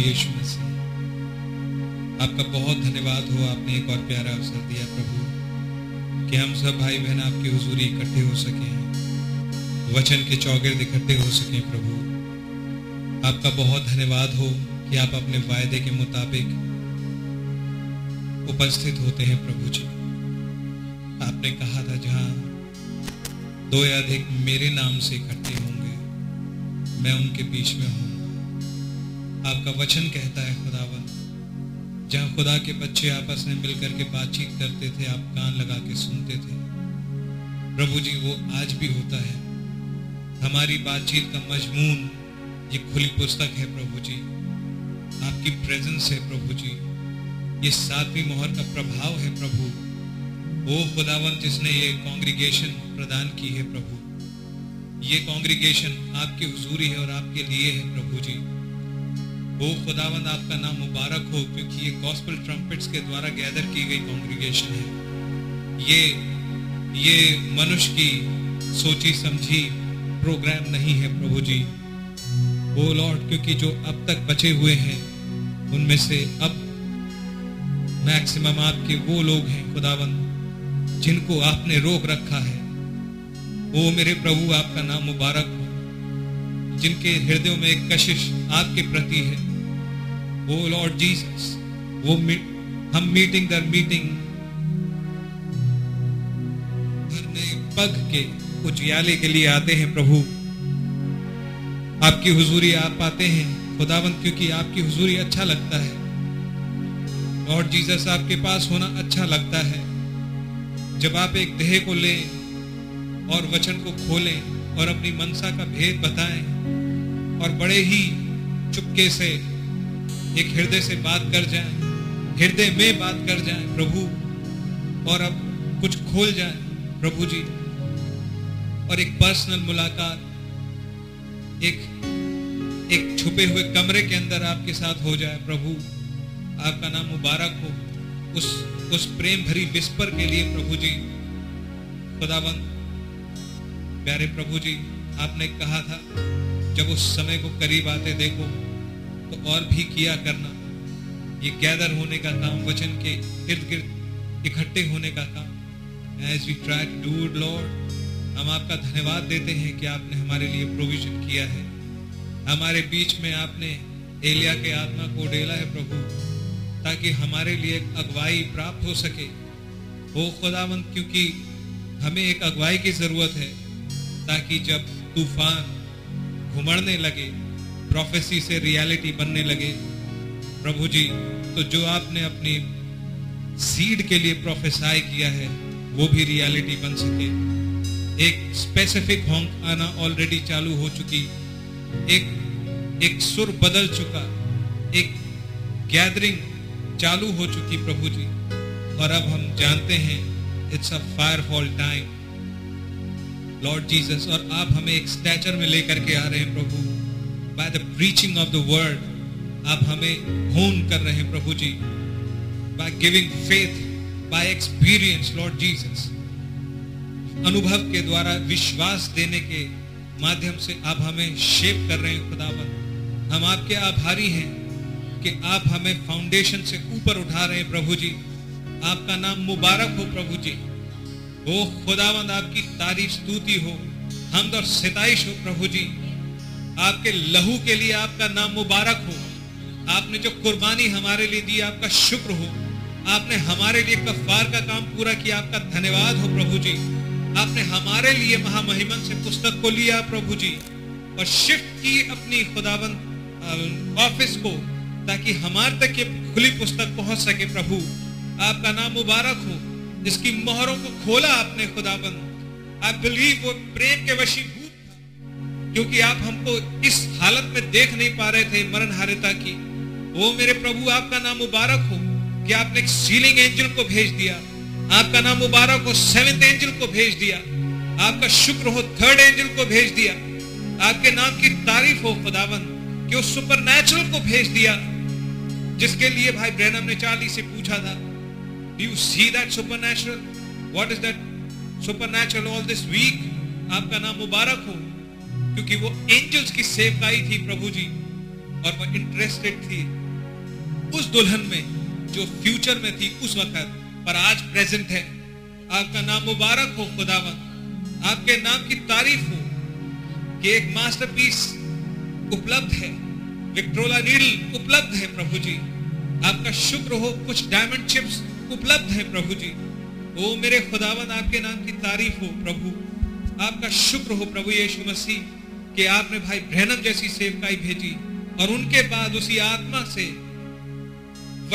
प्रभु यीशु मसीह आपका बहुत धन्यवाद हो, आपने एक और प्यारा अवसर दिया प्रभु, कि हम सब भाई बहन आपकी हुजूरी इकट्ठे हो सके, वचन के चौगिर्द इकट्ठे हो सके प्रभु। आपका बहुत धन्यवाद हो कि आप अपने वायदे के मुताबिक उपस्थित होते हैं प्रभु जी। आपने कहा था, जहाँ दो या अधिक मेरे नाम से इकट्ठे होंगे, मैं उनके बीच में हूँगा आपका वचन कहता है खुदावन। जहाँ खुदा के बच्चे आपस में मिलकर के बातचीत करते थे, आप कान लगा के सुनते थे। प्रभु जी, वो आज भी होता है। हमारी बातचीत का मजमून, ये खुली पुस्तक है प्रभु जी। आपकी प्रेजेंस है प्रभु जी। ये सातवीं मोहर का प्रभाव है प्रभु। वो खुदावन, जिसने ये कांग्रीगेशन प्रदान की है प्रभु। ये कांग्रीगेशन आपकी हुजूरी है और आपके लिए है प्रभु जी। वो खुदावंद आपका नाम मुबारक हो, क्योंकि ये गॉस्पल ट्रम्पेट्स के द्वारा गैदर की गई कांग्रीगेशन है। ये ये मनुष्य की सोची समझी प्रोग्राम नहीं है प्रभु जी। वो लॉर्ड, क्योंकि जो अब तक बचे हुए हैं, उनमें से अब मैक्सिमम आपके वो लोग हैं खुदावंद, जिनको आपने रोक रखा है। वो मेरे प्रभु, आपका नाम मुबारक हो, जिनके हृदयों में एक कशिश आपके प्रति है। वो लॉर्ड जीसस वो हम मीटिंग दर मीटिंग पग के उजियाले के लिए आते हैं प्रभु। आपकी हुजूरी आप पाते हैं। खुदावंत, क्योंकि आपकी हुजूरी अच्छा लगता है। लॉर्ड जीसस आपके पास होना अच्छा लगता है। जब आप एक देह को लें और वचन को खोलें और अपनी मनसा का भेद बताएँ और बड़े ही चुपके से एक हृदय से बात कर जाए, हृदय में बात कर जाए प्रभु, और अब कुछ खोल जाए प्रभु जी। और एक पर्सनल मुलाकात, एक एक छुपे हुए कमरे के अंदर आपके साथ हो जाए प्रभु। आपका नाम मुबारक हो। उस उस प्रेम भरी विस्पर के लिए प्रभु जी। खुदाबंद प्यारे प्रभु जी, आपने कहा था, जब उस समय को करीब आते देखो तो और भी किया करना। ये गैदर होने का काम, वचन के इर्द गिर्द इकट्ठे होने का काम। As we try to do it Lord हम आपका धन्यवाद देते हैं कि आपने हमारे लिए प्रोविज़न किया है। हमारे बीच में आपने एलिया के आत्मा को डेला है, प्रभु, ताकि हमारे लिए एक अगुवाई प्राप्त हो सके। वो खुदावंत, क्योंकि हमें एक अगुवाई की ज़रूरत है, ताकि जब तूफ़ान घुमड़ने लगे प्रोफेसी से रियलिटी बनने लगे। प्रभु जी तो जो आपने अपनी सीड के लिए प्रोफेसाई किया है, वो भी रियलिटी बन सके। एक स्पेसिफिक होंक आना ऑलरेडी चालू हो चुकी। एक एक सुर बदल चुका। एक गैदरिंग चालू हो चुकी प्रभु जी। और अब हम जानते हैं it's a fire fall time Lord Jesus और आप हमें एक स्टैचर में लेकर के आ रहे हैं प्रभु। By the preaching of the word आप हमें होन कर रहे हैं प्रभु जी by giving faith by experience Lord Jesus अनुभव के द्वारा, विश्वास देने के माध्यम से आप हमें शेप कर रहे हैं खुदावन। हम आपके आभारी हैं कि आप हमें फाउंडेशन से ऊपर उठा रहे हैं प्रभु जी। आपका नाम मुबारक हो प्रभु जी। वो खुदावंद, आपकी तारीफ़ स्तुति हो। हम और सिताइश हो प्रभु जी। आपके लहू के लिए आपका नाम मुबारक हो। आपने जो कुर्बानी हमारे लिए दी, आपका शुक्र हो। आपने हमारे लिए कफार का काम पूरा किया, आपका धन्यवाद हो प्रभु जी। आपने हमारे लिए महामहिमन से पुस्तक को लिया प्रभु जी। और शिफ्ट की अपनी खुदाबंद ऑफ़िस को, ताकि हमारे तक ये खुली पुस्तक पहुँच सके प्रभु। आपका नाम मुबारक हो। जिसकी मोहरों को खोला आपने खुदाबंद। आई बिलीव वो प्रेम के वशीभूत क्योंकि आप हमको इस हालत में देख नहीं पा रहे थे मरण हारिता की। वो मेरे प्रभु, आपका नाम मुबारक हो कि आपने सीलिंग एंजल को भेज दिया। आपका नाम मुबारक हो, सेवेंथ एंजल को भेज दिया। आपका शुक्र हो, थर्ड एंजल को भेज दिया। आपके नाम की तारीफ़ हो खुदावन कि उस सुपर को भेज दिया। जिसके लिए भाई ब्रैनम ने चार्ली से पूछा था you see that supernatural what is that supernatural all this week आपका नाम मुबारक हो। क्योंकि वो एंजल्स की सेवकाई थी प्रभु जी और वो इंटरेस्टेड थी उस दुल्हन में, जो फ्यूचर में थी उस वक्त। पर आज प्रेजेंट है। आपका नाम मुबारक हो, खुदावन। आपके नाम की तारीफ़ हो कि एक मास्टरपीस उपलब्ध है। विक्ट्रोला नीडल उपलब्ध है प्रभु जी आपका शुक्र हो, कुछ डायमंड चिप्स उपलब्ध है प्रभु जी ओ मेरे खुदावन, आपके नाम की तारीफ़ हो प्रभु। आपका शुक्र हो प्रभु यीशु मसीह। कि आपने भाई ब्रहणम जैसी सेवकाई भेजी और उनके बाद उसी आत्मा से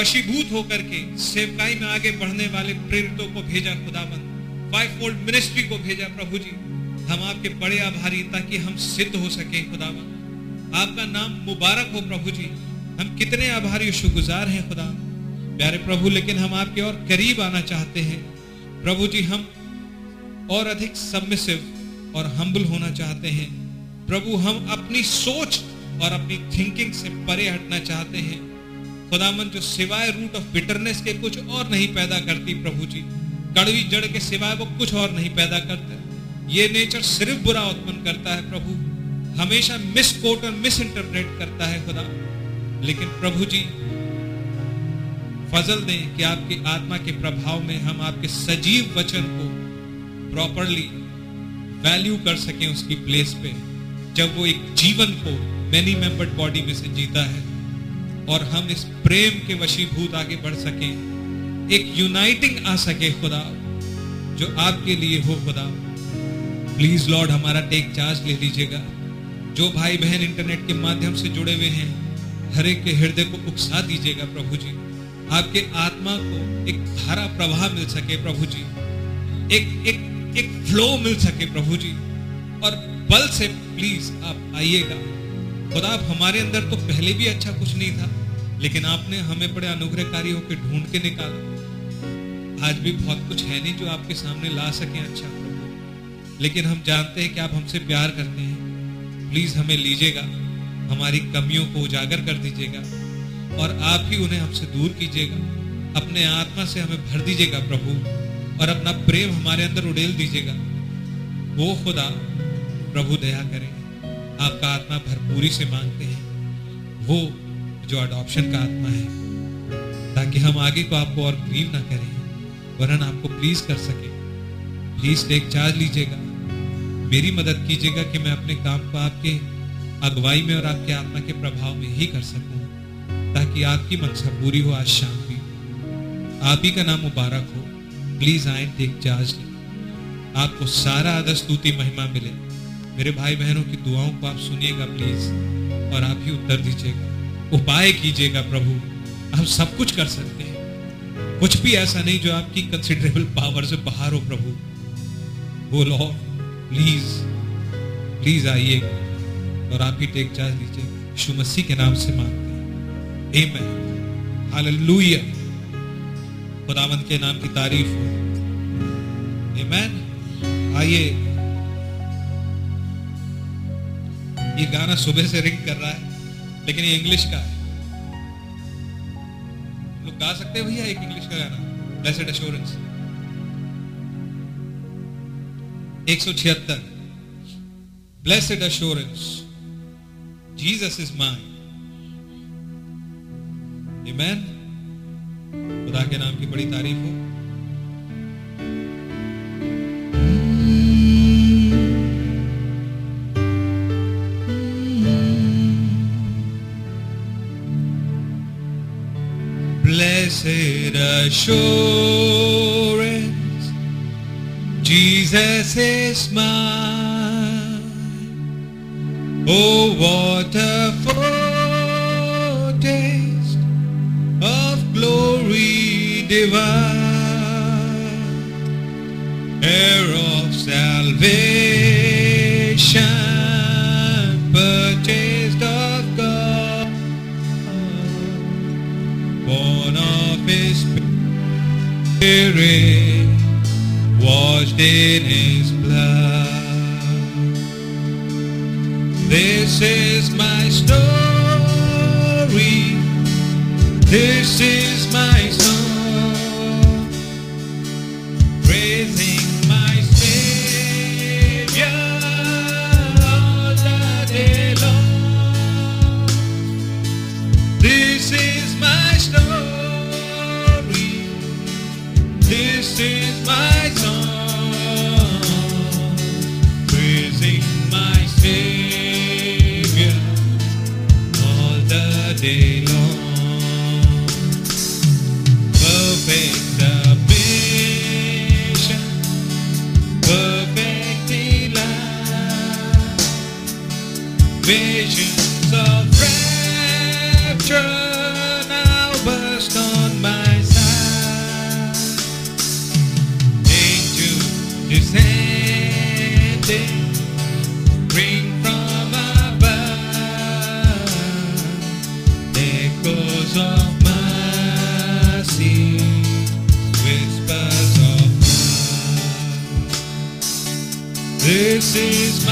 वशीभूत होकर के सेवकाई में आगे बढ़ने वाले प्रेरितों को भेजा खुदावन फाइव फोल्ड मिनिस्ट्री को भेजा प्रभु जी हम आपके बड़े आभारी ताकि हम सिद्ध हो सके खुदावन आपका नाम मुबारक हो प्रभु जी हम कितने आभारी शुक्रगुजार हैं खुदा प्यारे प्रभु, लेकिन हम आपके और करीब आना चाहते हैं। प्रभु जी हम और अधिक सबमिसिव और हम्बल होना चाहते हैं। प्रभु, हम अपनी सोच और अपनी थिंकिंग से परे हटना चाहते हैं। खुदामन जो सिवाय रूट ऑफ़ बिटरनेस के कुछ और नहीं पैदा करती प्रभु जी, कड़वी जड़ के सिवाय वो कुछ और नहीं पैदा करता। ये नेचर सिर्फ़ बुरा उत्पन्न करता है प्रभु। हमेशा मिस कोट और मिस इंटरप्रेट करता है खुदा लेकिन प्रभु जी, फजल दें कि आपकी आत्मा के प्रभाव में हम आपके सजीव वचन को प्रॉपरली वैल्यू कर सकें उसकी प्लेस पे। जब वो एक जीवन को मैनी मेंबर्ड बॉडी में से जीता है और हम इस प्रेम के वशीभूत आगे बढ़ सके, एक यूनाइटिंग आ सके खुदा, जो आपके लिए हो खुदा। प्लीज़ लॉर्ड हमारा टेक चार्ज ले लीजिएगा। जो भाई बहन इंटरनेट के माध्यम से जुड़े हुए हैं, हर एक के हृदय को उकसा दीजिएगा प्रभु जी। आपके आत्मा को एक धारा प्रवाह मिल सके प्रभु जी। एक एक एक फ्लो मिल सके प्रभु जी। और बल से प्लीज़ आप आइएगा। खुदा, आप हमारे अंदर तो पहले भी अच्छा कुछ नहीं था, लेकिन आपने हमें बड़े अनुग्रहकारी होकर ढूंढ के निकाला। आज भी बहुत कुछ है नहीं जो आपके सामने ला सके अच्छा लेकिन हम जानते हैं कि आप हमसे प्यार करते हैं। प्लीज़ हमें लीजिएगा। हमारी कमियों को उजागर कर दीजिएगा और आप ही उन्हें हमसे दूर कीजिएगा। अपने आत्मा से हमें भर दीजिएगा प्रभु और अपना प्रेम हमारे अंदर उड़ेल दीजिएगा। वो खुदा प्रभु दया करें। आपका आत्मा भरपूरी से मांगते हैं। वो जो अडॉप्शन का आत्मा है, ताकि हम आगे को आपको और ग्रीव ना करें, वरन आपको प्लीज़ कर सके। प्लीज़ टेक चार्ज लीजिएगा। मेरी मदद कीजिएगा कि मैं अपने काम को आपके अगुवाई में और आपके आत्मा के प्रभाव में ही कर सकूँ, ताकि आपकी मनसा पूरी हो, आज शाम भी। आप ही का नाम मुबारक हो। प्लीज़ आए टेक चार्ज आपको सारा आदर, स्तुति, महिमा मिले। मेरे भाई बहनों की दुआओं को आप सुनिएगा प्लीज़ और आप ही उत्तर दीजिएगा। उपाय कीजिएगा, प्रभु। हम सब कुछ कर सकते हैं। कुछ भी ऐसा नहीं जो आपकी कंसिडरेबल पावर से बाहर हो, प्रभु। लॉर्ड प्लीज़ प्लीज़ आइए और आप ही टेक चार्ज लीजिए यीशु मसीह के नाम से मांगते हैं। आमेन हालेलुया खुदावंत के नाम की तारीफ़ हो। आमेन आइए। ये गाना सुबह से रिंग कर रहा है, लेकिन ये इंग्लिश का है। लोग गा सकते हैं भैया एक इंग्लिश का गाना? ब्लेसेड एश्योरेंस एक सौ छिहत्तर। Blessed assurance Jesus is mine man खुदा के नाम की बड़ी तारीफ़ हो। Blessed assurance Jesus is mine. Oh, what a foretaste of glory divine, heir of salvation, purchased Spirit washed in his blood. This is my story. This is faces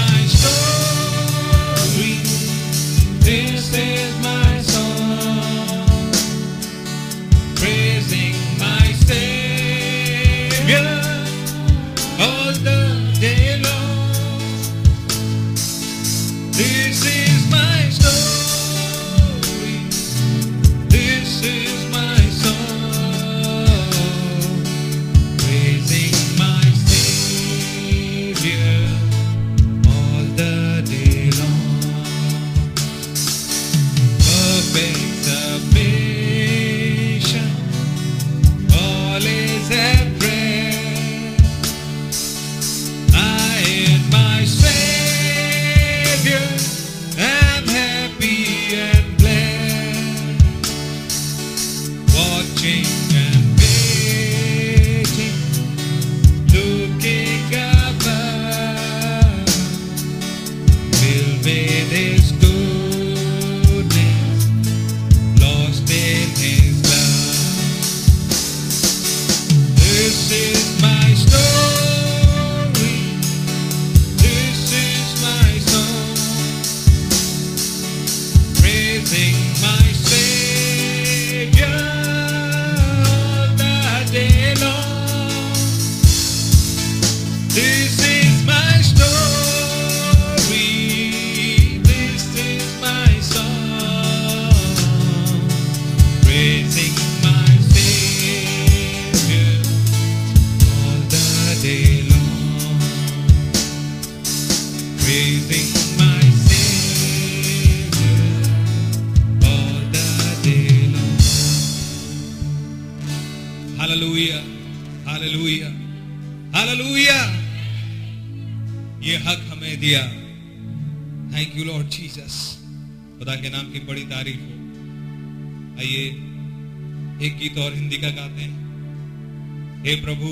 गीत और हिंदी का गाते हैं। हे प्रभु,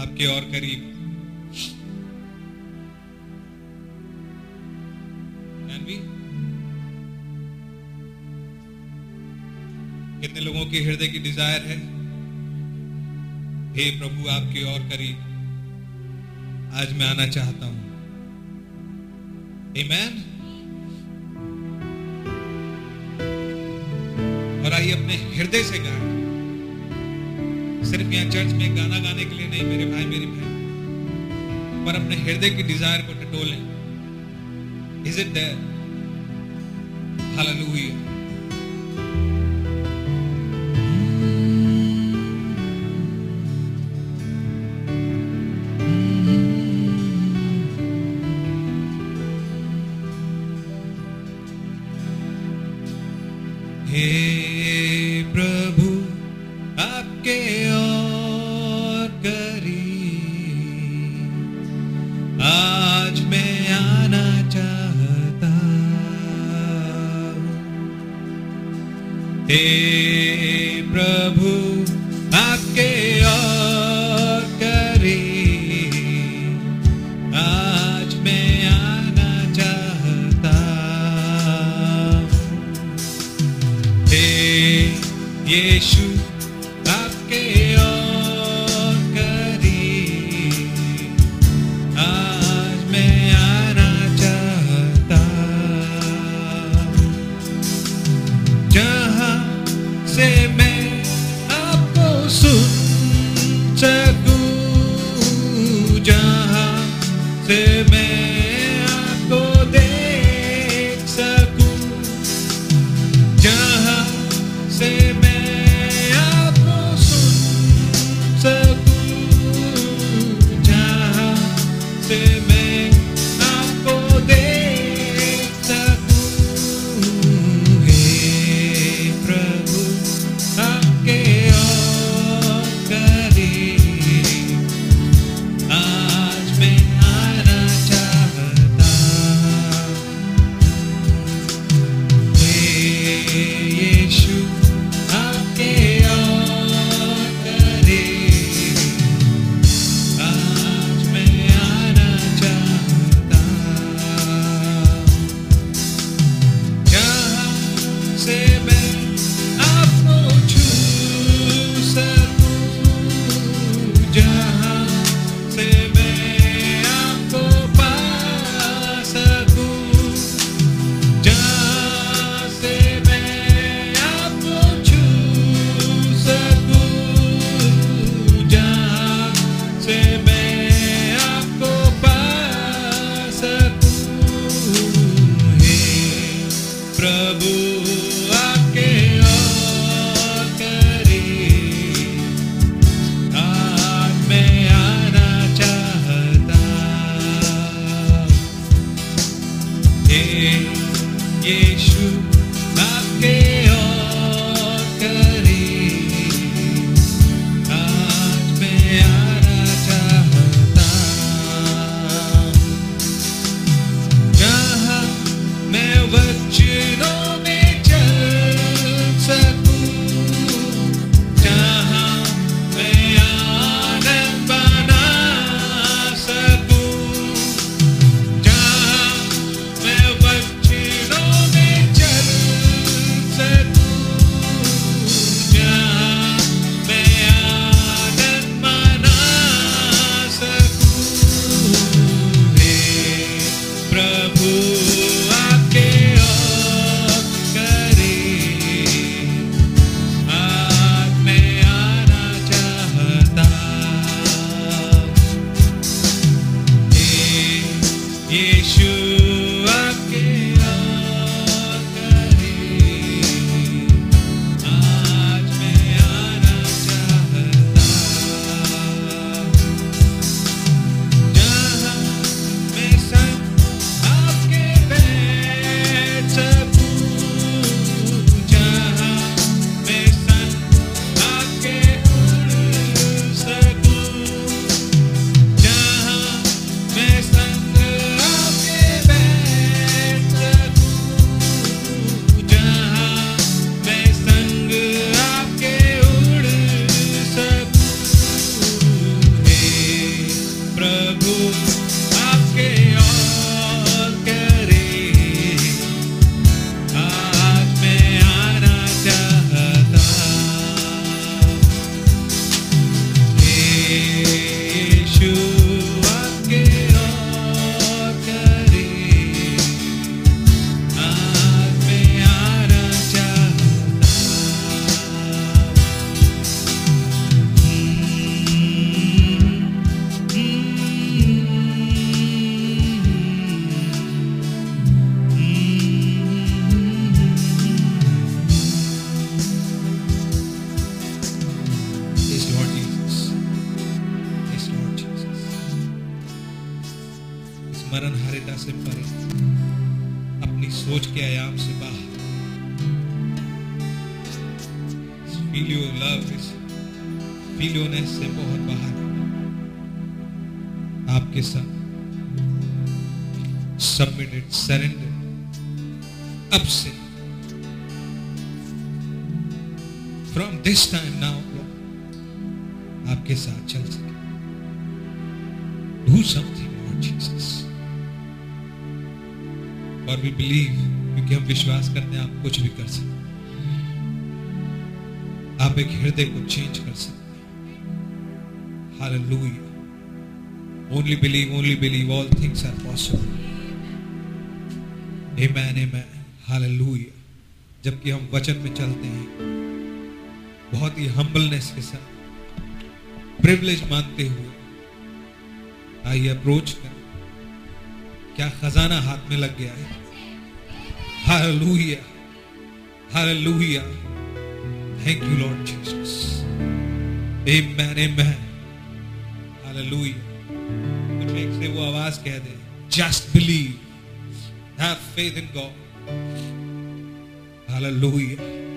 आपके और करीब। कितने लोगों के हृदय की डिज़ायर है? हे प्रभु, आपके और करीब। आज मैं आना चाहता हूँ। मैन और आइए अपने हृदय से गाएँ। सिर्फ़ यहाँ चर्च में गाना गाने के लिए नहीं, मेरे भाई, मेरी बहन। पर अपने हृदय की डिज़ायर को टटोलें। इज़ इट देयर हालेलुया जबकि हम वचन में चलते हैं। बहुत ही हम्बलनेस के साथ। प्रिविलेज मानते हुए। आइए अप्रोच कर। क्या खजाना हाथ में लग गया है? Hallelujah hallelujah thank you Lord Jesus amen amen hallelujah तो एक से वो आवाज़ कह दे। Just believe have faith in God hallelujah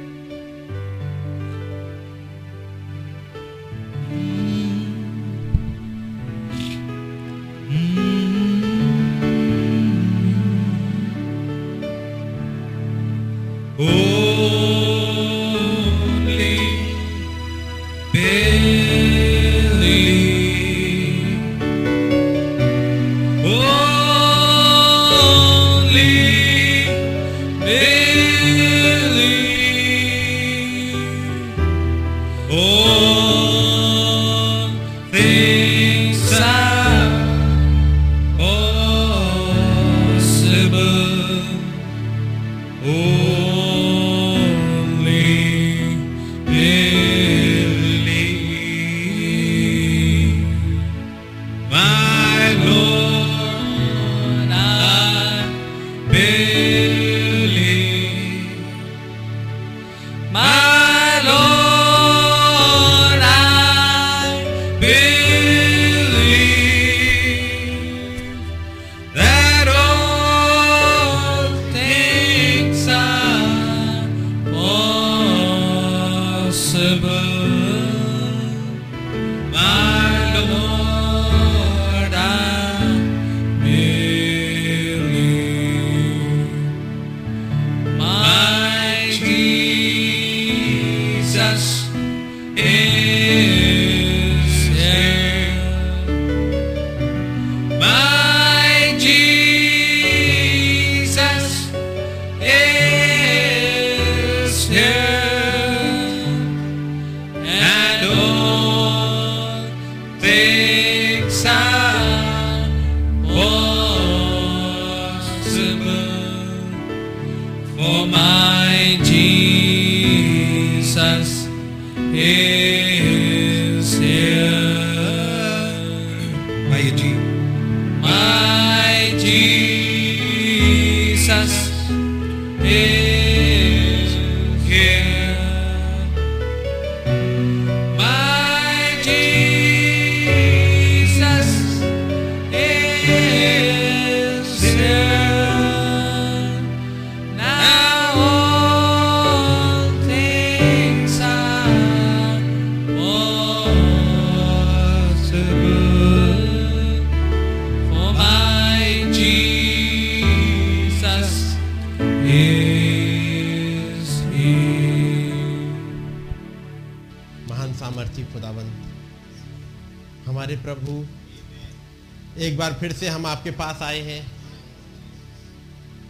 आपके पास आए हैं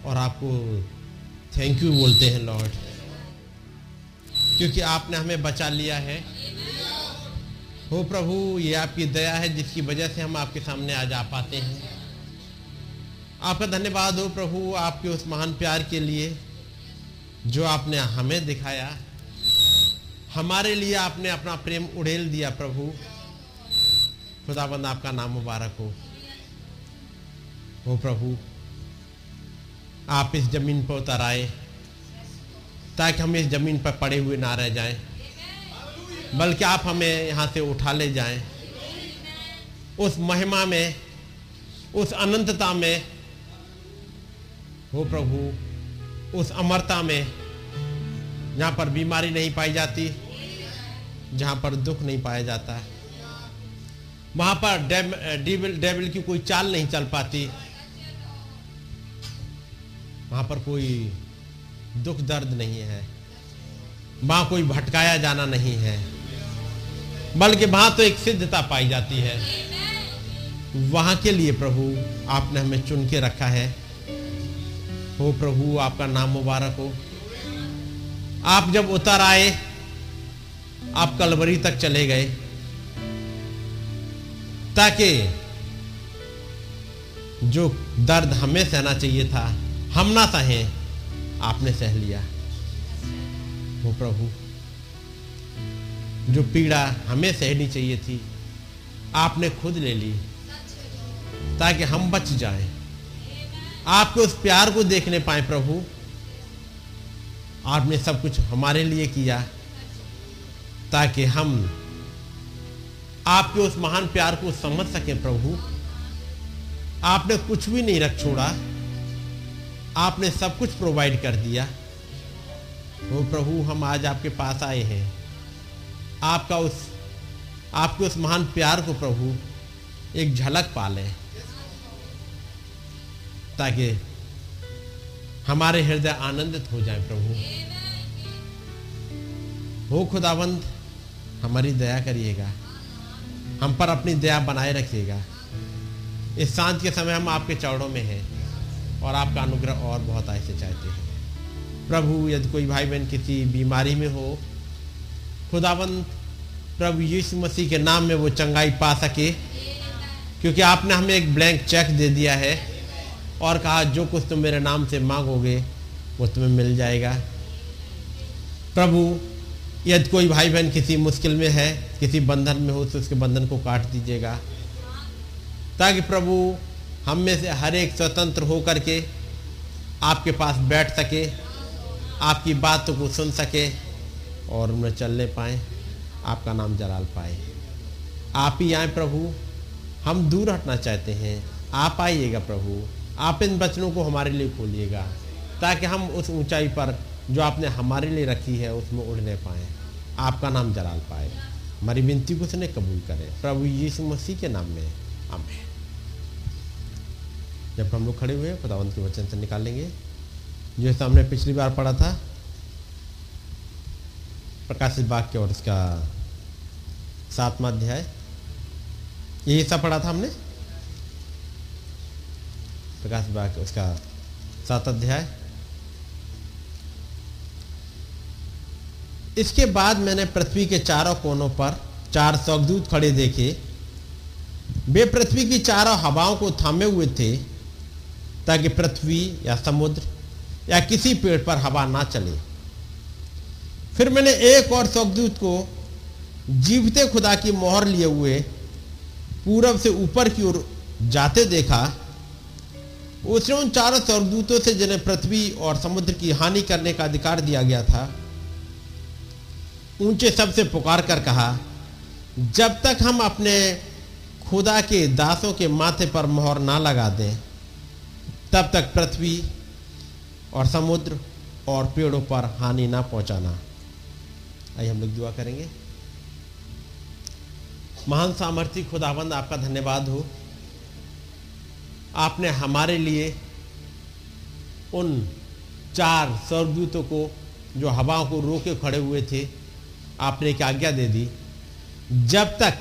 और आपको थैंक यू बोलते हैं लॉर्ड क्योंकि आपने हमें बचा लिया है। हो प्रभु, ये आपकी दया है, जिसकी वजह से हम आपके सामने आज आ पाते हैं। आपका धन्यवाद हो प्रभु, आपके उस महान प्यार के लिए, जो आपने हमें दिखाया। हमारे लिए आपने अपना प्रेम उड़ेल दिया प्रभु। खुदाबंद, आपका नाम मुबारक हो। हो प्रभु, आप इस ज़मीन पर उतर आए, ताकि हम इस ज़मीन पर पड़े हुए ना रह जाएँ, बल्कि आप हमें यहाँ से उठा ले जाएँ। उस महिमा में, उस अनंतता में, हो प्रभु, उस अमरता में, जहाँ पर बीमारी नहीं पाई जाती, जहाँ पर दुख नहीं पाया जाता, वहाँ पर डेविल डेविल की कोई चाल नहीं चल पाती वहाँ पर कोई दुख दर्द नहीं है। वहाँ कोई भटकाया जाना नहीं है। बल्कि वहाँ तो एक सिद्धता पाई जाती है। वहाँ के लिए प्रभु आपने हमें चुन के रखा है। हो प्रभु, आपका नाम मुबारक हो। आप जब उतर आए, आप कलवरी तक चले गए, ताकि जो दर्द हमें सहना चाहिए था हम ना सहे आपने सह लिया। वो प्रभु, जो पीड़ा हमें सहनी चाहिए थी, आपने खुद ले ली, ताकि हम बच जाएँ। आपके उस प्यार को देखने पाए प्रभु। आपने सब कुछ हमारे लिए किया, ताकि हम आपके उस महान प्यार को समझ सकें प्रभु। आपने कुछ भी नहीं रख छोड़ा। आपने सब कुछ प्रोवाइड कर दिया। वो प्रभु, हम आज आपके पास आए हैं। आपका उस, आपके उस महान प्यार को प्रभु, एक झलक पाले। ताकि हमारे हृदय आनंदित हो जाए प्रभु। हो खुदावंद हमारी दया करिएगा। हम पर अपनी दया बनाए रखिएगा। इस साँझ के समय हम आपके चौड़ों में हैं। और आपका अनुग्रह और बहुत ऐसे चाहते हैं। प्रभु, यदि कोई भाई बहन किसी बीमारी में हो खुदावंद प्रभु यीशु मसीह के नाम में वो चंगाई पा सके, क्योंकि आपने हमें एक ब्लैंक चेक दे दिया है और कहा, जो कुछ तुम मेरे नाम से मांगोगे, वो तुम्हें मिल जाएगा। प्रभु, यदि कोई भाई बहन किसी मुश्किल में है, किसी बंधन में हो तो उसके बंधन को काट दीजिएगा। ताकि प्रभु हम में से हर एक स्वतंत्र हो करके आपके पास बैठ सके, आपकी बातों को सुन सके और उनमें चलने पाए, आपका नाम जलाल पाए। आप ही आए प्रभु, हम दूर हटना चाहते हैं। आप आइएगा प्रभु, आप इन बचनों को हमारे लिए खोलिएगा, ताकि हम उस ऊंचाई पर जो आपने हमारे लिए रखी है, उसमें उड़ने पाए। आपका नाम जलाल पाए। हमारी विनती को उसने कबूल करें। प्रभु यीशु मसीह के नाम में। आमें जब हम लोग खड़े हुए खुदावंत के वचन से निकालेंगे जो हमने पिछली बार पढ़ा था, प्रकाशित वाक्य और उसका सातवा अध्याय। ये हिस्सा पढ़ा था हमने? प्रकाश वाक्य, उसका सात अध्याय। इसके बाद मैंने पृथ्वी के चारों कोनों पर चार स्वर्गदूत खड़े देखे। वे पृथ्वी की चारों हवाओं को थामे हुए थे ताकि पृथ्वी या समुद्र या किसी पेड़ पर हवा ना चले। फिर मैंने एक और स्वर्गदूत को जीवते खुदा की मोहर लिए हुए पूरब से ऊपर की ओर जाते देखा। उसने उन चारों स्वर्गदूतों से जिन्हें पृथ्वी और समुद्र की हानि करने का अधिकार दिया गया था ऊँचे सबसे पुकार कर कहा, जब तक हम अपने खुदा के दासों के माथे पर मोहर ना लगा दें तब तक पृथ्वी और समुद्र और पेड़ों पर हानि ना पहुंचाना। आइए हम लोग दुआ करेंगे। महान सामर्थ्य खुदाबंद आपका धन्यवाद हो। आपने हमारे लिए उन चार स्वर्गदूतों को, जो हवाओं को रोके खड़े हुए थे, आपने एक आज्ञा दे दी। जब तक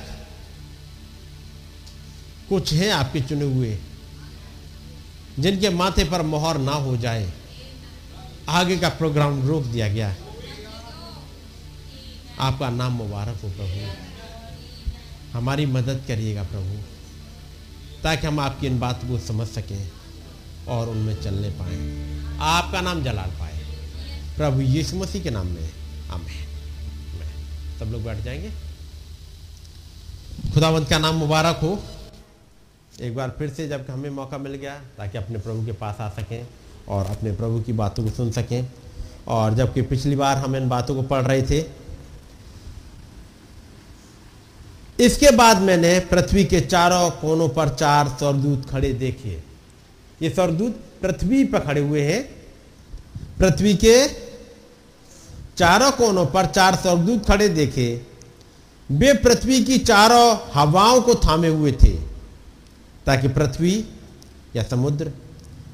कुछ हैं आपके चुने हुए जिनके माथे पर मोहर ना हो जाए, आगे का प्रोग्राम रोक दिया गया। आपका नाम मुबारक हो प्रभु। हमारी मदद करिएगा प्रभु, ताकि हम आपकी इन बात को समझ सकें और उनमें चलने पाए। आपका नाम जलाल पाए। प्रभु यीशु मसीह के नाम में। आमें सब लोग बैठ जाएँगे। खुदावंत का नाम मुबारक हो। एक बार फिर से जब हमें मौका मिल गया, ताकि अपने प्रभु के पास आ सकें और अपने प्रभु की बातों को सुन सकें। और जबकि पिछली बार हम इन बातों को पढ़ रहे थे, इसके बाद मैंने पृथ्वी के चारों कोनों पर चार स्वर्गदूत खड़े देखे। ये स्वर्गदूत पृथ्वी पर खड़े हुए हैं। पृथ्वी के चारों कोनों पर चार स्वर्गदूत खड़े देखे। वे पृथ्वी की चारों हवाओं को थामे हुए थे। ताकि पृथ्वी या समुद्र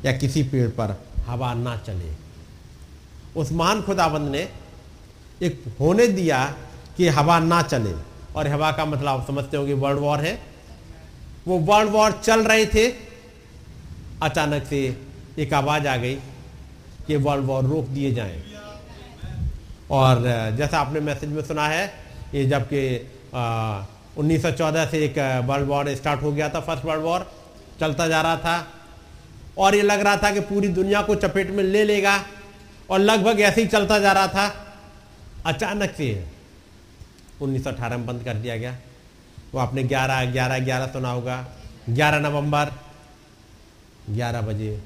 या किसी पेड़ पर हवा ना चले। उस महान खुदाबंद ने एक होने दिया कि हवा ना चले। और हवा का मतलब आप समझते होंगे वर्ल्ड वॉर है। वो वर्ल्ड वॉर चल रहे थे। अचानक से एक आवाज़ आ गई कि वर्ल्ड वॉर रोक दिए जाएँ। और, जैसा आपने मैसेज में सुना है, ये जबकि 1914 से एक वर्ल्ड वॉर स्टार्ट हो गया था फ़र्स्ट वर्ल्ड वॉर चलता जा रहा था। और ये लग रहा था कि पूरी दुनिया को चपेट में ले लेगा और लगभग ऐसे ही चलता जा रहा था। अचानक से 1918 में बंद कर दिया गया। वो आपने 11 11 11 सुना होगा। 11 नवंबर 11 बजे।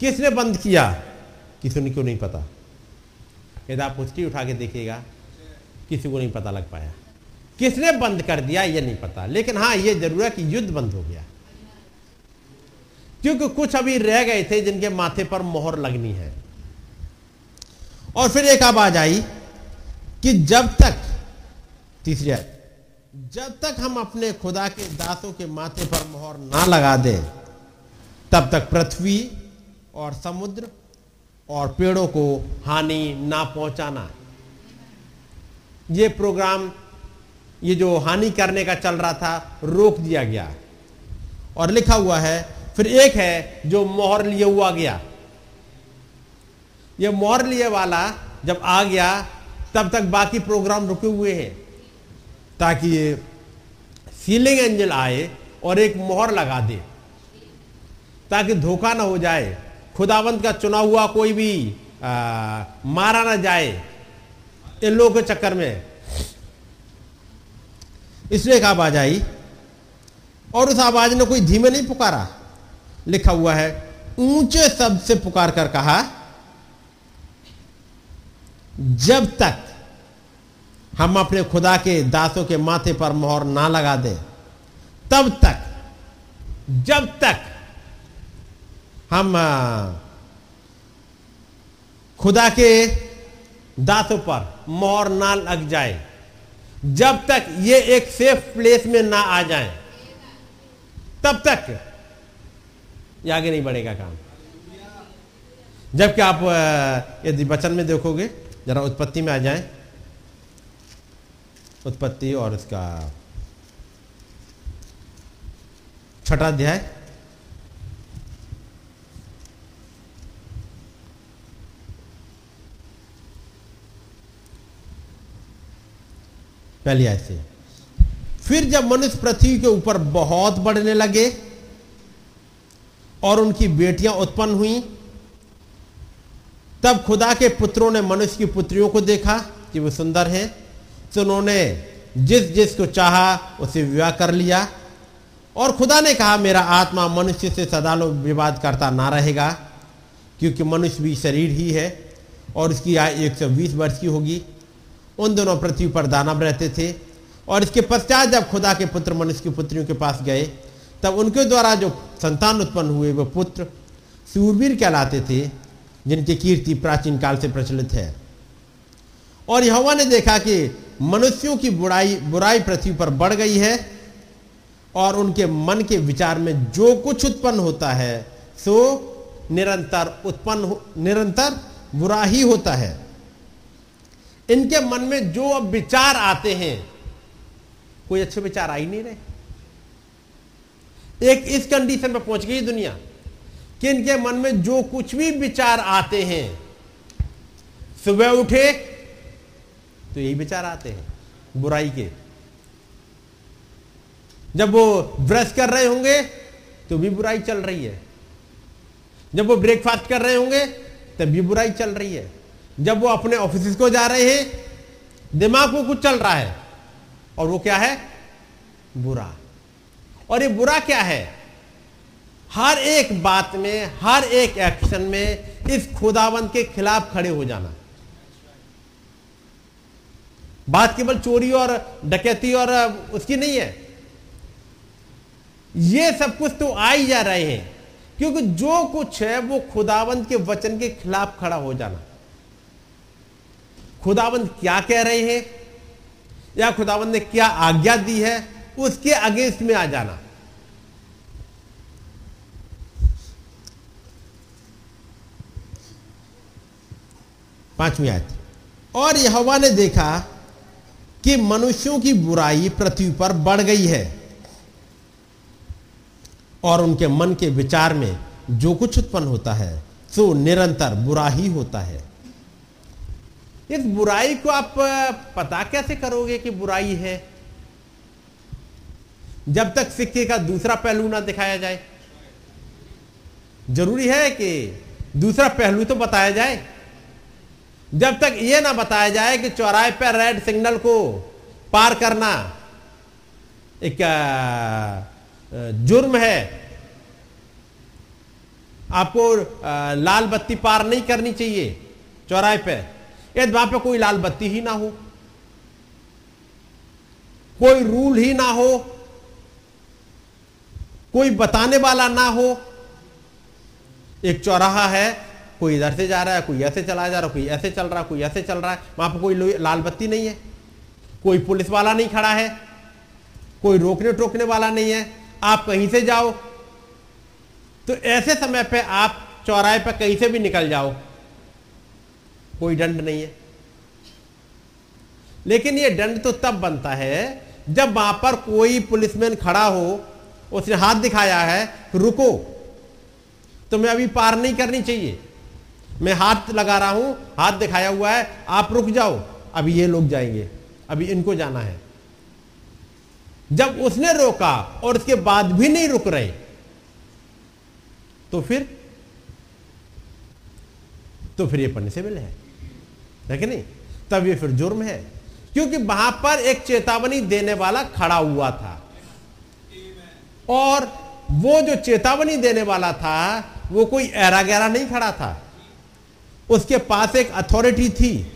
किसने बंद किया? किसी को नहीं पता? यदि आप पुष्टि उठा के देखिएगा, किसी को नहीं पता लग पाया। किसने बंद कर दिया ये नहीं पता। लेकिन हाँ ये ज़रूर है कि युद्ध बंद हो गया। क्योंकि कुछ अभी रह गए थे जिनके माथे पर मोहर लगनी है। और फिर एक आवाज़ आई कि जब तक, तीसरी जब तक हम अपने खुदा के दासों के माथे पर मोहर ना लगा दें, तब तक पृथ्वी और समुद्र और पेड़ों को हानि ना पहुंचाना। ये प्रोग्राम ये जो हानि करने का चल रहा था रोक दिया गया। और लिखा हुआ है फिर एक है जो मोहर लिए हुआ गया। ये मोहर लिए वाला जब आ गया तब तक बाकी प्रोग्राम रुके हुए हैं ताकि ये सीलिंग एंजल आए और एक मोहर लगा दे ताकि धोखा ना हो जाए खुदावंत का चुना हुआ कोई भी आ, मारा ना जाए इन लोगों के चक्कर में। इसलिए एक आवाज़ आई, और उस आवाज़ ने कोई धीमे नहीं पुकारा। लिखा हुआ है, ऊँचे शब्द से पुकार कर कहा, जब तक हम अपने खुदा के दासों के माथे पर मोहर ना लगा दें, तब तक, जब तक हम खुदा के दासों पर मोहर ना लग जाए जब तक ये एक सेफ़ प्लेस में ना आ जाए, तब तक ये आगे नहीं बढ़ेगा काम। जबकि आप यदि वचन में देखोगे, जरा उत्पत्ति में आ जाए। उत्पत्ति और इसका छठा अध्याय। पहली ऐसे फिर जब मनुष्य पृथ्वी के ऊपर बहुत बढ़ने लगे और उनकी बेटियाँ उत्पन्न हुई, तब खुदा के पुत्रों ने मनुष्य की पुत्रियों को देखा कि वो सुंदर हैं। तो उन्होंने जिस जिस को चाहा उसे विवाह कर लिया और खुदा ने कहा, मेरा आत्मा मनुष्य से सदालो विवाद करता ना रहेगा, क्योंकि मनुष्य भी शरीर ही है और उसकी आय 120 वर्ष की होगी। उन दोनों पृथ्वी पर दानव रहते थे। और इसके पश्चात जब खुदा के पुत्र मनुष्य की पुत्रियों के पास गए, तब उनके द्वारा जो संतान उत्पन्न हुए, वो पुत्र सूरवीर कहलाते थे, जिनकी कीर्ति प्राचीन काल से प्रचलित है। और यहोवा ने देखा कि मनुष्यों की बुराई बुराई पृथ्वी पर बढ़ गई है, और उनके मन के विचार में जो कुछ उत्पन्न होता है, सो निरंतर उत्पन्न निरंतर बुरा ही होता है। इनके मन में जो अब विचार आते हैं, कोई अच्छे विचार आ ही नहीं रहे। एक इस कंडीशन में पहुँच गई दुनिया कि इनके मन में जो कुछ भी विचार आते हैं, सुबह उठे तो यही विचार आते हैं, बुराई के। जब वो ब्रश कर रहे होंगे तो भी बुराई चल रही है। जब वो ब्रेकफास्ट कर रहे होंगे तब भी बुराई चल रही है। जब वो अपने ऑफ़िस को जा रहे हैं, दिमाग को कुछ चल रहा है, और वो क्या है? बुरा। और ये बुरा क्या है? हर एक बात में, हर एक एक्शन में इस खुदावंत के खिलाफ खड़े हो जाना। बात केवल चोरी और डकैती और उसकी नहीं है। ये सब कुछ तो आ ही जा रहे हैं, क्योंकि जो कुछ है वो खुदावंत के वचन के खिलाफ खड़ा हो जाना। खुदावंत क्या कह रहे हैं? या खुदावंत ने क्या आज्ञा दी है? उसके अगेंस्ट में आ जाना। पांचवी आयत। और यहोवा ने देखा कि मनुष्यों की बुराई पृथ्वी पर बढ़ गई है। और उनके मन के विचार में जो कुछ उत्पन्न होता है, सो निरंतर बुरा ही होता है। इस बुराई को आप पता कैसे करोगे कि बुराई है? जब तक सिक्के का दूसरा पहलू ना दिखाया जाए। ज़रूरी है कि दूसरा पहलू तो बताया जाए। जब तक यह ना बताया जाए कि चौराहे पर रेड सिग्नल को पार करना एक जुर्म है। आपको लाल बत्ती पार नहीं करनी चाहिए चौराहे पे यदि वहाँ पे कोई लाल बत्ती ही ना हो, कोई रूल ही ना हो, कोई बताने वाला ना हो। एक चौराहा है, कोई इधर से जा रहा है, कोई ऐसे चला जा रहा है, कोई ऐसे चल रहा है, कोई ऐसे चल रहा है, वहाँ पर कोई लाल बत्ती नहीं है। कोई पुलिस वाला नहीं खड़ा है, कोई रोकने टोकने वाला नहीं है। आप कहीं से जाओ तो ऐसे समय पे आप चौराहे पर कहीं से भी निकल जाओ। कोई दंड नहीं है। लेकिन यह दंड तो तब बनता है जब वहाँ पर कोई पुलिसमैन खड़ा हो, उसने हाथ दिखाया है, रुको, तुम्हें अभी पार नहीं करनी चाहिए। मैं हाथ लगा रहा हूँ, हाथ दिखाया हुआ है, आप रुक जाओ। अभी ये लोग जाएँगे, अभी इनको जाना है। जब उसने रोका और उसके बाद भी नहीं रुक रहे तो फिर तो फिर ये पनिशेबल है। है कि नहीं? तब ये फिर जुर्म है। क्योंकि वहाँ पर एक चेतावनी देने वाला खड़ा हुआ था। और वो जो चेतावनी देने वाला था, वो कोई एरा गहरा नहीं खड़ा था। उसके पास एक अथॉरिटी थी।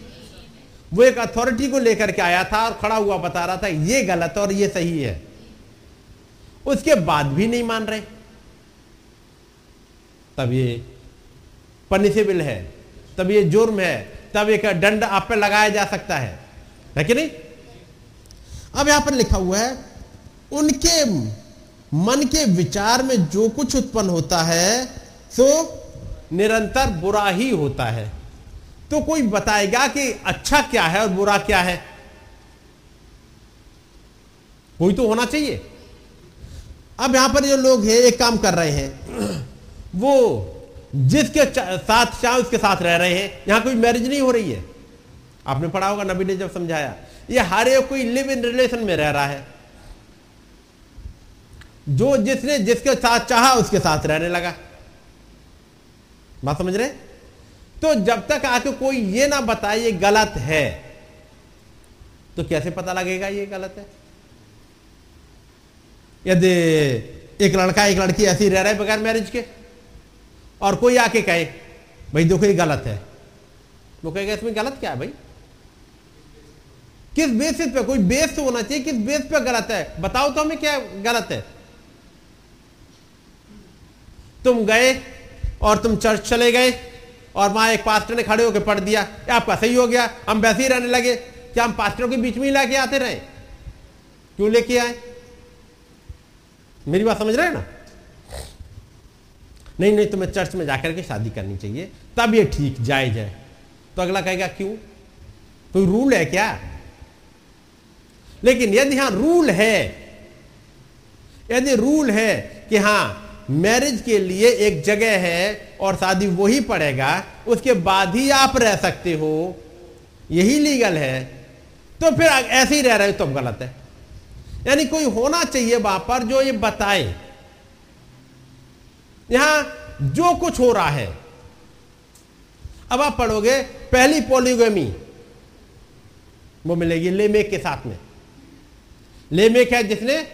वो एक अथॉरिटी को लेकर के आया था और खड़ा हुआ बता रहा था, ये गलत और ये सही है। उसके बाद भी नहीं मान रहे। तब ये पनिशेबल है। तब ये जुर्म है। तब एक दंड आप पे लगाया जा सकता है। है कि नहीं? अब यहाँ पर लिखा हुआ है, उनके मन के विचार में जो कुछ उत्पन्न होता है सो निरंतर बुरा ही होता है। तो कोई बताएगा कि अच्छा क्या है और बुरा क्या है? कोई तो होना चाहिए। अब यहाँ पर जो लोग हैं, एक काम कर रहे हैं। वो जिसके साथ, चाहे उसके साथ रह रहे हैं, यहाँ कोई मैरिज नहीं हो रही है। आपने पढ़ा होगा, नबी ने जब समझाया, ये हर एक कोई लिव इन रिलेशन में रह रहा है। जो जिसने, जिसके साथ चाहा, उसके साथ रहने लगा। बात समझ रहे तो जब तक आके कोई ये ना बताए, ये गलत है तो कैसे पता लगेगा ये गलत है? यदि एक लड़का, एक लड़की ऐसी रह रहा है बगैर मैरिज के और कोई आके कहे, भाई देखो ये गलत है। वो कहेगा, इसमें गलत क्या है भाई? किस बेसिस पे? कोई बेस होना चाहिए, किस बेस पे गलत है? बताओ तो हमें क्या गलत है? तुम गए और तुम चर्च चले गए और वहाँ एक पास्टर ने खड़े होकर पढ़ दिया आपका सही हो गया, हम वैसे ही रहने लगे। क्या हम पास्टरों के बीच में ही लाके आते रहे? क्यों लेके आए? मेरी बात समझ रहे हैं ना? नहीं नहीं, तुम्हें चर्च में जाकर के शादी करनी चाहिए। तब ये ठीक, जायज़ है। तो अगला कहेगा, क्यों? कोई रूल है क्या? लेकिन यदि यहाँ रूल है, यदि रूल है कि हाँ, मैरिज के लिए एक जगह है और शादी वही पड़ेगा, उसके बाद ही आप रह सकते हो। यही लीगल है। तो फिर ऐसे ही रह रहे हो तो गलत है। यानी कोई होना चाहिए वहाँ पर जो ये बताए। यहाँ जो कुछ हो रहा है। अब आप पढ़ोगे, पहली पोलिगमी वो मिलेगी लेमेक के साथ में। लेमेक है? जिसने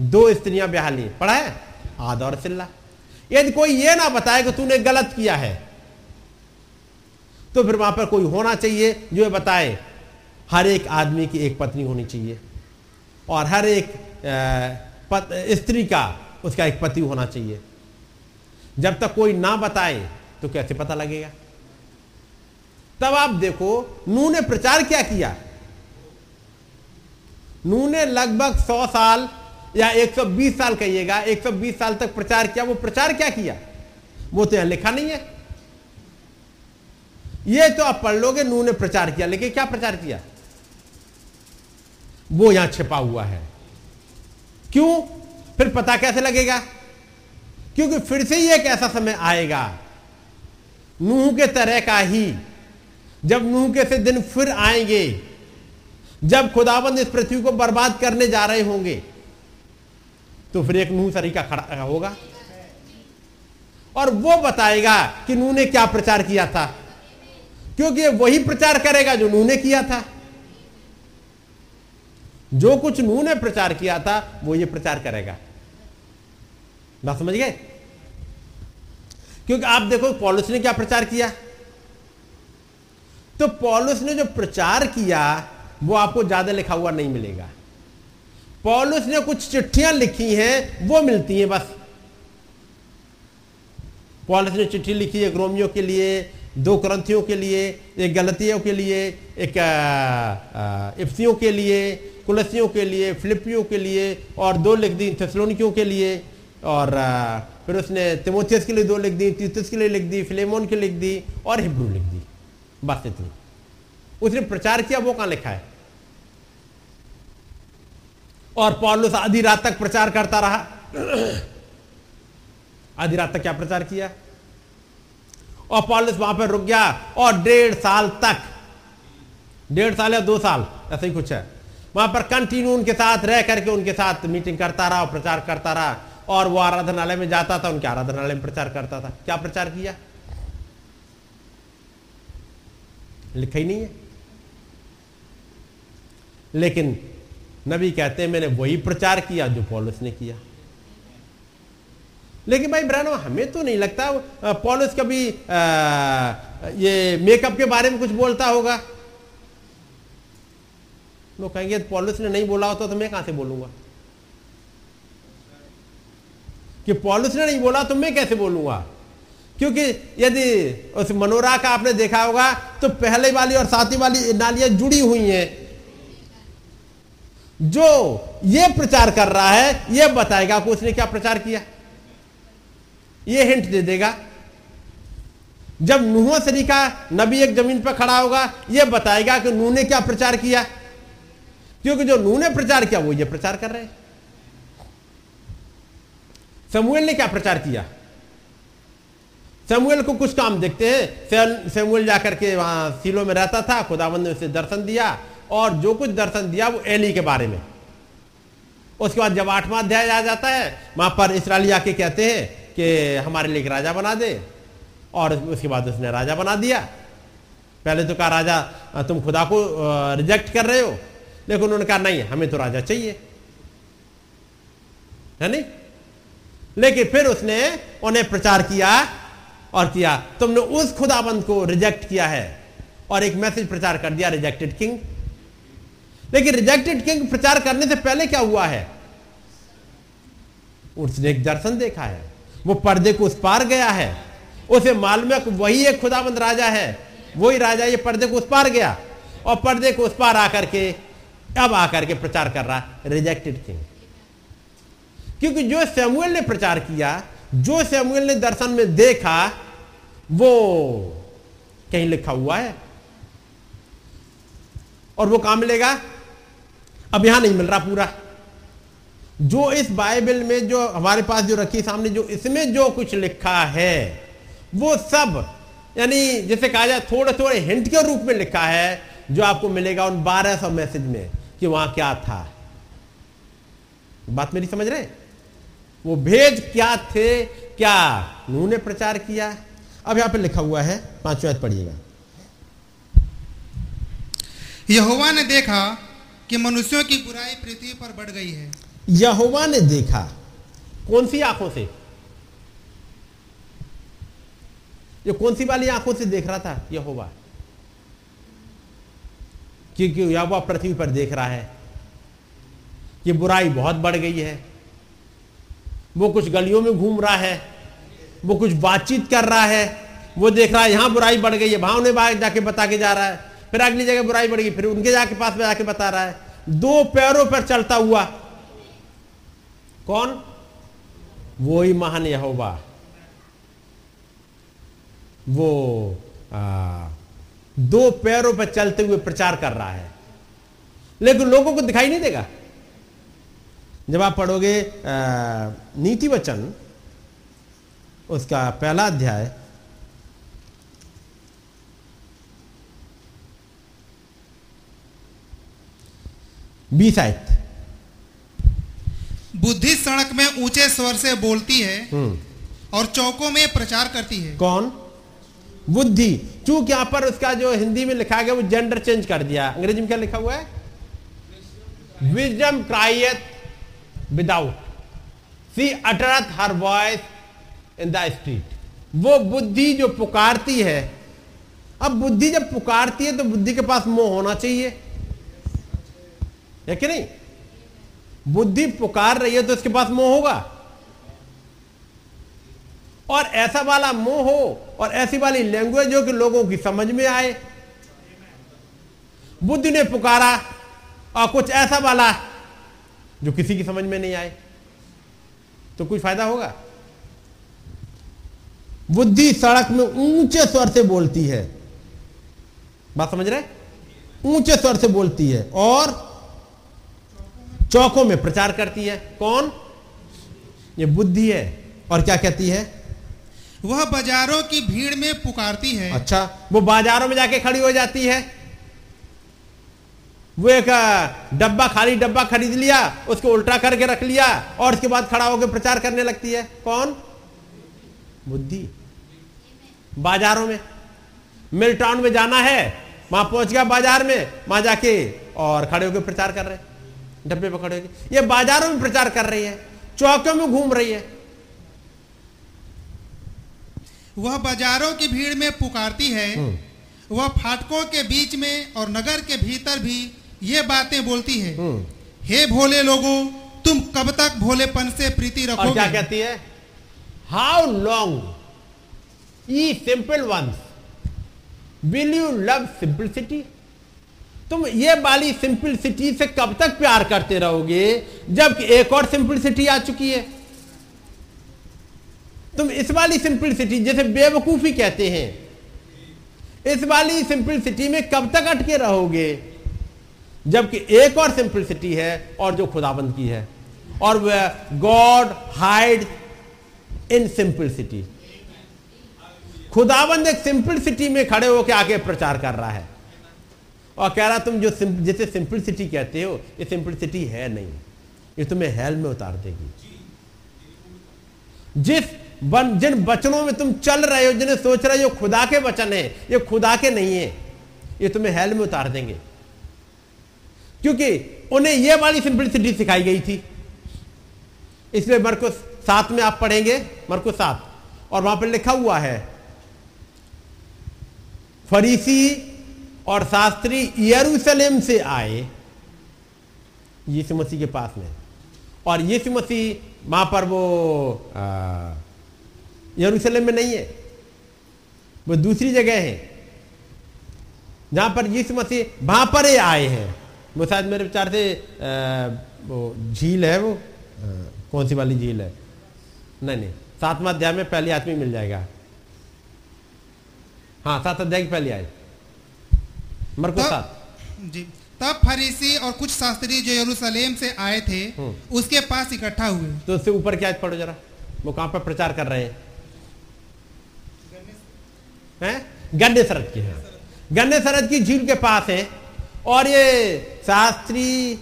दो स्त्रियाँ ब्याह ली। पढ़ा है? आद और सिल्ला। यदि कोई ये ना बताए कि तूने गलत किया है तो फिर वहाँ पर कोई होना चाहिए जो ये बताए, हर एक आदमी की एक पत्नी होनी चाहिए। और हर एक स्त्री का उसका एक पति होना चाहिए। जब तक कोई ना बताए तो कैसे पता लगेगा? तब आप देखो नू ने प्रचार क्या किया? नू ने लगभग सौ साल या 120 साल कहिएगा 120 साल तक प्रचार किया। वो प्रचार क्या किया? वो तो यहाँ लिखा नहीं है। ये तो आप पढ़ लोगे नू ने प्रचार किया, लेकिन क्या प्रचार किया? वो यहाँ छिपा हुआ है। क्यों? फिर पता कैसे लगेगा? क्योंकि फिर से ही एक ऐसा समय आएगा। नूह के तरह का ही। जब नूह के से दिन फिर आएँगे, जब खुदाबंद इस पृथ्वी को बर्बाद करने जा रहे होंगे तो फिर एक नूह तरीका खड़ा होगा। और वो बताएगा कि नूह ने क्या प्रचार किया था। क्योंकि वही प्रचार करेगा जो नूह ने किया था। जो कुछ नूह ने प्रचार किया था, वो ये प्रचार करेगा। ना समझ गए? क्योंकि आप देखो पॉलिस ने क्या प्रचार किया? तो पॉलिस ने जो प्रचार किया, वो आपको ज़्यादा लिखा हुआ नहीं मिलेगा। पॉलिस ने कुछ चिट्ठियाँ लिखी हैं, वो मिलती हैं बस। पॉलिस ने चिट्ठी लिखी है रोमियो के लिए, दो क्रंथियों के लिए, एक गलतियों के लिए, एक इफ्सियों के लिए, कुलसियों के लिए, फिलिपियों के लिए, और दो लिख दी थेसलोनिकियों के लिए। और फिर उसने तिमोथियस के लिए दो लिख दी, तीतस के लिए लिख दी, फिलेमोन के लिख दी और हिब्रू लिख दी। बस इतनी। उसने प्रचार किया, वो कहाँ लिखा है? और पॉलुस आधी रात तक प्रचार करता रहा। आधी रात तक क्या प्रचार किया? और पॉलुस वहाँ पर रुक गया और डेढ़ साल तक, डेढ़ साल या दो साल, ऐसा ही कुछ है। वहाँ पर कंटिन्यू उनके साथ, रह करके उनके साथ मीटिंग करता रहा और प्रचार करता रहा। और वो आराधनालय में जाता था उनके आराधनालय में प्रचार करता था। क्या प्रचार किया? लिखा ही नहीं है। लेकिन नबी कहते हैं मैंने वही प्रचार किया जो पॉलिस ने किया। लेकिन भाई ब्रानो हमें तो नहीं लगता पॉलिस कभी आ, ये मेकअप के बारे में कुछ बोलता होगा? लोग कहेंगे पॉलिस ने नहीं बोला होता तो मैं कहाँ से बोलूँगा? कि पॉलिस ने नहीं बोला तो मैं कैसे बोलूँगा? क्योंकि यदि उस मनोरा का आपने देखा होगा तो पहले वाली और साथी वाली नालियाँ जुड़ी हुई हैं। जो ये प्रचार कर रहा है, ये बताएगा कि उसने क्या प्रचार किया? ये हिंट दे देगा। जब नूह सरीका नबी एक ज़मीन पर खड़ा होगा यह बताएगा कि नूह ने क्या प्रचार किया? क्योंकि जो नूह ने प्रचार किया, वो ये प्रचार कर रहे हैं। समूएल ने क्या प्रचार किया? समुएल को कुछ काम देखते हैं। समुएल जाकर के वहाँ सीलो में रहता था खुदावंद ने उसे दर्शन दिया और जो कुछ दर्शन दिया वो एली के बारे में। उसके बाद जब आठवां अध्याय आ जाता है, वहाँ पर इसराइली आके कहते हैं कि हमारे लिए राजा बना दे। और उसके बाद उसने राजा बना दिया। पहले तो कहा, राजा, तुम खुदा को रिजेक्ट कर रहे हो? लेकिन उन्होंने कहा, नहीं, हमें तो राजा चाहिए। है नहीं? लेकिन फिर उसने उन्हें प्रचार किया और किया। तुमने उस खुदाबंद को रिजेक्ट किया है और एक मैसेज प्रचार कर दिया रिजेक्टेड किंग लेकिन रिजेक्टेड किंग प्रचार करने से पहले क्या हुआ है? उसने एक दर्शन देखा है। वो पर्दे को उस पार गया है। उसे मालूम है वही एक खुदाबंद राजा है। वही राजा ये पर्दे को उस पार गया और पर्दे को उस पार आकर के, अब आकर के प्रचार कर रहा रिजेक्टेड किंग क्योंकि जो सैमुअल ने प्रचार किया, जो सैमुअल ने दर्शन में देखा, वो कहीं लिखा हुआ है। और वो कहाँ मिलेगा? अब यहाँ नहीं मिल रहा पूरा। जो इस बाइबल में जो हमारे पास जो रखी सामने, जो इसमें जो कुछ लिखा है, वो सब, यानी जैसे कहा जाए थोड़े थोड़े हिंट के रूप में लिखा है, जो आपको मिलेगा उन बारह सौ मैसेज में कि वहाँ क्या था। बात मेरी समझ रहे वो भेज क्या थे? क्या नूह ने प्रचार किया? अब यहाँ पे लिखा हुआ है पांचवा पढ़िएगा। यहोवा ने देखा कि मनुष्यों की बुराई पृथ्वी पर बढ़ गई है। यहोवा ने देखा कौन सी आँखों से? ये कौन सी वाली आँखों से देख रहा था? यहोवा। क्योंकि यहोवा पृथ्वी पर देख रहा है कि बुराई बहुत बढ़ गई है। वो कुछ गलियों में घूम रहा है वो कुछ बातचीत कर रहा है वो देख रहा है यहाँ बुराई बढ़ गई है। वहाँ उन्हें जाके बता के जा रहा है। फिर अगली जगह बुराई बढ़ गई फिर उनके जाके पास में जाके बता रहा है। दो पैरों पर चलता हुआ कौन? वो ही महान यहोवा। वो आ, दो पैरों पर चलते हुए प्रचार कर रहा है। लेकिन लोगों को दिखाई नहीं देगा? जब आप पढ़ोगे नीति वचन उसका पहला अध्याय बीस आयत बुद्धि सड़क में ऊँचे स्वर से बोलती है और चौकों में प्रचार करती है। कौन? बुद्धि। चूँकि यहाँ पर उसका जो हिंदी में लिखा गया वो जेंडर चेंज कर दिया। अंग्रेज़ी में क्या लिखा हुआ है? Wisdom crieth without she uttereth her voice in the street वो बुद्धि जो पुकारती है, अब बुद्धि जब पुकारती है तो बुद्धि के पास मोह होना चाहिए। है कि नहीं? बुद्धि पुकार रही है तो इसके पास मोह होगा। और ऐसा वाला मोह हो, और ऐसी वाली लैंग्वेज हो कि लोगों की समझ में आए। बुद्धि ने पुकारा, और कुछ ऐसा वाला जो किसी की समझ में नहीं आए तो कुछ फ़ायदा होगा? बुद्धि सड़क में ऊँचे स्वर से बोलती है। बात समझ रहे? ऊँचे स्वर से बोलती है और चौकों में प्रचार करती है। कौन? ये बुद्धि है। और क्या कहती है? वह बाजारों की भीड़ में पुकारती है। अच्छा वो बाजारों में जाके खड़ी हो जाती है। वो एक डब्बा खाली डब्बा खरीद लिया उसको उल्टा करके रख लिया और उसके बाद खड़ा होकर प्रचार करने लगती है। कौन? बुद्धि। बाजारों में। मिल टाउन में जाना है वहाँ पहुँच गया बाज़ार में वहाँ जाके और खड़े होकर प्रचार कर रहे डब्बे पकड़े होकर। ये बाजारों में प्रचार कर रही है चौकों में घूम रही है। वह बाजारों की भीड़ में पुकारती है वह फाटकों के बीच में और नगर के भीतर भी ये बातें बोलती है। हे भोले लोगों तुम कब तक भोलेपन से प्रीति और रखोगे? क्या कहती है? How long ye simple ones will you love simplicity तुम ये वाली सिंपलिसिटी से कब तक प्यार करते रहोगे जबकि एक और सिंपलिसिटी आ चुकी है? तुम इस वाली सिंपलिसिटी जैसे बेवकूफ़ी कहते हैं इस वाली सिंपलिसिटी में कब तक अटके रहोगे? जबकि एक और सिंपलिसिटी है और जो खुदाबंद की है। और वह गॉड हाइड इन सिंपलिसिटी खुदाबंद एक सिंपलिसिटी में खड़े होकर आगे प्रचार कर रहा है। और कह रहा, तुम जो जिसे सिंपलिसिटी कहते हो, ये सिंपलिसिटी है नहीं। ये तुम्हें हेल में उतार देगी। जिस बन, जिन वचनों में तुम चल रहे हो, जिन्हें सोच रहे हो खुदा के वचन है, ये खुदा के नहीं है, ये तुम्हें हेल में उतार देंगे। क्योंकि उन्हें यह वाली सिंपलिसिटी सिखाई गई थी। इसलिए मरकुस सात में आप पढ़ेंगे, मरकुस सात। और वहाँ पर लिखा हुआ है, फरीसी और शास्त्री यरूशलेम से आए, यीशु मसीह के पास में। और यीशु मसीह वहाँ पर वो यरूशलेम में नहीं है। वो दूसरी जगह है। जहाँ पर यीशु मसीह वहाँ पर ही आए हैं। वो शायद मेरे विचार से वो झील है वो? आ, कौन सी वाली झील है? नहीं नहीं। सातवां अध्याय में पहली आदमी मिल जाएगा। हाँ सात अध्याय की पहली आय। मरको सात। जी। तब फरीसी और कुछ शास्त्री जो यरूशलेम से आए थे उसके पास इकट्ठा हुए। तो उससे ऊपर क्या पढ़ो जरा। वो कहाँ पर प्रचार कर रहे हैं? हैं? गन्ने सरद की है। गन्ने सरद की झील के पास है। और ये शास्त्री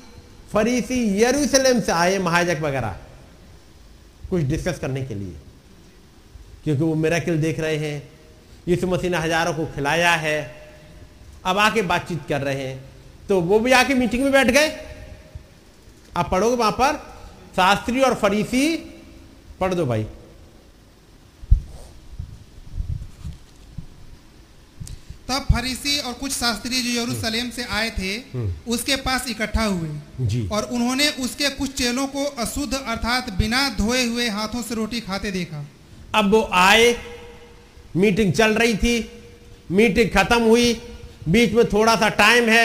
फरीसी यरूशलेम से आए महाजक वगैरह कुछ डिस्कस करने के लिए। क्योंकि वो मेरा किल देख रहे हैं। यीशु मसीह ने हज़ारों को खिलाया है। अब आके बातचीत कर रहे हैं। तो वो भी आके मीटिंग में बैठ गए। आप पढ़ोगे वहाँ पर, शास्त्री और फरीसी, पढ़ दो भाई। तब फरीसी और कुछ शास्त्री जो यरूशलेम से आए थे उसके पास इकट्ठा हुए। जी। और उन्होंने उसके कुछ चेलों को अशुद्ध अर्थात बिना धोए हुए हाथों से रोटी खाते देखा। अब वो आए मीटिंग चल रही थी मीटिंग खत्म हुई बीच में थोड़ा सा टाइम है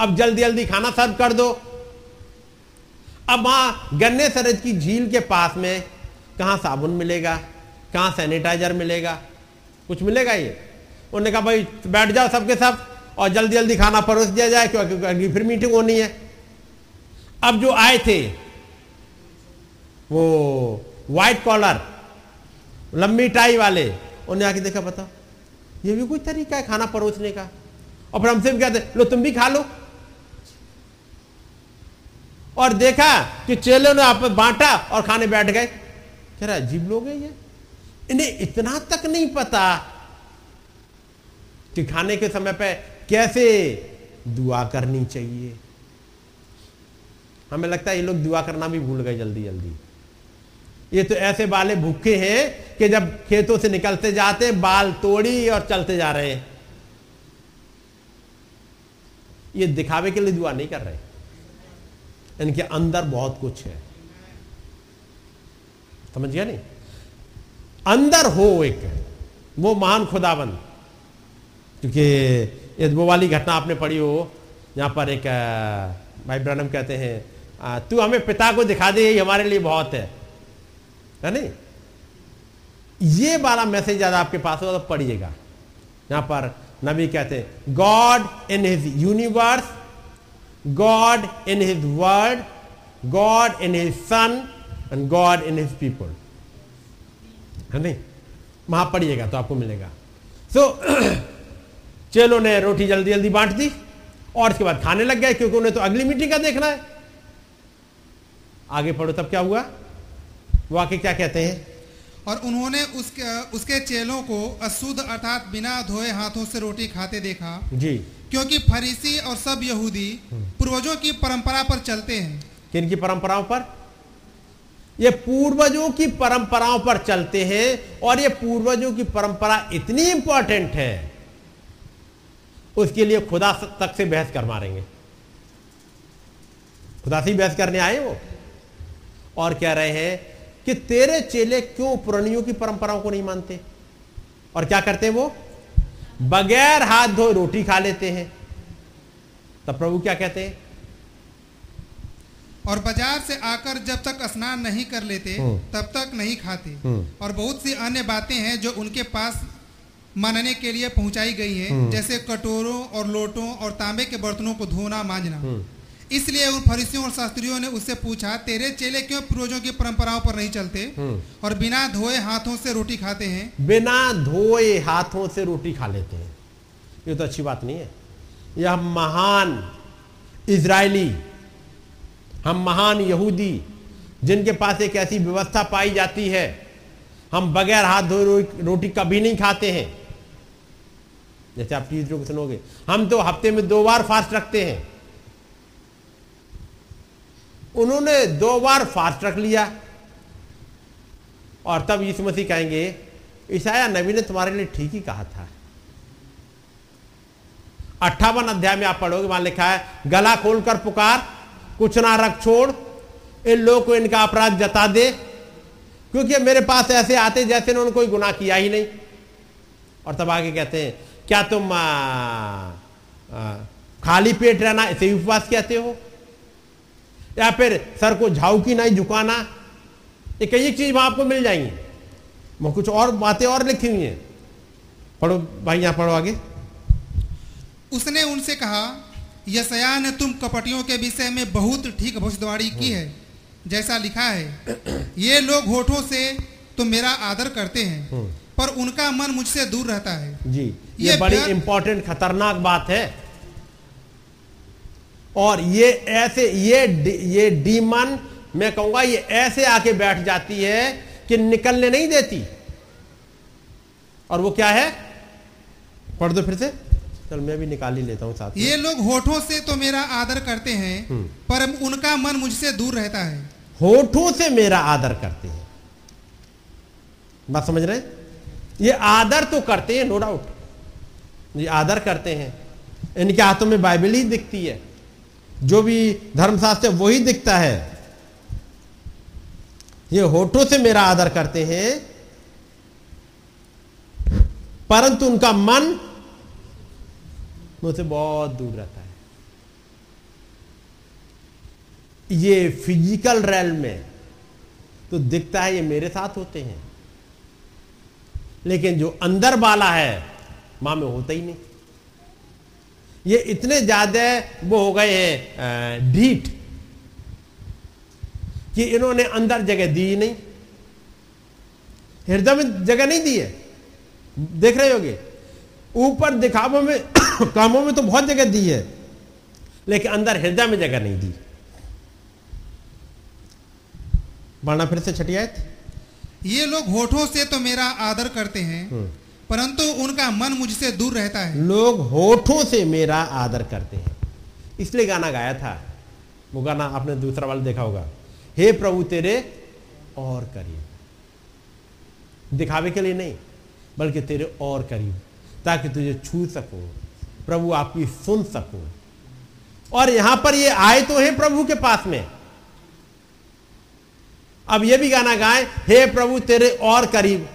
अब जल्दी जल्दी खाना सर्व कर दो। अब वहाँ गन्ने सरज की झील के पास में कहाँ साबुन मिलेगा कहाँ सैनिटाइजर मिलेगा कुछ मिलेगा ये? उन्होंने कहा, भाई, बैठ जाओ सबके सब और जल्दी जल्दी खाना परोस दिया जाए, क्योंकि अगली फिर मीटिंग होनी है। अब जो आए थे, वो वाइट कॉलर लंबी टाई वाले उन्हें आके देखा, बताओ, ये भी कोई तरीका है खाना परोसने का? और फिर हमसे भी कहते, लो, तुम भी खा लो। और देखा कि चेलों ने आप बांटा और खाने बैठ गए। कह रहा, अजीब लोग हैं ये। इन्हें इतना तक नहीं पता कि खाने के समय पे कैसे दुआ करनी चाहिए? हमें लगता है ये लोग दुआ करना भी भूल गए जल्दी जल्दी। ये तो ऐसे बाले भूखे हैं कि जब खेतों से निकलते जाते, बाल तोड़ी और चलते जा रहे हैं। ये दिखावे के लिए दुआ नहीं कर रहे। इनके अंदर बहुत कुछ है। समझ गया नहीं? अंदर हो एक, वो महान खुदाबंद क्योंकि वो वाली घटना आपने पढ़ी हो जहाँ पर एक भाई ब्रनम कहते हैं तू हमें पिता को दिखा दे ये हमारे लिए बहुत है। है नहीं? ये वाला मैसेज ज़्यादा आपके पास हो तो पढ़िएगा। यहाँ पर नबी कहते हैं God in his universe God in his word God in his son and God in his people है नहीं? वहाँ पढ़िएगा तो आपको मिलेगा। सो so, चेलों ने रोटी जल्दी जल्दी बांट दी और उसके बाद खाने लग गए क्योंकि उन्हें तो अगली मीटिंग का देखना है। आगे पढ़ो तब क्या हुआ? वो आके क्या कहते हैं? और उन्होंने उसके उसके चेलों को अशुद्ध अर्थात बिना धोए हाथों से रोटी खाते देखा। जी। क्योंकि फरीसी और सब यहूदी पूर्वजों की परंपरा पर चलते हैं। किन की परंपराओं पर? ये पूर्वजों की परंपराओं पर चलते हैं और ये पूर्वजों की परंपरा इतनी इंपॉर्टेंट है। उसके लिए खुदा तक से बहस कर मारेंगे। खुदा से बहस करने आए वो। और कह रहे हैं कि तेरे चेले क्यों पुरानियों की परंपराओं को नहीं मानते? और क्या करते हैं वो? बगैर हाथ धोए रोटी खा लेते हैं। तब प्रभु क्या कहते हैं? और बाज़ार से आकर जब तक स्नान नहीं कर लेते तब तक नहीं खाते। और बहुत सी अन्य बातें हैं जो उनके पास मानने के लिए पहुंचाई गई है। जैसे कटोरों और लोटों और तांबे के बर्तनों को धोना मांझना इसलिए उन फरिसियों और शास्त्रियों ने उससे पूछा तेरे चेले क्यों पूर्वजों की परंपराओं पर नहीं चलते? और बिना धोए हाथों से रोटी खाते हैं? बिना धोए हाथों से रोटी खा लेते हैं। ये तो अच्छी बात नहीं है। यह महान इजरायली हम महान यहूदी जिनके पास एक ऐसी व्यवस्था पाई जाती है हम बगैर हाथ धोए रोटी कभी नहीं खाते हैं। जैसे आप टीचरों को सुनोगे। हम तो हफ़्ते में दो बार फास्ट रखते हैं। उन्होंने दो बार फास्ट रख लिया। और तब यीशु मसीह कहेंगे, ईसाया नबी ने तुम्हारे लिए ठीक ही कहा था। अट्ठावन अध्याय में आप पढ़ोगे, वहाँ लिखा है, गला खोलकर पुकार, कुछ ना रख छोड़, इन लोगों को इनका अपराध जता दे, क्योंकि मेरे पास ऐसे आते जैसे उन्होंने कोई गुनाह किया ही नहीं। और तब आगे कहते हैं क्या तुम आ, आ, खाली पेट रहना इसे उपवास कहते हो? या फिर सर को झाऊ की नहीं झुकाना? ये कई चीज़ वहाँ आपको मिल जाएँगी। वो कुछ और बातें और लिखी हुई हैं। पढ़ो भाई यहाँ पढ़ो आगे। उसने उनसे कहा यशया ने तुम कपटियों के विषय में बहुत ठीक भविष्यवाणी की है। जैसा लिखा है ये लोग होठों से तो मेरा आदर करते हैं। पर उनका मन मुझसे दूर रहता है। जी ये, ये बड़ी इंपॉर्टेंट खतरनाक बात है। और ये ऐसे ये ये डीमन मैं कहूँगा ये ऐसे आके बैठ जाती है कि निकलने नहीं देती। और वो क्या है? पढ़ दो फिर से। चल मैं भी निकाल ही लेता हूँ साथ ये लोग होठों से तो मेरा आदर करते हैं पर उनका मन मुझसे दूर रहता है। होठों से मेरा आदर करते हैं। बात समझ रहे ये आदर तो करते हैं नो डाउट ये आदर करते हैं। इनके हाथों में बाइबल ही दिखती है। जो भी धर्मशास्त्र वही दिखता है। ये होठों से मेरा आदर करते हैं। परंतु उनका मन मुझसे बहुत दूर रहता है। ये फ़िज़िकल रेल में तो दिखता है, ये मेरे साथ होते हैं। लेकिन जो अंदर वाला है, माँ में होता ही नहीं। ये इतने ज़्यादा वो हो गए हैं ढीठ कि इन्होंने अंदर जगह दी नहीं। हृदय में जगह नहीं दी है। देख रहे होगे? ऊपर दिखावों में, कामों में तो बहुत जगह दी है, लेकिन अंदर हृदय में जगह नहीं दी। बढ़ना फिर से छठी आयत? ये लोग होठों से तो मेरा आदर करते हैं परंतु उनका मन मुझसे दूर रहता है। लोग होठों से मेरा आदर करते हैं। इसलिए गाना गाया था। वो गाना आपने दूसरा वाला देखा होगा। हे प्रभु तेरे और करीब दिखावे के लिए नहीं बल्कि तेरे और करीब ताकि तुझे छू सको प्रभु आपकी सुन सको। और यहाँ पर ये आए तो हैं प्रभु के पास में। अब ये भी गाना गाएँ हे प्रभु तेरे और करीब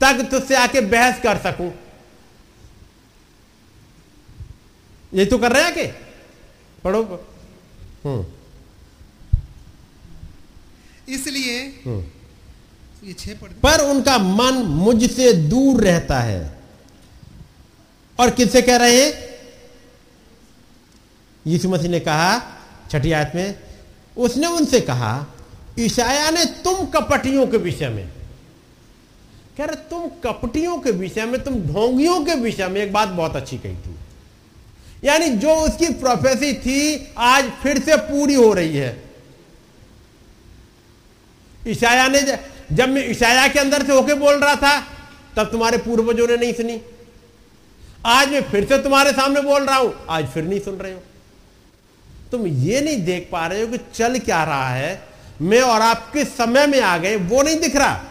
ताकि तुझसे आके बहस कर सकूँ। ये तो कर रहे हैं के पढ़ो। हम्म। इसलिए हम्म। ये छह पढ़ पर उनका मन मुझसे दूर रहता है। और किससे कह रहे हैं? यीशु मसीह ने कहा छठी आयत में उसने उनसे कहा ईशाया ने तुम कपटियों के विषय में कह रहे, तुम कपटियों के विषय में, तुम ढोंगियों के विषय में एक बात बहुत अच्छी कही थी। यानी जो उसकी प्रोफेसी थी, आज फिर से पूरी हो रही है। ईशाया ने जब मैं ईशाया के अंदर से होके बोल रहा था, तब तुम्हारे पूर्वजों ने नहीं सुनी। आज मैं फिर से तुम्हारे सामने बोल रहा हूँ, आज फिर नहीं सुन रहे हो। तुम ये नहीं देख पा रहे हो कि चल क्या रहा है मैं और आप किस समय में आ गए वो नहीं दिख रहा।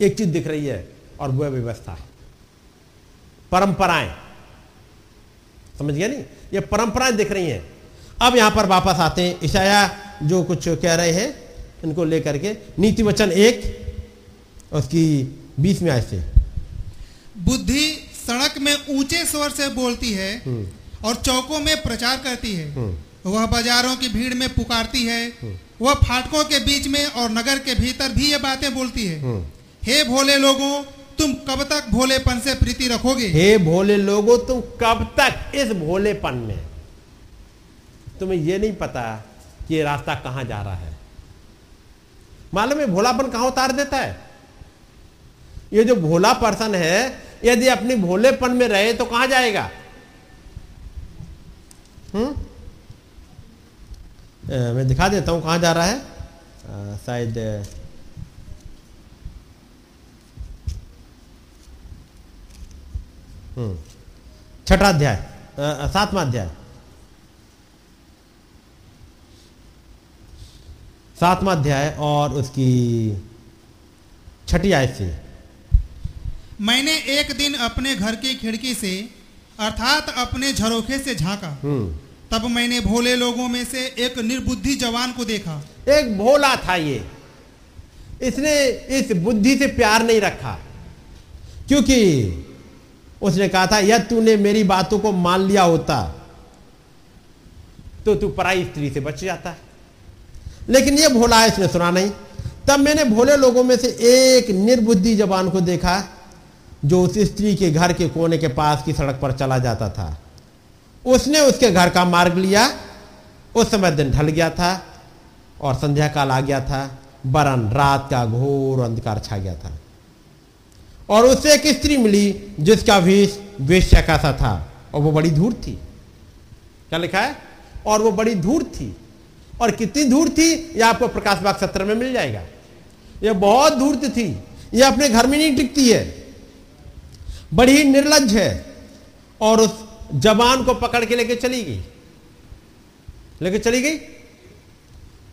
एक चीज़ दिख रही है और वो है व्यवस्था। परंपराएँ। समझ गया नहीं? ये परंपराएँ दिख रही हैं। अब यहाँ पर वापस आते हैं। ईशाया जो कुछ कह रहे हैं इनको लेकर के नीति वचन एक उसकी बीस में आए से बुद्धि सड़क में ऊँचे स्वर से बोलती है और चौकों में प्रचार करती है। वह बाजारों की भीड़ में पुकारती है। वह फाटकों के बीच में और नगर के भीतर भी ये बातें बोलती है। हे भोले लोगों तुम कब तक भोलेपन से प्रीति रखोगे? हे भोले लोगों तुम कब तक इस भोलेपन में? तुम्हें यह नहीं पता कि ये रास्ता कहाँ जा रहा है। मालूम है भोलापन कहाँ उतार देता है? ये जो भोला पर्सन है यदि अपनी भोलेपन में रहे तो कहाँ जाएगा हम्म अ, मैं दिखा देता हूँ कहाँ जा रहा है। शायद हम्म छठा अध्याय अ, अध्याय। सातवां अध्याय और उसकी छठी आयत से। मैंने एक दिन अपने घर की खिड़की से अर्थात अपने झरोखे से झांका। हम्म। तब मैंने भोले लोगों में से एक निर्बुद्धि जवान को देखा। एक भोला था ये। इसने इस बुद्धि से प्यार नहीं रखा। क्योंकि उसने कहा था, यह तूने मेरी बातों को मान लिया होता तो तू पराई स्त्री से बच जाता। है लेकिन यह भोला है इसने सुना नहीं। तब मैंने भोले लोगों में से एक निर्बुद्धि जवान को देखा, जो उस स्त्री के घर के कोने के पास की सड़क पर चला जाता था। उसने उसके घर का मार्ग लिया। उस समय दिन ढल गया था और संध्या काल आ गया था। वरन रात का घोर अंधकार छा गया था। और उससे एक स्त्री मिली जिसका वेश वेश्या का सा था और वो बड़ी धूर्त थी। क्या लिखा है? और वो बड़ी धूर्त थी। और कितनी धूर्त थी? ये आपको प्रकाश बाग सत्र में मिल जाएगा। ये बहुत धूर्त थी। यह अपने घर में नहीं टिकती है। बड़ी निर्लज है। और उस जवान को पकड़ के लेके चली गई। लेके चली गई।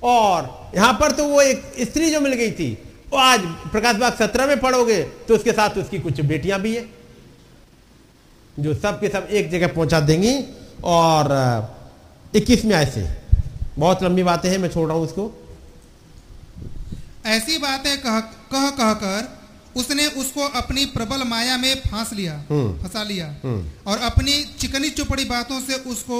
और यहाँ पर तो वो एक स्त्री जो मिल गई थी, वो आज प्रकाश बाग सत्रह में पढ़ोगे तो उसके साथ उसकी कुछ बेटियाँ भी है, जो सब के सब एक जगह पहुँचा देंगी। और इक्कीस में ऐसे बहुत लंबी बातें हैं, मैं छोड़ रहा हूँ उसको ऐसी बातें कह कह कह कर उसने उसको अपनी प्रबल माया में फांस लिया हम्म। फंसा लिया हम्म। और अपनी चिकनी चुपड़ी बातों से उसको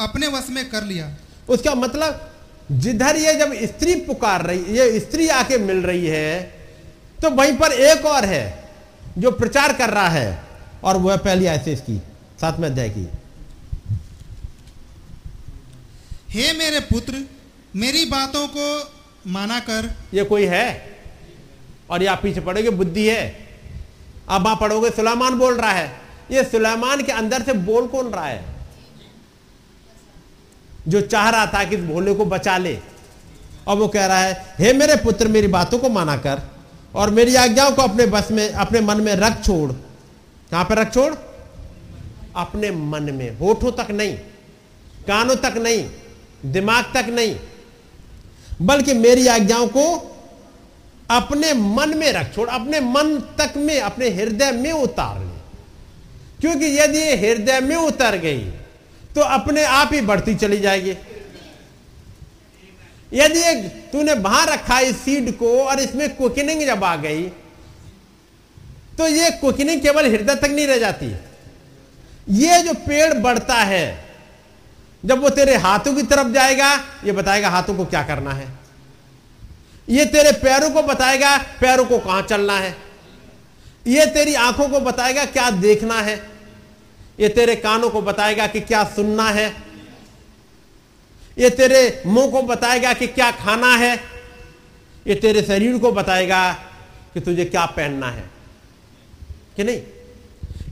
अपने वश में कर लिया उसका मतलब जिधर ये जब स्त्री पुकार रही ये स्त्री आके मिल रही है तो वहीं पर एक और है जो प्रचार कर रहा है और वह पहली ऐसे इसकी सातवें अध्याय की हे मेरे पुत्र मेरी बातों को माना कर ये कोई है और ये पीछे पढ़ोगे बुद्धि है। अब आप पढ़ोगे, सुलेमान बोल रहा है। ये सुलेमान के अंदर से बोल कौन रहा है? जो चाह रहा था कि भोले को बचा ले। और वो कह रहा है, हे मेरे पुत्र, मेरी बातों को माना कर और मेरी आज्ञाओं को अपने बस में, अपने मन में रख छोड़। कहाँ पर रख छोड़? अपने मन में। होठों तक नहीं, कानों तक नहीं, दिमाग तक नहीं, बल्कि मेरी आज्ञाओं को अपने मन में रख, छोड़, अपने मन तक में, अपने हृदय में उतार ले। क्योंकि यदि ये हृदय में उतर गई तो अपने आप ही बढ़ती चली जाएगी। यदि तूने वहाँ रखा इस सीड को और इसमें कुकिनिंग जब आ गई तो ये कुकिनिंग केवल हृदय तक नहीं रह जाती। ये जो पेड़ बढ़ता है, जब वो तेरे हाथों की तरफ़ जाएगा, ये बताएगा हाथों को क्या करना है? ये तेरे पैरों को बताएगा, पैरों को कहाँ चलना है? ये तेरी आँखों को बताएगा, क्या देखना है? ये तेरे कानों को बताएगा कि क्या सुनना है? ये तेरे मुँह को बताएगा कि क्या खाना है? ये तेरे शरीर को बताएगा कि तुझे क्या पहनना है। कि नहीं?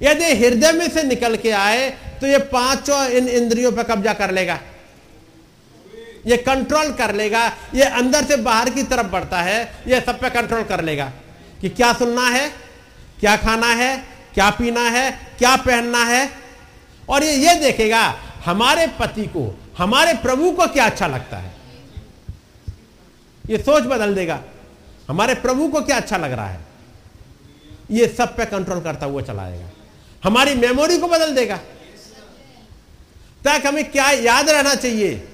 यदि हृदय में से निकल के आए तो ये पाँचों इन इंद्रियों पर कब्जा कर लेगा। ये कंट्रोल कर लेगा, ये अंदर से बाहर की तरफ़ बढ़ता है, ये सब पे कंट्रोल कर लेगा। कि क्या सुनना है, क्या खाना है, क्या पीना है, क्या पहनना है? और ये ये देखेगा, हमारे पति को, हमारे प्रभु को क्या अच्छा लगता है? ये सोच बदल देगा, हमारे प्रभु को क्या अच्छा लग रहा है? ये सब पे कंट्रोल करता हुआ चलाएगा हमारी मेमोरी को बदल देगा। ताकि हमें क्या याद रहना चाहिए?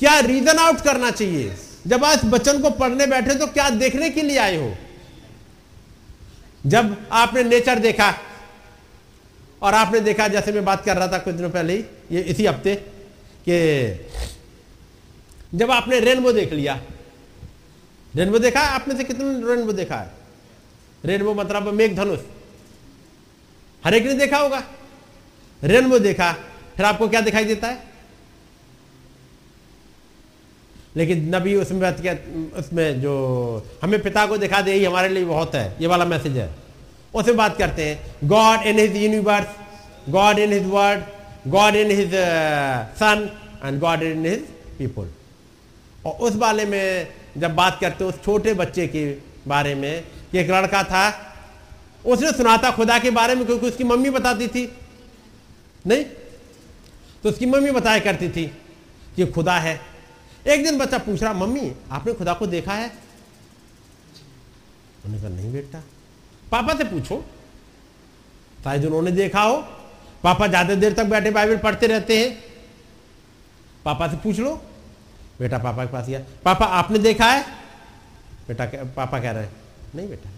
क्या रीजन आउट करना चाहिए? जब आज बच्चन को पढ़ने बैठे तो क्या देखने के लिए आए हो? जब आपने नेचर देखा, और आपने देखा, जैसे मैं बात कर रहा था कुछ दिनों पहले ही, ये इसी हफ़्ते, कि जब आपने रेनबो देख लिया रेनबो देखा? है आपने से कितने रेनबो देखा है? रेनबो मतलब मेघ धनुष। हर एक ने देखा होगा। रेनबो देखा, फिर आपको क्या दिखाई देता है? लेकिन नबी उसमें उसमें जो हमें पिता को दिखा दे ही हमारे लिए बहुत है, ये वाला मैसेज है। उसमें बात करते हैं God in his universe God in his word God in his son and God in his people और उस वाले में जब बात करते हैं, उस छोटे बच्चे के बारे में, कि एक लड़का था, उसने सुना था खुदा के बारे में, क्योंकि उसकी मम्मी बताती थी। नहीं? तो उसकी मम्मी बताया करती थी कि खुदा है एक दिन बच्चा पूछ रहा, मम्मी, आपने खुदा को देखा है? उन्होंने कहा, नहीं बेटा। पापा से पूछो शायद उन्होंने देखा हो, पापा ज़्यादा देर तक बैठे बाइबल पढ़ते रहते हैं। पापा से पूछ लो, बेटा, पापा के पास गया। पापा, आपने देखा है? बेटा पापा कह रहे हैं, नहीं बेटा।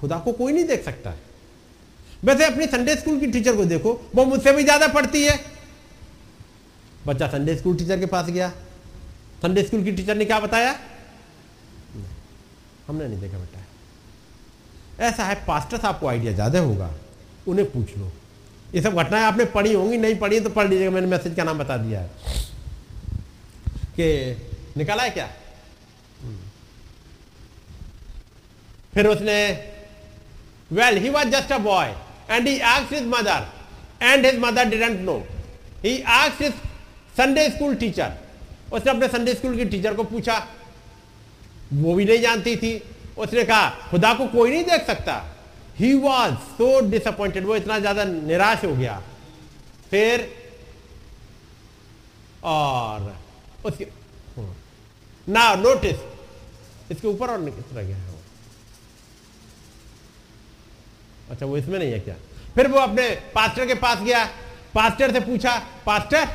खुदा को कोई नहीं देख सकता वैसे अपनी संडे स्कूल की टीचर को देखो, वो मुझसे भी ज़्यादा पढ़ती है। बच्चा संडे स्कूल टीचर के पास गया। संडे स्कूल की टीचर ने क्या बताया? हमने नहीं देखा बेटा। ऐसा है पास्टर आपको आइडिया ज़्यादा होगा, उन्हें पूछ लो। ये सब घटनाएँ आपने पढ़ी होंगी, नहीं पढ़ी तो पढ़ लीजिएगा, मैंने मैसेज का नाम बता दिया है। कि निकाला है क्या? फिर उसने well he was just a boy and he asked his mother and his mother didn't know he asked his Sunday school teacher उसने अपने संडे स्कूल की टीचर को पूछा। वो भी नहीं जानती थी। उसने कहा, खुदा को कोई नहीं देख सकता? ही वॉज़ सो डिसअपॉइंटेड वो इतना ज़्यादा निराश हो गया। फिर, और उसके ना नोटिस इसके ऊपर और किस तरह गया है अच्छा वो इसमें नहीं है क्या? फिर वो अपने पास्टर के पास गया। पास्टर से पूछा पास्टर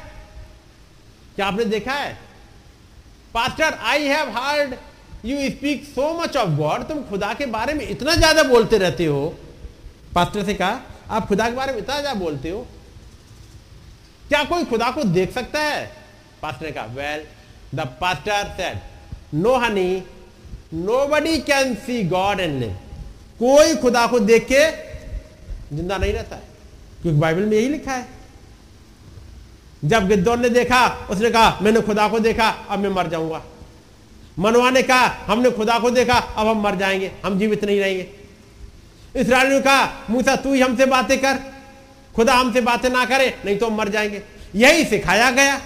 क्या आपने देखा है? Pastor I have heard you speak so much of God तुम खुदा के बारे में इतना ज़्यादा बोलते रहते हो। पास्टर से कहा, आप खुदा के बारे में इतना ज़्यादा बोलते हो। क्या कोई खुदा को देख सकता है? पास्टर ने कहा well the pastor said no honey nobody can see God and live कोई खुदा को देख के ज़िंदा नहीं रहता है। क्योंकि बाइबल में यही लिखा है। जब गिद्दौन ने देखा, उसने कहा, मैंने खुदा को देखा, अब मैं मर जाऊँगा। मनवा ने कहा, हमने खुदा को देखा, अब हम मर जाएँगे, हम जीवित नहीं रहेंगे। इसराइल ने कहा, मूसा, तू ही हमसे बातें कर। खुदा हमसे बातें ना करे, नहीं तो हम मर जाएँगे। यही सिखाया गया।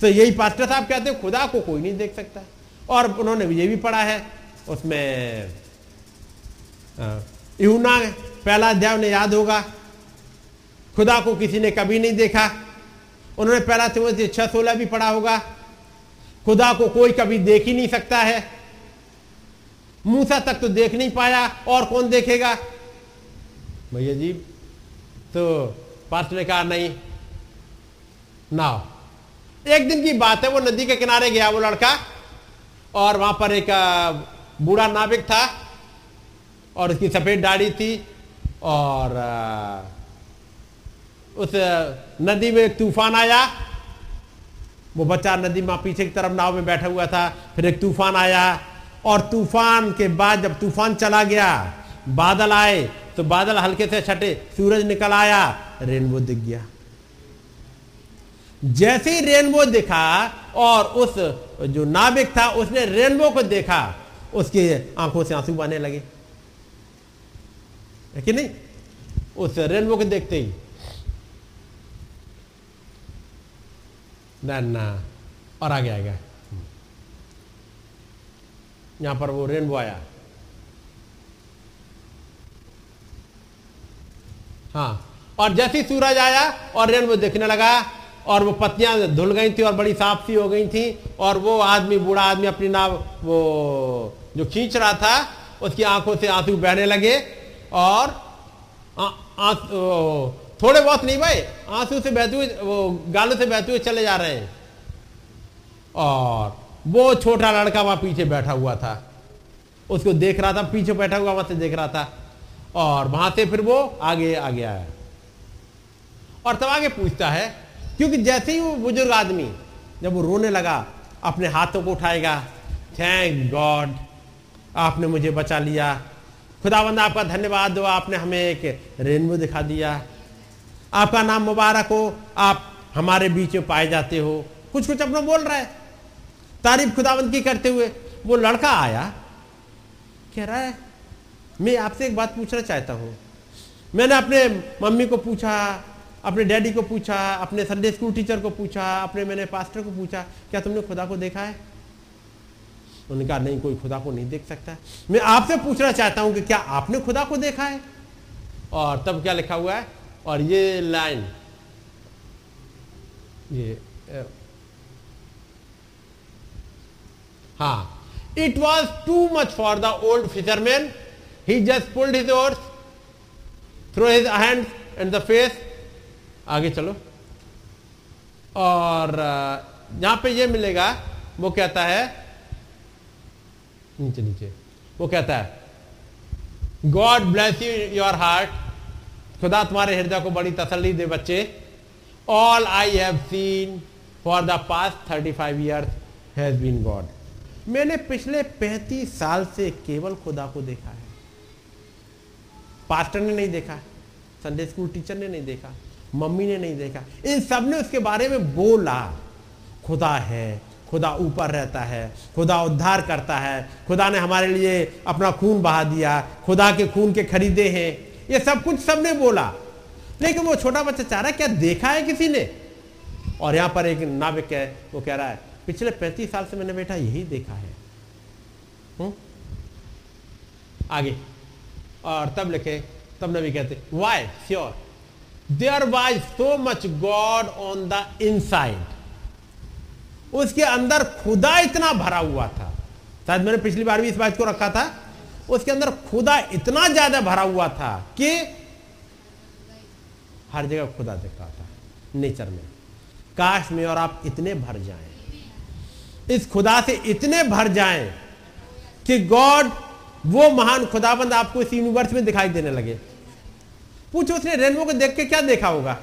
तो यही पास्टर साहब कहते हैं, खुदा को कोई नहीं देख सकता। और उन्होंने ये भी पढ़ा है, उसमें यूना पहला अध्याय उन्हें याद होगा। खुदा को किसी ने कभी नहीं देखा। उन्होंने पहला तिमोथी छह सोलह भी पढ़ा होगा। खुदा को कोई कभी देख ही नहीं सकता है। मूसा तक तो देख नहीं पाया, और कौन देखेगा? भैया जी तो पास्टर ने कहा, नहीं, ना एक दिन की बात है, वो नदी के किनारे गया, वो लड़का, और वहाँ पर एक बूढ़ा नाविक था, और उसकी सफ़ेद दाढ़ी थी, और उस नदी में एक तूफ़ान आया। वो बच्चा नदी में पीछे की तरफ़ नाव में बैठा हुआ था। फिर एक तूफ़ान आया और तूफ़ान के बाद जब तूफ़ान चला गया, बादल आए तो बादल हल्के से छटे, सूरज निकल आया, रेनबो दिख गया। जैसे ही रेनबो दिखा और उस, जो नाविक था, उसने रेनबो को देखा, उसकी आँखों से आँसू बहने लगे। है कि नहीं? उस रेनबो को देखते ही ना और आगे आएगा यहाँ पर वो रेनबो आया हाँ और जैसे ही सूरज आया और रेनबो देखने लगा और वो पत्तियाँ धुल गई थी और बड़ी साफ़ सी हो गई थी और वो आदमी बूढ़ा आदमी अपनी नाव वो जो खींच रहा था उसकी आँखों से आँसू बहने लगे और आ, आ, थोड़े बहुत नहीं भाई, आँसू से बहते हुए, वो गालों से बहते हुए चले जा रहे हैं। और वो छोटा लड़का वहाँ पीछे बैठा हुआ था। उसको देख रहा था, पीछे बैठा हुआ वहाँ से देख रहा था। और वहाँ से फिर वो आगे आगे आया। और तब आगे पूछता है, क्योंकि जैसे ही वो बुज़ुर्ग आदमी, जब वो रोने लगा, अपने हाथों को उठाएगा थैंक गॉड आपने मुझे बचा लिया। खुदावंद, आपका धन्यवाद दो, आपने हमें एक रेनबो दिखा दिया। आपका नाम मुबारक हो, आप हमारे बीच में पाए जाते हो। कुछ कुछ अपना बोल रहा है। तारीफ़ खुदावंद की करते हुए वो लड़का आया, कह रहा है, मैं आपसे एक बात पूछना चाहता हूँ। मैंने अपने मम्मी को पूछा, अपने डैडी को पूछा, अपने संडे स्कूल टीचर को पूछा, अपने मैंने पास्टर को पूछा, क्या तुमने खुदा को देखा है? उन्होंने कहा, नहीं, कोई खुदा को नहीं देख सकता। मैं आपसे पूछना चाहता हूँ कि क्या आपने खुदा को देखा है? और तब क्या लिखा हुआ है? और ये लाइन, ये हाँ it was too much for the old fisherman he just pulled his oars throw his hand and the face आगे चलो। और यहाँ पे ये मिलेगा, वो कहता है, नीचे नीचे, वो कहता है God bless you your heart खुदा तुम्हारे हृदय को बड़ी तसल्ली दे बच्चे। All I have seen for the past thirty five year has been God मैंने पिछले पैंतीस साल से केवल खुदा को देखा है। पास्टर ने नहीं देखा संडे स्कूल टीचर ने नहीं देखा, मम्मी ने नहीं देखा। इन सबने उसके बारे में बोला, खुदा है, खुदा ऊपर रहता है, खुदा उद्धार करता है, खुदा ने हमारे लिए अपना खून बहा दिया, खुदा के खून के खरीदे हैं। ये सब कुछ सबने बोला। लेकिन वो छोटा बच्चा चाह रहा है, क्या देखा है किसी ने? और यहाँ पर एक नाविक है वो कह रहा है, पिछले पैंतीस साल से मैंने बेटा यही देखा है। हुँ? आगे। और तब लिखे, तब नबी कहते why sure there was so much God on the inside उसके अंदर खुदा इतना भरा हुआ था। शायद मैंने पिछली बार भी इस बात को रखा था उसके अंदर खुदा इतना ज़्यादा भरा हुआ था कि हर जगह खुदा दिख था, नेचर में। काश में और आप इतने भर जाएँ। इस खुदा से इतने भर जाएँ कि गॉड वो महान खुदाबंद आपको इस यूनिवर्स में दिखाई देने लगे। पूछो उसने रेनबो को देख के क्या देखा होगा?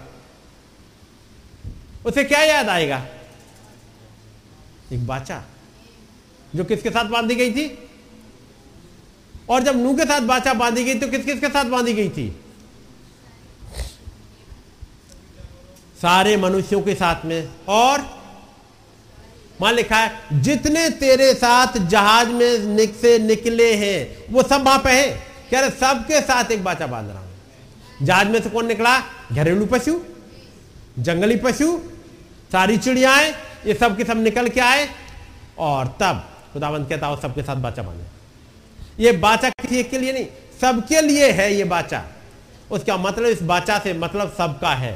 उसे क्या याद आएगा? एक बाचा जो किसके साथ बांधी गई थी? और जब नू के साथ बाचा बांधी गई तो किस किसके साथ बांधी गई थी? सारे मनुष्यों के साथ में। और मान लिखा है, जितने तेरे साथ जहाज़ में निक से निकले हैं, वो सब वहाँ पे हैं। कह रहे, सबके साथ एक बाचा बाँध रहा हूँ। जहाज़ में से कौन निकला? घरेलू पशु, जंगली पशु, सारी चिड़ियाएँ, ये सब के सब निकल के आए। और तब खुदावंत कहता हो सबके साथ बाचा बांधे। ये बाचा किसी के लिए नहीं, सबके लिए है ये बाचा। उसका मतलब इस बाचा से मतलब सबका है।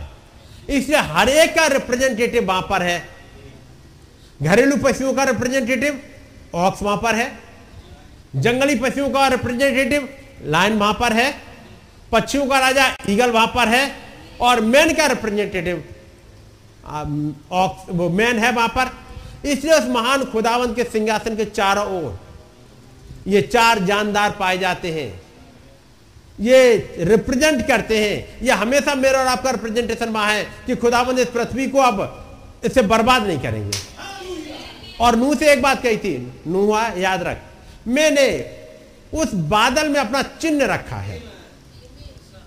इसलिए हर एक का रिप्रेजेंटेटिव वहाँ पर है। घरेलू पशुओं का रिप्रेजेंटेटिव ऑक्स वहाँ पर है। जंगली पशुओं का रिप्रेजेंटेटिव लाइन वहाँ पर है। पक्षियों का राजा ईगल वहाँ पर है। और मैन का रिप्रेजेंटेटिव ऑक्स मैन है वहाँ पर। इसलिए उस महान खुदावंत के सिंहासन के चारों ओर ये चार जानदार पाए जाते हैं। ये रिप्रेजेंट करते हैं। ये हमेशा मेरा और आपका रिप्रेजेंटेशन वहाँ है कि खुदाबंद इस पृथ्वी को अब इसे बर्बाद नहीं करेंगे। और नू से एक बात कही थी, नूहा, याद रख, मैंने उस बादल में अपना चिन्ह रखा है।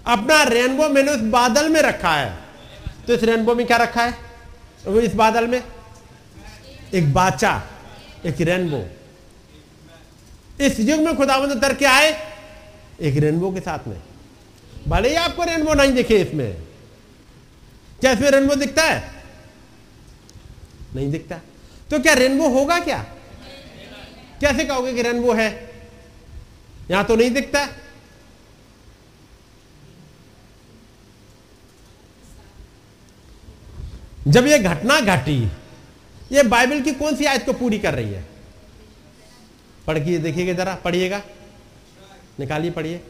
अपना रेनबो मैंने उस बादल में रखा है। तो इस रेनबो में क्या रखा है? इस बादल में? एक बाचा एक रेनबो। इस युग में खुदाबंद उतर के आए एक रेनबो के साथ में। भले ही आपको रेनबो नहीं दिखे इसमें। क्या इसमें रेनबो दिखता है। नहीं दिखता। तो क्या रेनबो होगा क्या? कैसे कहोगे कि रेनबो है? यहाँ तो नहीं दिखता। जब यह घटना घटी, ये बाइबल की कौन सी आयत को पूरी कर रही है? पढ़ के देखिएगा जरा पढ़िएगा। निकालिए पढ़िए।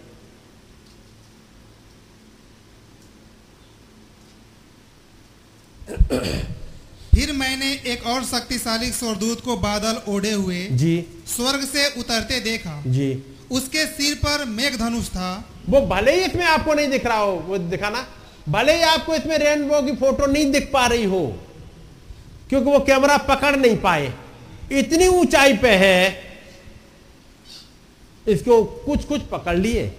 फिर मैंने एक और शक्तिशाली स्वरदूत को बादल ओढ़े हुए जी। स्वर्ग से उतरते देखा। जी। उसके सिर पर मेघ धनुष था। वो भले ही इसमें आपको नहीं दिख रहा हो वो दिखाना। भले ही आपको इसमें रेनबो की फ़ोटो नहीं दिख पा रही हो क्योंकि वो कैमरा पकड़ नहीं पाए। इतनी ऊंचाई पे है इसको कुछ कुछ पकड़ लिए,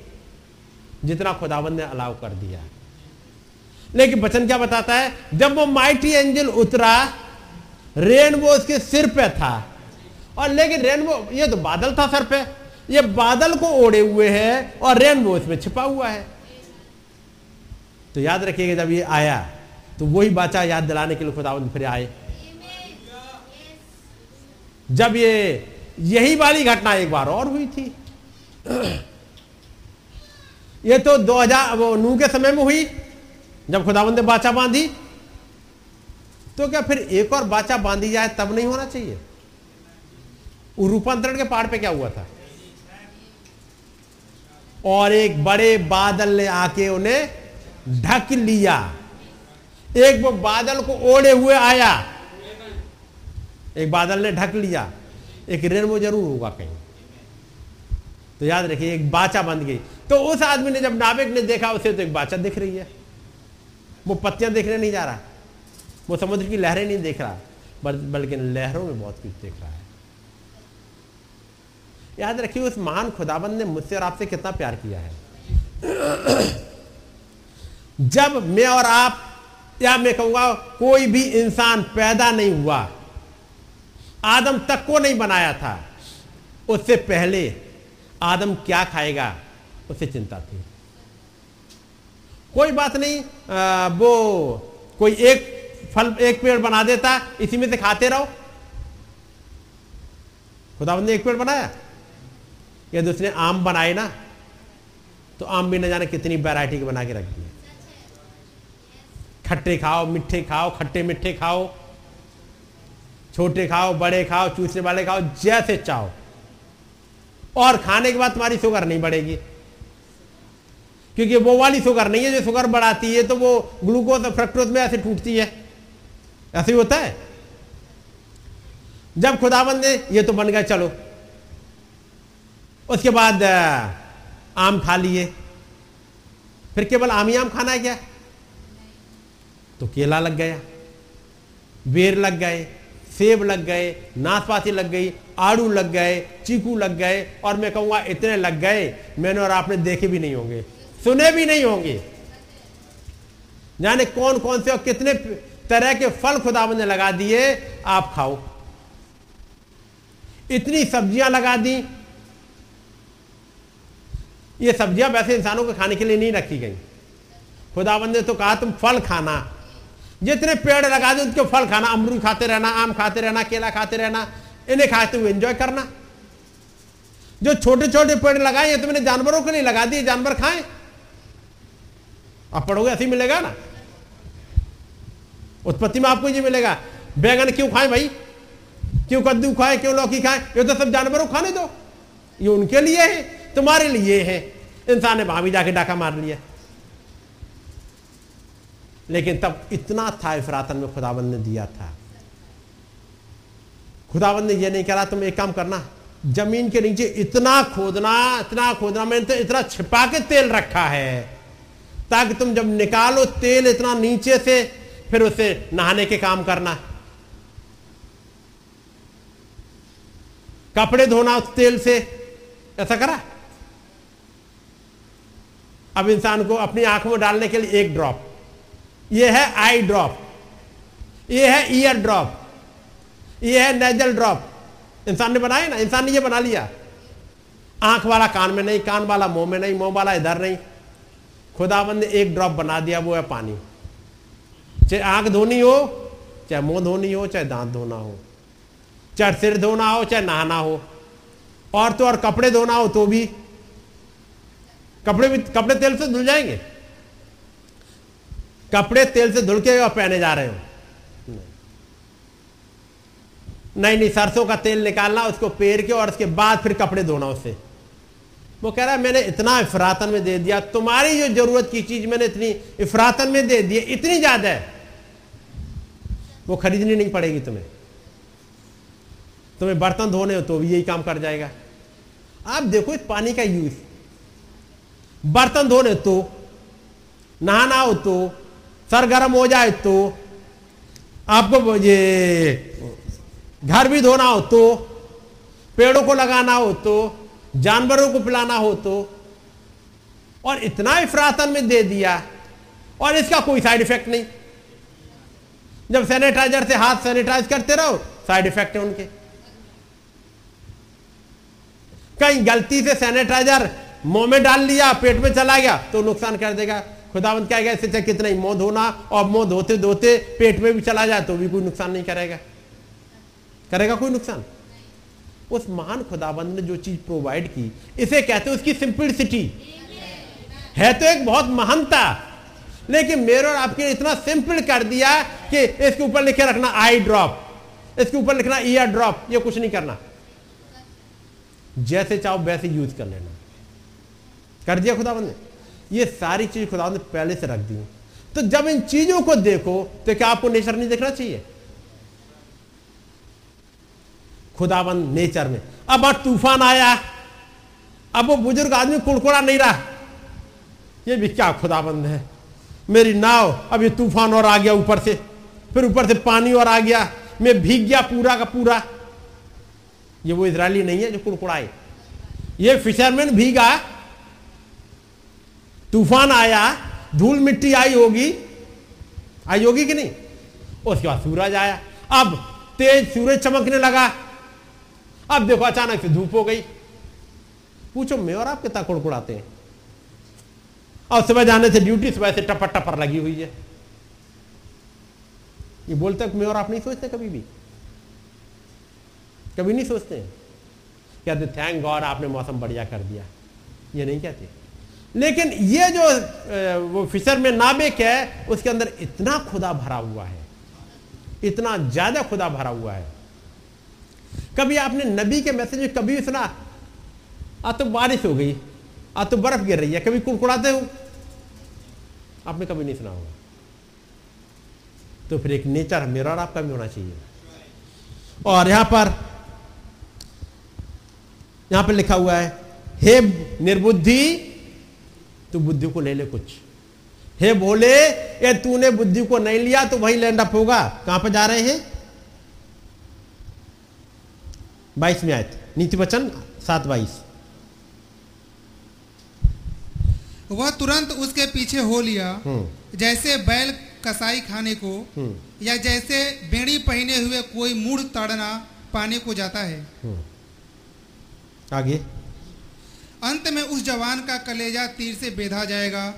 जितना खुदावन ने अलाउ कर दिया लेकिन बचन क्या बताता है? जब वो माइटी एंजल उतरा रेनबो उसके सिर पे था। और लेकिन रेनबो ये तो बादल था सर पे। ये बादल को ओढ़े हुए है और रेनबो इसमें छिपा हुआ है। तो याद रखिएगा, जब ये आया तो वही बाचा याद दिलाने के लिए खुदावन फिर आए। जब ये, यही वाली घटना एक बार और हुई थी। ये तो 2000 वो नू के समय में हुई, जब खुदाबंद ने बाचा बांधी। तो क्या फिर एक और बाचा बांधी जाए, तब नहीं होना चाहिए? रूपांतरण के पहाड़ पे क्या हुआ था? और एक बड़े बादल ने आके उन्हें ढक लिया। एक वो बादल को ओढ़े हुए आया। एक बादल ने ढक लिया। एक रेनबो ज़रूर होगा कहीं। तो याद रखिए, एक बाचा बन गई। तो उस आदमी ने जब नाविक ने देखा, उसे तो एक बाचा दिख रही है। वो पत्तियाँ देखने नहीं जा रहा। वो समुद्र की लहरें नहीं देख रहा बल्कि लहरों में बहुत कुछ देख रहा है। याद रखिए, उस महान खुदाबंद ने मुझसे और आपसे कितना प्यार किया है। जब मैं और आप, या मैं कहूँगा, कोई भी इंसान पैदा नहीं हुआ, आदम तक को नहीं बनाया था, उससे पहले आदम क्या खाएगा? उसे चिंता थी। कोई बात नहीं आ, वो कोई एक फल एक पेड़ बना देता इसी में से खाते रहो। खुदाबंद ने एक पेड़ बनाया। यदि उसने आम बनाए ना तो आम भी न जाने कितनी वैरायटी के बना के रख दिए। खट्टे खाओ मिठे खाओ खट्टे मिठे खाओ छोटे खाओ बड़े खाओ चूसने वाले खाओ जैसे चाहो। और खाने के बाद तुम्हारी शुगर नहीं बढ़ेगी। क्योंकि वो वाली शुगर नहीं है, जो शुगर बढ़ाती है तो वो ग्लूकोज और फ्रक्टोज में ऐसे टूटती है। ऐसे ही होता है। जब खुदाबंद ने ये तो बन गया, चलो। उसके बाद आम खा लिए। फिर केवल आम ही आम खाना है क्या? तो केला लग गया, बेर लग गए, सेब लग गए, नाशपाती लग गई आड़ू लग गए, चीकू लग गए और मैं कहूँगा इतने लग गए, मैंने और आपने देखे भी नहीं होंगे, सुने भी नहीं होंगे। जाने कौन कौन से और कितने तरह के फल खुदाबंद ने लगा दिए, आप खाओ। इतनी सब्ज़ियाँ लगा दी। ये सब्ज़ियाँ वैसे इंसानों को खाने के लिए नहीं रखी गई। खुदाबंद ने तो कहा, तुम फल खाना। जितने पेड़ लगा दे उनके फल खाना। अमरूद खाते रहना, आम खाते रहना, केला खाते रहना। इन्हें खाते हुए एंजॉय करना। जो छोटे छोटे पेड़ लगाए हैं मैंने जानवरों के लिए लगा दिए, जानवर खाएँ। आप पढ़ोगे, ऐसे मिलेगा ना? उत्पत्ति में आपको ये मिलेगा। बैगन क्यों खाएँ भाई? क्यों कद्दू खाए, क्यों लौकी खाए? ये तो सब जानवरों खाने दो। ये उनके लिए है, तुम्हारे लिए है। इंसान ने वहाँ भी जाके डाका मार लिया। लेकिन तब इतना था इफरातन में खुदाबंद ने दिया था। खुदाबंद ने यह नहीं कहा, तुम एक काम करना, ज़मीन के नीचे इतना खोदना इतना खोदना, मैंने तो इतना छिपा के तेल रखा है, ताकि तुम जब निकालो तेल इतना नीचे से, फिर उसे नहाने के काम करना। कपड़े धोना उस तेल से, ऐसा करा? अब इंसान को अपनी आँख में डालने के लिए एक ड्रॉप यह है आई ड्रॉप यह है ईयर ड्रॉप ये है नेजल ड्रॉप इंसान ने बनाया ना, इंसान ने ये बना लिया। आँख वाला कान में नहीं, कान वाला मुँह में नहीं, मुँह वाला इधर नहीं। खुदाबंद ने एक ड्रॉप बना दिया, वो है पानी। चाहे आँख धोनी हो, चाहे मुँह धोनी हो, चाहे दांत धोना हो, चाहे सिर धोना हो, चाहे नहाना हो, और तो और कपड़े धोना हो तो भी। कपड़े भी, कपड़े तेल से धुल जाएँगे। कपड़े तेल से धुल के पहने जा रहे हो। नहीं नहीं, सरसों का तेल निकालना, उसको पेर के और उसके बाद फिर कपड़े धोना उससे। वो कह रहा है, मैंने इतना इफरातन में दे दिया, तुम्हारी जो ज़रूरत की चीज़ मैंने इतनी इफरातन में दे दी, इतनी ज़्यादा है। वो खरीदनी नहीं पड़ेगी तुम्हें। तुम्हें बर्तन धोने हो तो भी यही काम कर जाएगा। आप देखो इस पानी का यूज़। बर्तन धोने तो नहाना हो तो सर गर्म हो जाए तो आपको ये घर भी धोना हो तो पेड़ों को लगाना हो तो जानवरों को पिलाना हो तो और इतना इफरातन में दे दिया, और इसका कोई साइड इफ़ेक्ट नहीं। जब सैनिटाइजर से हाथ सैनिटाइज करते रहो, साइड इफ़ेक्ट है उनके। कहीं गलती से सैनिटाइजर मुँह में डाल लिया, पेट में चला गया तो नुकसान कर देगा। खुदावंत क्या इससे कितना ही मुँह धोना, और मुँह धोते धोते पेट में भी चला जाए तो भी कोई नुकसान नहीं करेगा। करेगा कोई नुकसान? उस महान खुदाबंद ने जो चीज़ प्रोवाइड की, इसे कहते हैं उसकी सिंपलिसिटी है तो एक बहुत महानता, लेकिन मेरे और आपके इतना सिंपल कर दिया कि इसके ऊपर लिखे रखना आई ड्रॉप इसके ऊपर लिखना ईयर ड्रॉप ये कुछ नहीं करना। जैसे चाहो वैसे यूज़ कर लेना। कर दिया खुदाबंद ने? ये सारी चीज़ खुदा ने पहले से रख दी। तो जब इन चीज़ों को देखो तो क्या आपको नेचर नहीं देखना चाहिए? खुदाबंद नेचर में। अब आज तूफ़ान आया। अब वो बुज़ुर्ग आदमी कुड़कुड़ा नहीं रहा। ये भी क्या खुदाबंद है। मेरी नाव अब ये तूफ़ान और आ गया ऊपर से। फिर ऊपर से पानी और आ गया। मैं भीग गया पूरा का पूरा। ये वो इसराइली नहीं है जो कुड़कुड़ाए। ये फिशरमैन भीगा। तूफ़ान आया। धूल मिट्टी आई होगी। आई होगी कि नहीं? उसके बाद सूरज आया। अब तेज सूरज चमकने लगा। अब देखो अचानक से धूप हो गई। पूछो, मैं और आप कितना कुड़कुड़ाते हैं। और सुबह जाने से ड्यूटी सुबह से टपर टपर लगी हुई है। ये बोलते मैं और आप नहीं सोचते कभी भी। कभी नहीं सोचते। कहते थैंक गॉड आपने मौसम बढ़िया कर दिया। ये नहीं कहते। लेकिन ये जो वो फिशर में नाबिक है, उसके अंदर इतना खुदा भरा हुआ है। इतना ज़्यादा खुदा भरा हुआ है। कभी आपने नबी के मैसेज में कभी सुना आज तो बारिश हो गई आज तो बर्फ़ गिर रही है, कभी कुड़कुड़ाते हो? आपने कभी नहीं सुना होगा। तो फिर एक नेचर मेरा और आपका भी होना चाहिए। और यहाँ पर यहाँ पर लिखा हुआ है, हे निर्बुद्धि, तू बुद्धि को ले ले कुछ। हे बोले ये तूने बुद्धि को नहीं लिया तो वही लैंड अप होगा। कहाँ पर जा रहे हैं? बाईस में आए नीति वचन सात बाईस। वह तुरंत उसके पीछे हो लिया। हम्म। जैसे बैल कसाई खाने को हम्म। या जैसे बेड़ी पहने हुए कोई मूढ़ ताड़ना पाने को जाता है। आगे। अंत में उस जवान का कलेजा तीर से बेधा जाएगा।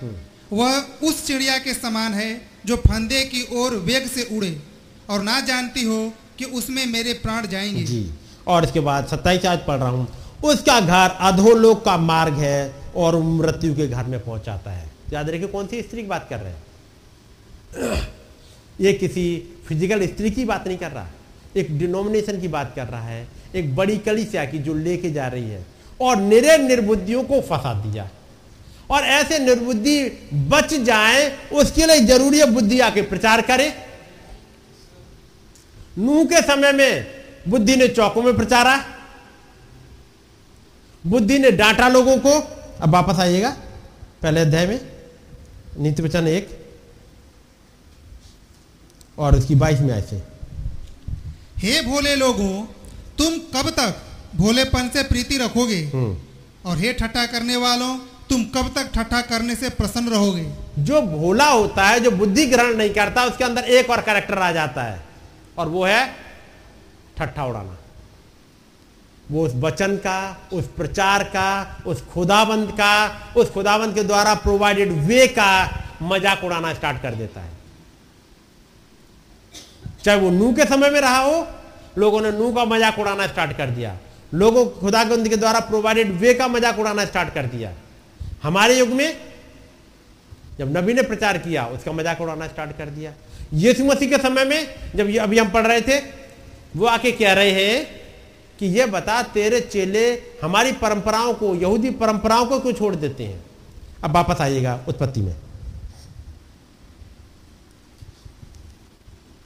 वह उस चिड़िया के समान है जो फंदे की ओर वेग से उड़े और ना जानती हो कि उसमें मेरे प्राण जाएँगे। जी। और इसके बाद सत्ताईस आज पढ़ रहा हूँ। उसका घर अधोलोक का मार्ग है और मृत्यु के घर में पहुंचाता है। याद रखिए, कौन सी स्त्री की बात कर रहे हैं? ये किसी फ़िज़िकल स्त्री की बात नहीं कर रहा। एक डिनोमिनेशन की बात कर रहा है। एक बड़ी कलिसिया की जो लेके जा रही है। और निरे निर्बुद्धियों को फंसा दिया। और ऐसे निर्बुद्धि बच जाए, उसके लिए ज़रूरी है बुद्धि आके प्रचार करे। नूह के समय में बुद्धि ने चौकों में प्रचारा। बुद्धि ने डांटा लोगों को। अब वापस आइएगा पहले अध्याय में नीति वचन एक और उसकी बाईस में ऐसे हे भोले लोगों तुम कब तक भोलेपन से प्रीति रखोगे? और हे ठट्ठा करने वालों तुम कब तक ठट्ठा करने से प्रसन्न रहोगे? जो भोला होता है जो बुद्धि ग्रहण नहीं करता उसके अंदर एक और कैरेक्टर आ जाता है। और वो है ठट्ठा उड़ाना। वो उस वचन का, उस प्रचार का, उस खुदाबंद का, उस खुदाबंद के द्वारा प्रोवाइडेड वे का मज़ाक उड़ाना स्टार्ट कर देता है। चाहे वो नू के समय में रहा हो, लोगों ने नू का मज़ाक उड़ाना स्टार्ट कर दिया। लोगों को खुदाबंद के द्वारा प्रोवाइडेड वे का मज़ाक उड़ाना स्टार्ट कर दिया। हमारे युग में, जब नबी ने प्रचार किया, उसका मज़ाक उड़ाना स्टार्ट कर दिया। यीशु मसीह के समय में, जब ये अभी हम पढ़ रहे थे वो आके कह रहे हैं कि ये बता तेरे चेले हमारी परंपराओं को यहूदी परंपराओं को क्यों छोड़ देते हैं? अब वापस आइएगा उत्पत्ति में।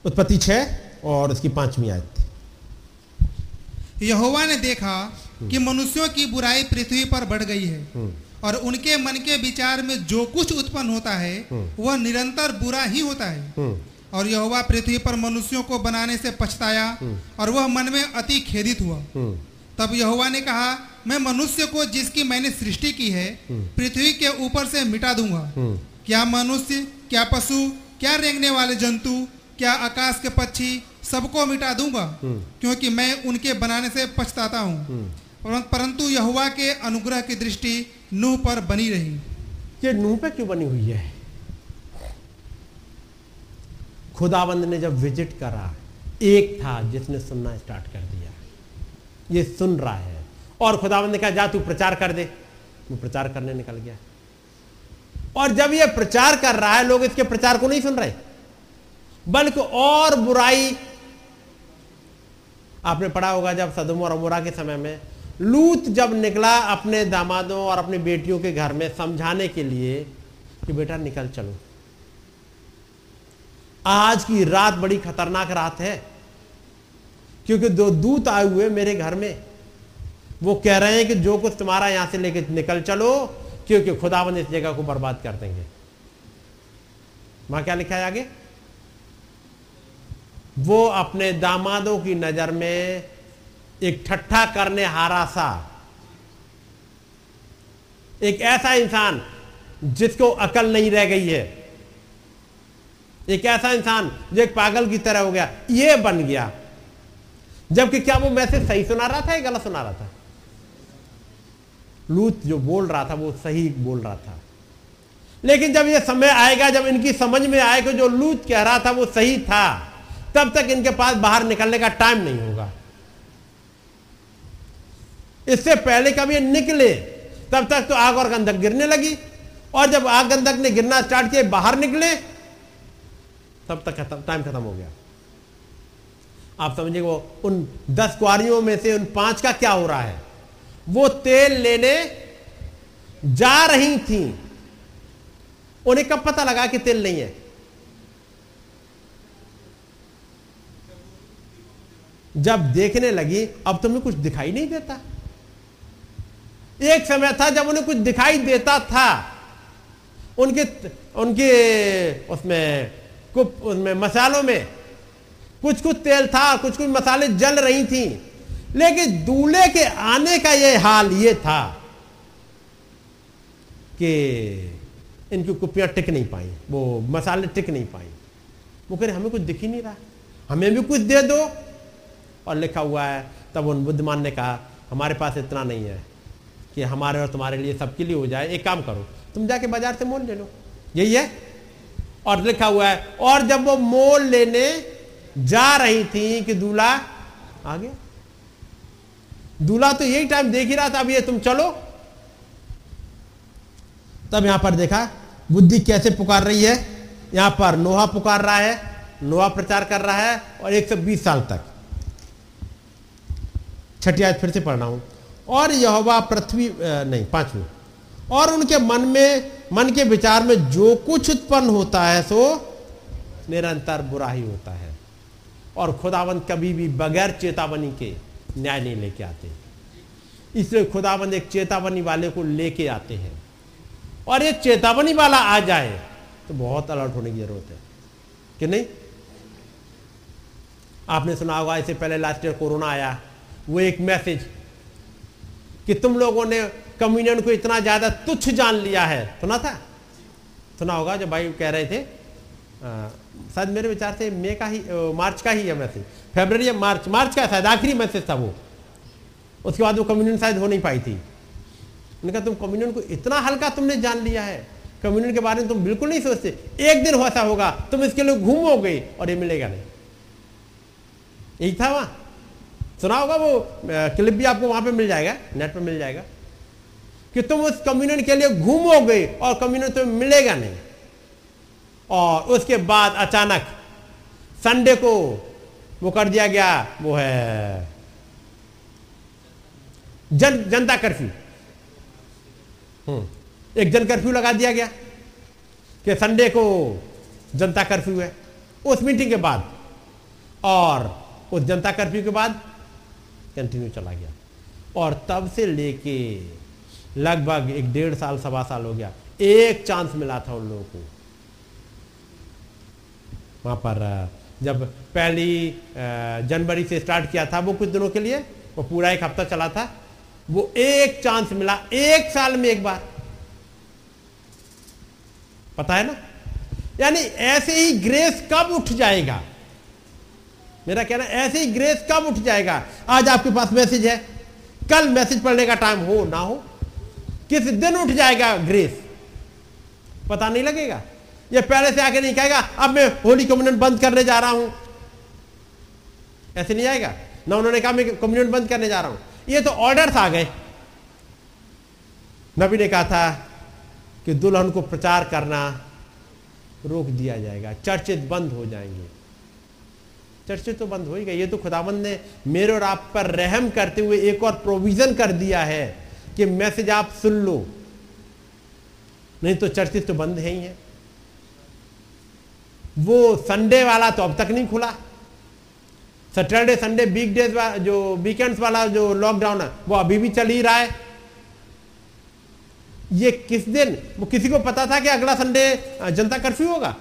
उत्पत्ति छह और उसकी पांचवी आयत। यहोवा ने देखा कि मनुष्यों की बुराई पृथ्वी पर बढ़ गई है और उनके मन के विचार में जो कुछ उत्पन्न होता है वह निरंतर बुरा ही होता है। और यहोवा पृथ्वी पर मनुष्यों को बनाने से पछताया और वह मन में अति खेदित हुआ। तब यहोवा ने कहा मैं मनुष्य को जिसकी मैंने सृष्टि की है पृथ्वी के ऊपर से मिटा दूँगा। क्या मनुष्य क्या पशु क्या रेंगने वाले जंतु क्या आकाश के पक्षी सबको मिटा दूँगा? क्योंकि मैं उनके बनाने से पछताता हूँ। परं- परंतु यहोवा के अनुग्रह की दृष्टि नूह पर बनी रही। ये नूह पे क्यों बनी हुई है? खुदाबंद ने जब विज़िट करा, एक था जिसने सुनना स्टार्ट कर दिया। ये सुन रहा है। और खुदाबंद ने कहा, जा तू प्रचार कर दे। वो प्रचार करने निकल गया। और जब ये प्रचार कर रहा है, लोग इसके प्रचार को नहीं सुन रहे। बल्कि और बुराई, आपने पढ़ा होगा जब सदम और अमोरा के समय में, लूत जब निकला अपने दामादों और अपनी बेटियों के घर में समझाने के लिए कि, बेटा, निकल चलो। आज की रात बड़ी खतरनाक रात है। क्योंकि दो दूत आए हुए मेरे घर में। वो कह रहे हैं कि जो कुछ तुम्हारा यहाँ से लेके निकल चलो, क्योंकि खुदाबंद इस जगह को बर्बाद कर देंगे। वहाँ क्या लिखा है आगे? वो अपने दामादों की नज़र में एक ठट्ठा करने हारा सा, एक ऐसा इंसान जिसको अकल नहीं रह गई है। एक ऐसा इंसान? जो एक पागल की तरह हो गया। ये बन गया। जबकि क्या वो मैसेज सही सुना रहा था या गलत सुना रहा था? लूत जो बोल रहा था, वो सही बोल रहा था। लेकिन जब ये समय आएगा, जब इनकी समझ में आएगा जो लूत कह रहा था, वो सही था, तब तक इनके पास बाहर निकलने का टाइम नहीं होगा। इससे पहले कभी ये निकले, तब तक तो आग और गंधक गिरने लगी। और जब आग गंधक ने गिरना स्टार्ट किया, बाहर निकले तब तक टाइम खत्म हो गया। आप समझिए वो उन दस कुआरियों में से उन पाँच का क्या हो रहा है? वो तेल लेने जा रही थी। उन्हें कब पता लगा कि तेल नहीं है? जब देखने लगी, अब तुम्हें कुछ दिखाई नहीं देता। एक समय था जब उन्हें कुछ दिखाई देता था। उनके उनके, उसमें कुछ उसमें मसालों में। कुछ कुछ तेल था, कुछ कुछ मसाले जल रही थी। लेकिन दूल्हे के आने का यह हाल ये था कि इनकी कुपियाँ टिक नहीं पाई, वो मसाले टिक नहीं पाई। वो कह रहे, हमें कुछ दिख ही नहीं रहा। हमें भी कुछ दे दो। और लिखा हुआ है, तब उन बुद्धिमान ने कहा, हमारे पास इतना नहीं है कि हमारे और तुम्हारे लिए सबके लिए हो जाए। एक काम करो, तुम जाके बाज़ार से मोल ले लो। यही है। और लिखा हुआ है, और जब वो मोल लेने जा रही थी कि दूल्हा आ गया। दूल्हा तो यही टाइम देख ही रहा था, अब ये तुम चलो। तब यहाँ पर देखा, बुद्धि कैसे पुकार रही है? यहाँ पर नोहा पुकार रहा है, नोहा प्रचार कर रहा है, और 120 साल तक। छठी आज फिर से पढ़ रहा हूँ। और यहोवा पृथ्वी नहीं, पांचवी। और उनके मन में, मन के विचार में जो कुछ उत्पन्न होता है, सो निरंतर बुरा ही होता है। और खुदावंत कभी भी बगैर चेतावनी के न्याय नहीं लेके आते। इसलिए खुदावंत एक चेतावनी वाले को लेके आते हैं। और ये चेतावनी वाला आ जाए तो बहुत अलर्ट होने की ज़रूरत है। कि नहीं? आपने सुना होगा, इससे पहले लास्ट ईयर कोरोना आया। वो एक मैसेज कि तुम लोगों ने कम्युनियन को इतना ज़्यादा तुच्छ जान लिया है। सुना था? सुना होगा जब भाई कह रहे थे शायद मेरे विचार से मई का ही मार्च का ही है मैसेज। फेबर या मार्च मार्च का शायद आखिरी मैसेज था वो। उसके बाद वो कम्युनियन शायद हो नहीं पाई थी। उन्होंने कहा, तुम कम्युनियन को इतना हल्का तुमने जान लिया है। कम्युनियन के बारे में तुम बिल्कुल नहीं सोचते। एक दिन ऐसा होगा, तुम इसके लिए घूमोगे और ये मिलेगा नहीं। यही था वहाँ। सुना होगा वो क्लिप भी आपको वहाँ पे मिल जाएगा, नेट पे मिल जाएगा। कि तुम उस कम्युनियन के लिए घूमोगे और कम्युनियन तुम्हें मिलेगा नहीं। और उसके बाद अचानक संडे को वो कर दिया गया, वो है जन, जनता कर्फ्यू। हम्म। एक जन कर्फ्यू लगा दिया गया कि संडे को जनता कर्फ्यू है। उस मीटिंग के बाद और उस जनता कर्फ्यू के बाद कंटिन्यू चला गया। और तब से लेके लगभग एक डेढ़ साल, सवा साल हो गया। एक चांस मिला था उन लोगों को। वहाँ पर जब पहली जनवरी से स्टार्ट किया था वो कुछ दिनों के लिए, वो पूरा एक हफ़्ता चला था, वो एक चांस मिला, एक साल में एक बार। पता है ना? यानी ऐसे ही ग्रेस कब उठ जाएगा? मेरा कहना, ऐसे ही ग्रेस कब उठ जाएगा? आज आपके पास मैसेज है। कल मैसेज पढ़ने का टाइम हो, ना हो किस दिन उठ जाएगा ग्रेस? पता नहीं लगेगा। ये पहले से आके नहीं कहेगा, अब मैं होली कम्युनियन बंद करने जा रहा हूँ। ऐसे नहीं आएगा। ना उन्होंने कहा, मैं कम्युनियन बंद करने जा रहा हूँ। ये तो ऑर्डर्स आ गए। नबी ने कहा था कि दुल्हन को प्रचार करना रोक दिया जाएगा। चर्चित बंद हो जाएँगे। चर्चित तो बंद हो ही गए। ये तो खुदाबंद ने मेरे और आप पर रहम करते हुए एक और प्रोविज़न कर दिया है। कि मैसेज आप सुन लो। नहीं तो चर्चित तो बंद है ही है। वो संडे वाला तो अब तक नहीं खुला। सैटरडे, संडे वीक डेज़ जो वीकेंड्स वाला जो लॉकडाउन है, वो अभी भी चल ही रहा है। ये किस दिन? वो किसी को पता था कि अगला संडे जनता कर्फ्यू होगा?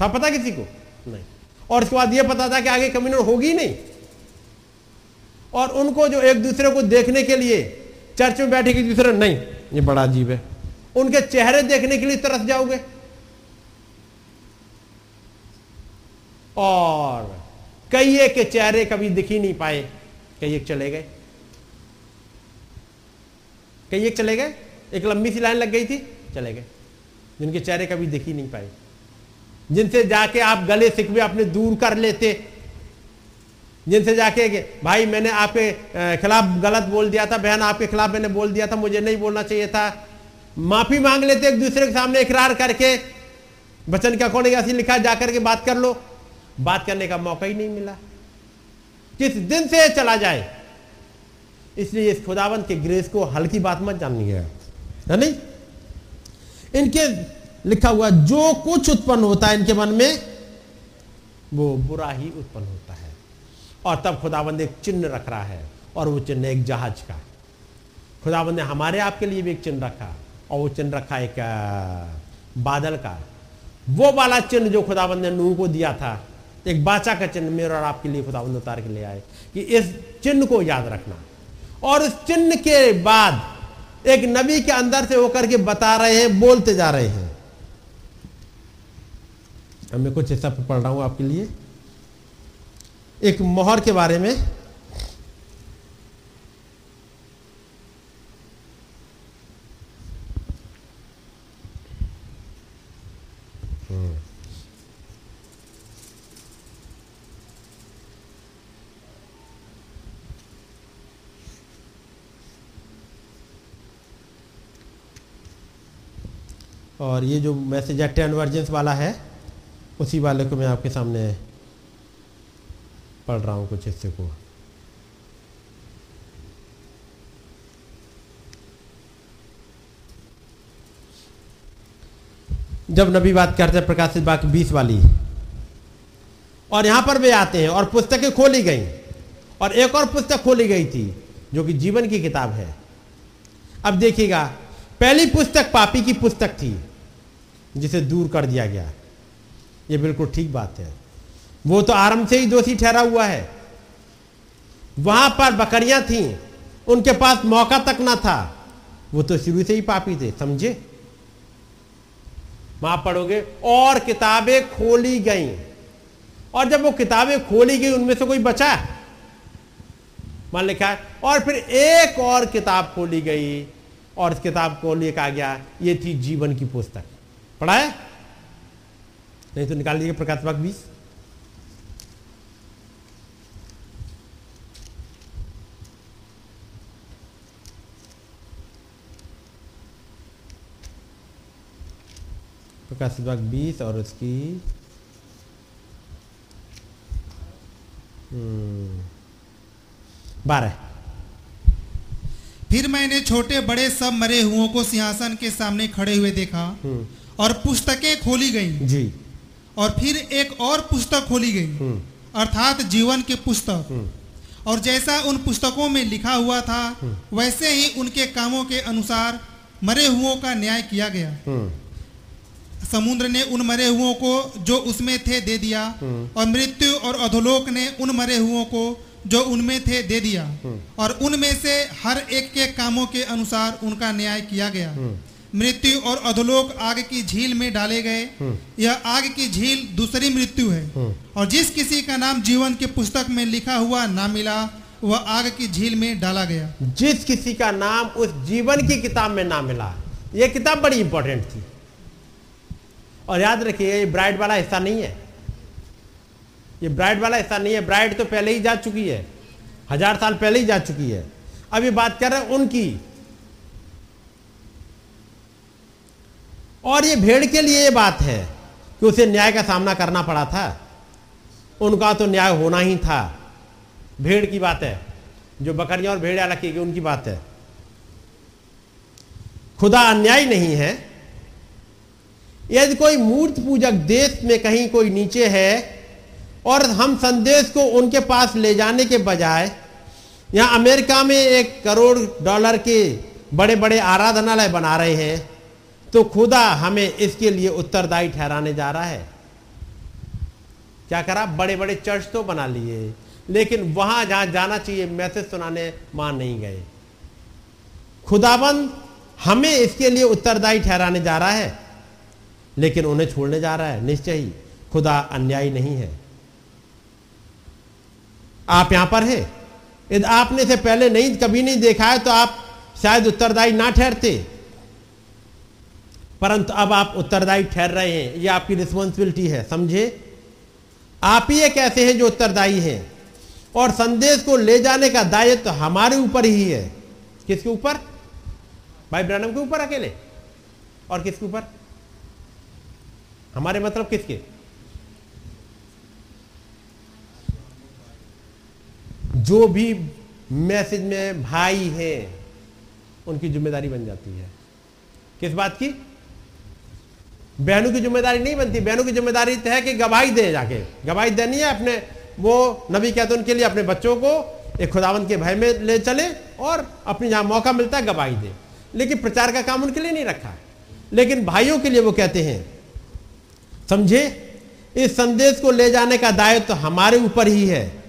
था पता किसी को? नहीं। और उसके बाद ये पता था कि आगे कम्युनिटी होगी नहीं? और उनको जो एक दूसरे को देखने के लिए चर्च में बैठे एक दूसरे नहीं, ये बड़ा अजीब है। उनके चेहरे देखने के लिए तरस जाओगे। और कई के चेहरे कभी दिख ही नहीं पाए। कई एक चले गए। कई एक चले गए। एक लंबी सी लाइन लग गई थी, चले गए। जिनके चेहरे कभी दिख ही नहीं पाए। जिनसे जाके आप गले सिकवे अपने दूर कर लेते। जिनसे जाके भाई, मैंने आपके खिलाफ गलत बोल दिया था, बहन, आपके खिलाफ मैंने बोल दिया था, मुझे नहीं बोलना चाहिए था। माफ़ी मांग लेते एक दूसरे के सामने, इकरार करके वचन के कौन ऐसी लिखा जाकर के बात कर लो। बात करने का मौका ही नहीं मिला। किस दिन से चला जाए, इसलिए इस खुदावंत के ग्रेस को हल्की बात मत जानिए है नहीं? इनके लिखा हुआ जो कुछ उत्पन्न होता है इनके मन में, वो बुरा ही उत्पन्न होता है। और तब खुदाबंद एक चिन्ह रख रहा है और वो चिन्ह एक जहाज़ का खुदाबंद ने हमारे आपके लिए भी एक चिन्ह रखा और वो चिन्ह रखा एक बादल का वो वाला चिन्ह जो खुदाबंद ने नूह को दिया था, एक बाचा का चिन्ह मेरे और आपके लिए खुदाबंद उतार के ले आए कि इस चिन्ह को याद रखना। और उस चिन्ह के बाद एक नबी के अंदर से होकर के बता रहे हैं, बोलते जा रहे हैं। मैं कुछ हिस्सा पढ़ रहा हूँ आपके लिए। एक मोहर के बारे में। और ये जो मैसेज है टेन वर्जेंस वाला है, उसी वाले को मैं आपके सामने पढ़ रहा हूँ कुछ हिस्से को। जब नबी बात करते हैं प्रकाशित बाकी बीस वाली। और यहाँ पर वे आते हैं और पुस्तकें खोली गई। और एक और पुस्तक खोली गई थी, जो कि जीवन की किताब है। अब देखिएगा, पहली पुस्तक पापी की पुस्तक थी, जिसे दूर कर दिया गया। ये बिल्कुल ठीक बात है। वो तो आरंभ से ही दोषी ठहरा हुआ है। वहाँ पर बकरियाँ थी, उनके पास मौका तक ना था। वो तो शुरू से ही पापी थे, समझे? वहाँ पढ़ोगे, और किताबें खोली गई। और जब वो किताबें खोली गई, उनमें से कोई बचा? मान लिखा है, और फिर एक और किताब खोली गई, और इस किताब को लिए कहा गया। ये थी जीवन की पुस्तक। पढ़ा है? नहीं तो निकाल लीजिए प्रकाश बाग बीस। प्रकाश बाग बीस और उसकी हम्म, बारह। फिर मैंने छोटे बड़े सब मरे हुओं को सिंहासन के सामने खड़े हुए देखा हम्म, और पुस्तकें खोली गईं। जी। और फिर एक और पुस्तक खोली गई। हम्म, अर्थात जीवन की पुस्तक। और जैसा उन पुस्तकों में लिखा हुआ था वैसे ही उनके कामों के अनुसार मरे हुओं का न्याय किया गया। समुद्र ने उन मरे हुओं को जो उसमें थे दे दिया और मृत्यु और अधोलोक ने उन मरे हुओं को जो उनमें थे दे दिया। और उनमें से हर एक के कामों के अनुसार उनका न्याय किया गया। मृत्यु और अधोलोक आग की झील में डाले गए। यह आग की झील दूसरी मृत्यु है। और जिस किसी का नाम जीवन के पुस्तक में लिखा हुआ ना मिला वह आग की झील में डाला गया। जिस किसी का नाम उस जीवन की किताब में ना मिला यह किताब बड़ी इंपॉर्टेंट थी। और याद रखिए, ये ब्राइड वाला हिस्सा नहीं है। ये ब्राइड वाला हिस्सा नहीं है। ब्राइड तो पहले ही जा चुकी है। हज़ार साल पहले ही जा चुकी है। ये बात कर रहे हैं उनकी। और ये भेड़ के लिए ये बात है कि उसे न्याय का सामना करना पड़ा था। उनका तो न्याय होना ही था। भेड़ की बात है। जो बकरियाँ और भेड़ अलग की गई, उनकी बात है। खुदा अन्याय नहीं है। यदि कोई मूर्त पूजक देश में कहीं कोई नीचे है और हम संदेश को उनके पास ले जाने के बजाय यहाँ अमेरिका में एक करोड़ डॉलर के बड़े बड़े आराधनालय बना रहे हैं तो खुदा हमें इसके लिए उत्तरदायी ठहराने जा रहा है। क्या करा? बड़े बड़े चर्च तो बना लिए, लेकिन वहाँ जहाँ जाना चाहिए, मैसेज सुनाने मान नहीं गए। खुदाबंद हमें इसके लिए उत्तरदायी ठहराने जा रहा है। लेकिन उन्हें छोड़ने जा रहा है। निश्चय ही, खुदा अन्यायी नहीं है। आप यहाँ पर हैं? यदि आपने इसे पहले नहीं, कभी नहीं देखा है तो आप शायद उत्तरदायी ना ठहरते। परंतु अब आप उत्तरदायी ठहर रहे हैं। ये आपकी रिस्पॉन्सिबिलिटी है, समझे? आप ही एक ऐसे हैं जो उत्तरदायी हैं। और संदेश को ले जाने का दायित्व तो हमारे ऊपर ही है। किसके ऊपर? भाई ब्रैनम के ऊपर अकेले? और किसके ऊपर? हमारे मतलब किसके? जो भी मैसेज में भाई हैं, उनकी ज़िम्मेदारी बन जाती है। किस बात की? बहनों की ज़िम्मेदारी नहीं बनती। बहनों की ज़िम्मेदारी तो है कि गवाही दे जाके। गवाही देनी है अपने, वो नबी कहते उनके लिए अपने बच्चों को एक खुदावन के भय में ले चले और अपनी जहाँ मौका मिलता है गवाही दे। लेकिन प्रचार का काम उनके लिए नहीं रखा लेकिन भाइयों के लिए वो कहते हैं समझे? इस संदेश को ले जाने का दायित्व तो हमारे ऊपर ही है।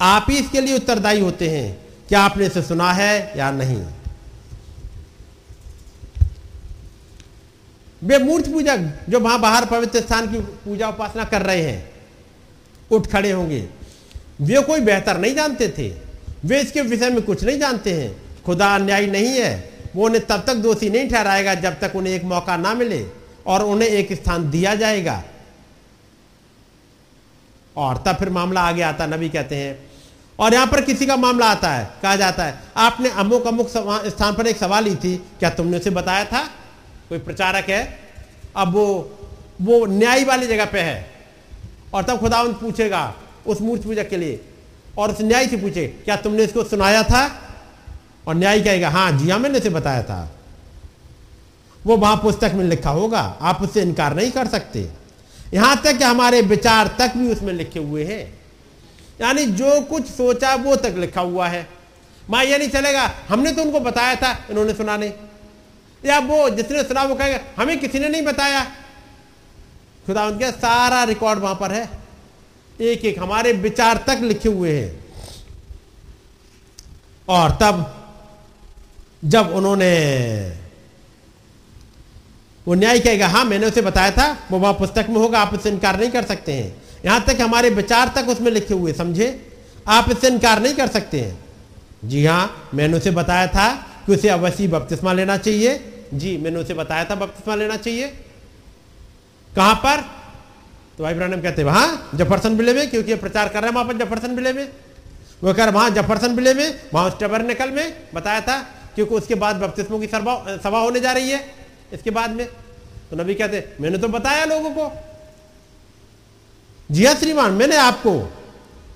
आप ही इसके लिए उत्तरदायी होते हैं। क्या आपने इसे सुना है या नहीं? वे मूर्ति पूजक जो वहाँ बाहर पवित्र स्थान की पूजा उपासना कर रहे हैं, उठ खड़े होंगे। वे कोई बेहतर नहीं जानते थे। वे इसके विषय में कुछ नहीं जानते हैं। खुदा अन्यायी नहीं है। वो उन्हें तब तक दोषी नहीं ठहराएगा जब तक उन्हें एक मौका ना मिले। और उन्हें एक स्थान दिया जाएगा। और तब फिर मामला आगे आता नबी कहते हैं। और यहाँ पर किसी का मामला आता है, कहा जाता है, आपने अमुक अमुक स्थान पर एक सवाल ली थी, क्या तुमने उसे बताया था? कोई प्रचारक है? अब वो वो न्याय वाली जगह पे है। और तब खुदा पूछेगा, उस मूर्ति पूजा के लिए, और उस न्याय से पूछे, क्या तुमने इसको सुनाया था? और न्याय कहेगा हाँ जी हाँ मैंने इसे बताया था। वो वहाँ पुस्तक में लिखा होगा। आप उससे इनकार नहीं कर सकते। यहाँ तक कि हमारे विचार तक भी उसमें लिखे हुए हैं। यानी जो कुछ सोचा वो तक लिखा हुआ है। माँ ये नहीं चलेगा, हमने तो उनको बताया था, इन्होंने सुना नहीं। या वो जिसने सुना, वो कहेगा, हमें किसी ने नहीं बताया। खुदा उनके सारा रिकॉर्ड वहाँ पर है। एक एक हमारे विचार तक लिखे हुए हैं। और तब जब उन्होंने वो न्याय कहेगा हाँ मैंने उसे बताया था, वो वहाँ पुस्तक में होगा, आप उससे इनकार नहीं कर सकते हैं। यहाँ तक हमारे विचार तक उसमें लिखे हुए, समझे? आप इससे इनकार नहीं कर सकते हैं। जी हाँ मैंने उसे बताया था कि उसे अवश्य बपतिस्मा लेना चाहिए। जी, मैंने उसे बताया था, बपतिस्मा लेना चाहिए। कहाँ पर? तो भाई ब्रानम कहते हैं वहाँ जफरसन बिले में, क्योंकि प्रचार कर रहे हैं वहाँ पर जफरसन बिले में। वो कह वहाँ जफरसन बिले में, वहाँ स्टेबर निकल में, बताया था, क्योंकि उसके बाद बपतिस्मों की सभा होने जा रही है। इसके बाद में तो नबी कहते, मैंने तो बताया लोगों को। जी हाँ श्रीमान, मैंने आपको।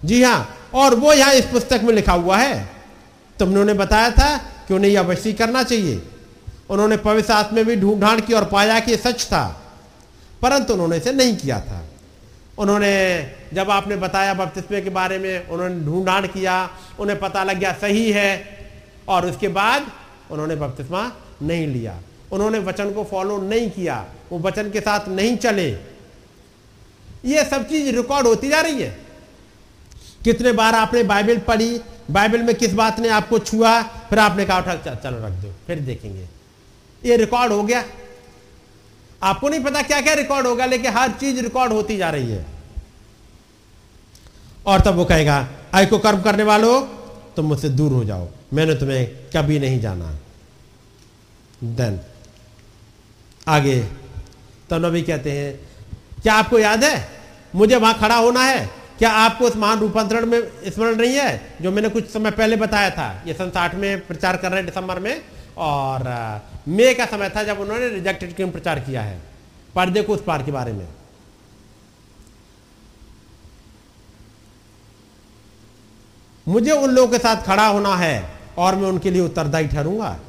जी हाँ और वो यहाँ इस पुस्तक में लिखा हुआ है। तुमने उन्हें बताया था कि उन्हें यह अवश्य करना चाहिए। उन्होंने पवित्र आत्मा भी ढूंढ ढांड की और पाया कि सच था, परंतु उन्होंने इसे नहीं किया था। उन्होंने, जब आपने बताया बपतिस्मे के बारे में, उन्होंने ढूंढ ढांड किया, उन्हें पता लग गया सही है, और उसके बाद उन्होंने बपतिस्मा नहीं लिया। उन्होंने वचन को फॉलो नहीं किया, वो वचन के साथ नहीं चले। ये सब चीज़ रिकॉर्ड होती जा रही है। कितने बार आपने बाइबल पढ़ी, बाइबल में किस बात ने आपको छुआ, फिर आपने कहा, उठा, चलो रख दो, फिर देखेंगे। ये रिकॉर्ड हो गया। आपको नहीं पता क्या क्या रिकॉर्ड होगा, लेकिन हर चीज़ रिकॉर्ड होती जा रही है। और तब वो कहेगा, आय को कर्म करने वालों, तुम मुझसे दूर हो जाओ, मैंने तुम्हें कभी नहीं जाना। देन आगे। तो नबी कहते हैं, क्या आपको याद है? मुझे वहाँ खड़ा होना है। क्या आपको उस महान रूपांतरण में स्मरण नहीं है? जो मैंने कुछ समय पहले बताया था। ये सन साठ में प्रचार कर रहे हैं दिसंबर में। और मई का समय था जब उन्होंने रिजेक्टेड क्यों प्रचार किया है? पर्दे को उस पार के बारे में। मुझे उन लोगों के साथ खड़ा होना है और मैं उनके लिए उत्तरदायी ठहरूँगा।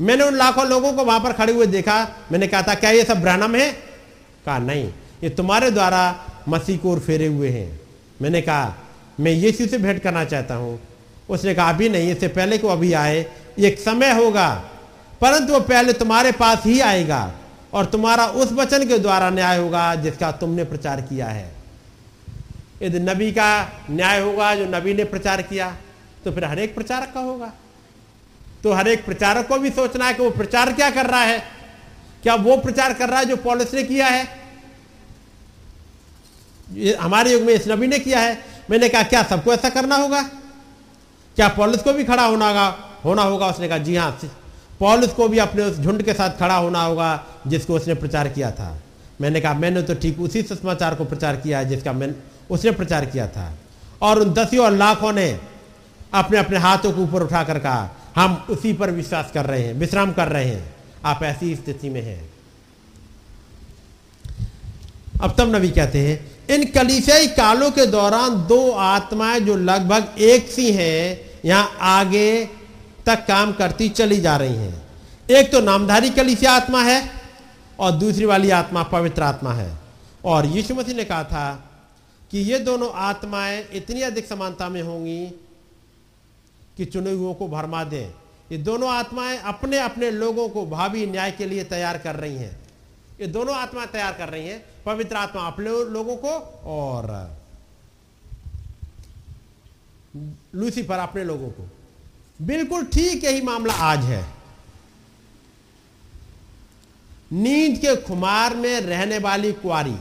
मैंने उन लाखों लोगों को वहाँ पर खड़े हुए देखा। मैंने कहा था, क्या ये सब ब्रानम है? कहा, नहीं, ये तुम्हारे द्वारा मसीह को फेरे हुए हैं। मैंने कहा, मैं यीशु से भेंट करना चाहता हूँ। उसने कहा, अभी नहीं, इससे पहले को अभी आए एक समय होगा, परंतु वो पहले तुम्हारे पास ही आएगा और तुम्हारा उस वचन के द्वारा न्याय होगा जिसका तुमने प्रचार किया है। यदि नबी का न्याय होगा, जो नबी ने प्रचार किया तो फिर हर एक प्रचारक का होगा। तो हर एक प्रचारक को भी सोचना है कि वो प्रचार क्या कर रहा है। क्या वो प्रचार कर रहा है जो पॉलिस ने किया है? हमारे युग में इस नबी ने किया है। मैंने कहा, क्या सबको ऐसा करना होगा? क्या पॉलिस को भी खड़ा होना होगा? होना होगा। उसने कहा, जी हाँ पॉलिस को भी अपने उस झुंड के साथ खड़ा होना होगा जिसको उसने प्रचार किया था। मैंने कहा, मैंने तो ठीक उसी समाचार को प्रचार किया है जिसका मैं उसने प्रचार किया था। और उन दसियों और लाखों ने अपने अपने हाथों को ऊपर उठाकर कहा हम उसी पर विश्वास कर रहे हैं, विश्राम कर रहे हैं। आप ऐसी स्थिति में हैं। अब तब नबी कहते हैं, इन कलिसियाई कालों के दौरान दो आत्माएँ जो लगभग एक सी हैं, यहाँ आगे तक काम करती चली जा रही हैं। एक तो नामधारी कलिसिया आत्मा है और दूसरी वाली आत्मा पवित्र आत्मा है। और यीशु मसीह ने कहा था कि ये दोनों आत्माएँ इतनी अधिक समानता में होंगी कि चुने हुओं को भरमा दें। ये दोनों आत्माएँ अपने अपने लोगों को भावी न्याय के लिए तैयार कर रही हैं। ये दोनों आत्माएँ तैयार कर रही हैं, पवित्र आत्मा अपने लोगों को और लूसीफर अपने लोगों को। बिल्कुल ठीक यही मामला आज है। नींद के खुमार में रहने वाली कुआरी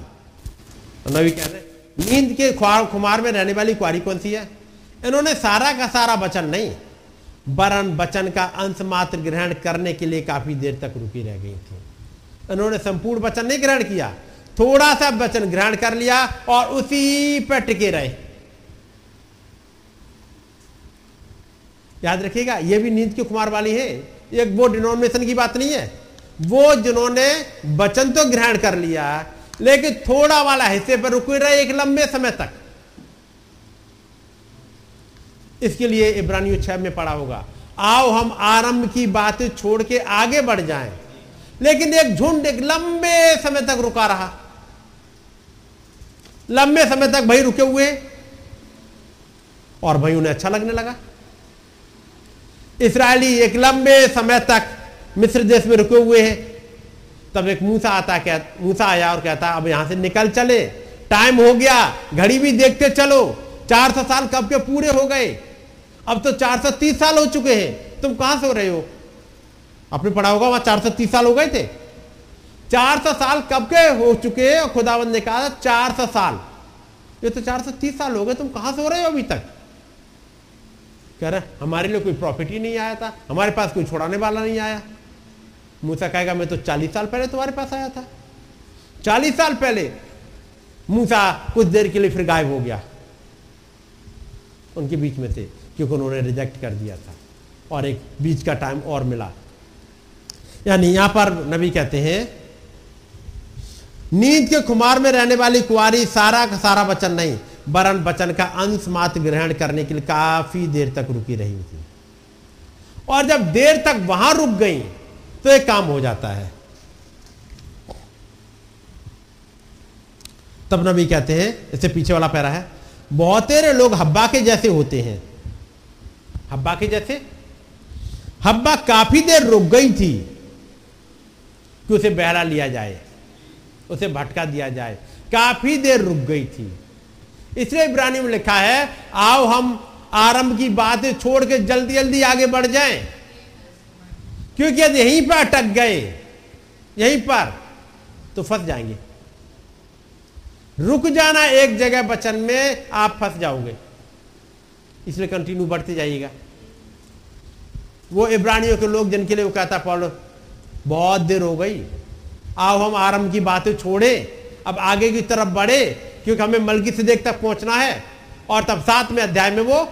नबी कह रहे नींद के खुमार में रहने वाली कुआरी कौन सी है? इन्होंने सारा का सारा वचन नहीं, वरन वचन का अंश मात्र ग्रहण करने के लिए काफ़ी देर तक रुकी रह गई थी। इन्होंने संपूर्ण वचन नहीं ग्रहण किया, थोड़ा सा वचन ग्रहण कर लिया और उसी पर टिके रहे। याद रखिएगा, ये भी नींद की कुमार वाली है, एक वो डिनोमिनेशन की बात नहीं है। वो जिन्होंने वचन तो ग्रहण कर लिया, लेकिन थोड़ा वाला हिस्से पर रुके रहे एक लंबे समय तक। इसके लिए इब्रानियों छह में पड़ा होगा। आओ हम आरंभ की बातें छोड़ के आगे बढ़ जाएँ। लेकिन एक झुंड एक लंबे समय तक रुका रहा। लंबे समय तक भाई रुके हुए। और भाई उन्हें अच्छा लगने लगा। इसराइली एक लंबे समय तक मिस्र देश में रुके हुए हैं। तब एक मूसा आता कह मूसा आया और कहता, अब यहाँ से निकल चले। टाइम हो गया। घड़ी भी देखते चलो। चार सौ साल कब के पूरे हो गए? अब तो चार सौ तीस साल हो चुके हैं। तुम कहाँ सो रहे हो? आपने पढ़ा होगा, वहाँ चार सौ तीस साल हो गए थे। चार सौ साल कब के हो चुके हैं? और खुदाबंद ने कहा चार सौ साल। ये तो चार सौ तीस साल हो गए, तुम कहाँ सो रहे हो अभी तक? कह रहे, हमारे लिए कोई प्रॉफिट ही नहीं आया था, हमारे पास कोई छोड़ाने वाला नहीं आया। मूसा कहेगा, मैं तो चालीस साल पहले तुम्हारे पास आया था। चालीस साल पहले मूसा कुछ देर के लिए फिर गायब हो गया। उनके बीच में से क्योंकि उन्होंने रिजेक्ट कर दिया था। और एक बीच का टाइम और मिला। यानी यहाँ पर नबी कहते हैं, नींद के खुमार में रहने वाली कुआरी सारा का सारा वचन नहीं, वरन वचन का अंश मात्र ग्रहण करने के लिए काफ़ी देर तक रुकी रही थी। और जब देर तक वहाँ रुक गई तो एक काम हो जाता है। तब नबी कहते हैं, इससे पीछे वाला पैरा है बहुतेरे लोग हब्बा के जैसे होते हैं। हब्बा के जैसे? हब्बा काफ़ी देर रुक गई थी कि उसे बहरा लिया जाए, उसे भटका दिया जाए। काफ़ी देर रुक गई थी। इसलिए इब्रानी में लिखा है, आओ हम आरंभ की बातें छोड़ के जल्दी जल्दी आगे बढ़ जाएँ। क्योंकि यदि यहीं पर अटक गए, यहीं पर तो फंस जाएँगे। रुक जाना एक जगह बचन में, आप फंस जाओगे। इसलिए कंटिन्यू बढ़ते जाइएगा। वो इब्रानियों के लोग जिनके लिए वो कहता पॉलो बहुत देर हो गई। आओ हम आरंभ की बातें छोड़े। अब आगे की तरफ़ बढ़े, क्योंकि हमें मलकी से देख तक पहुँचना है। और तब सात में अध्याय में वो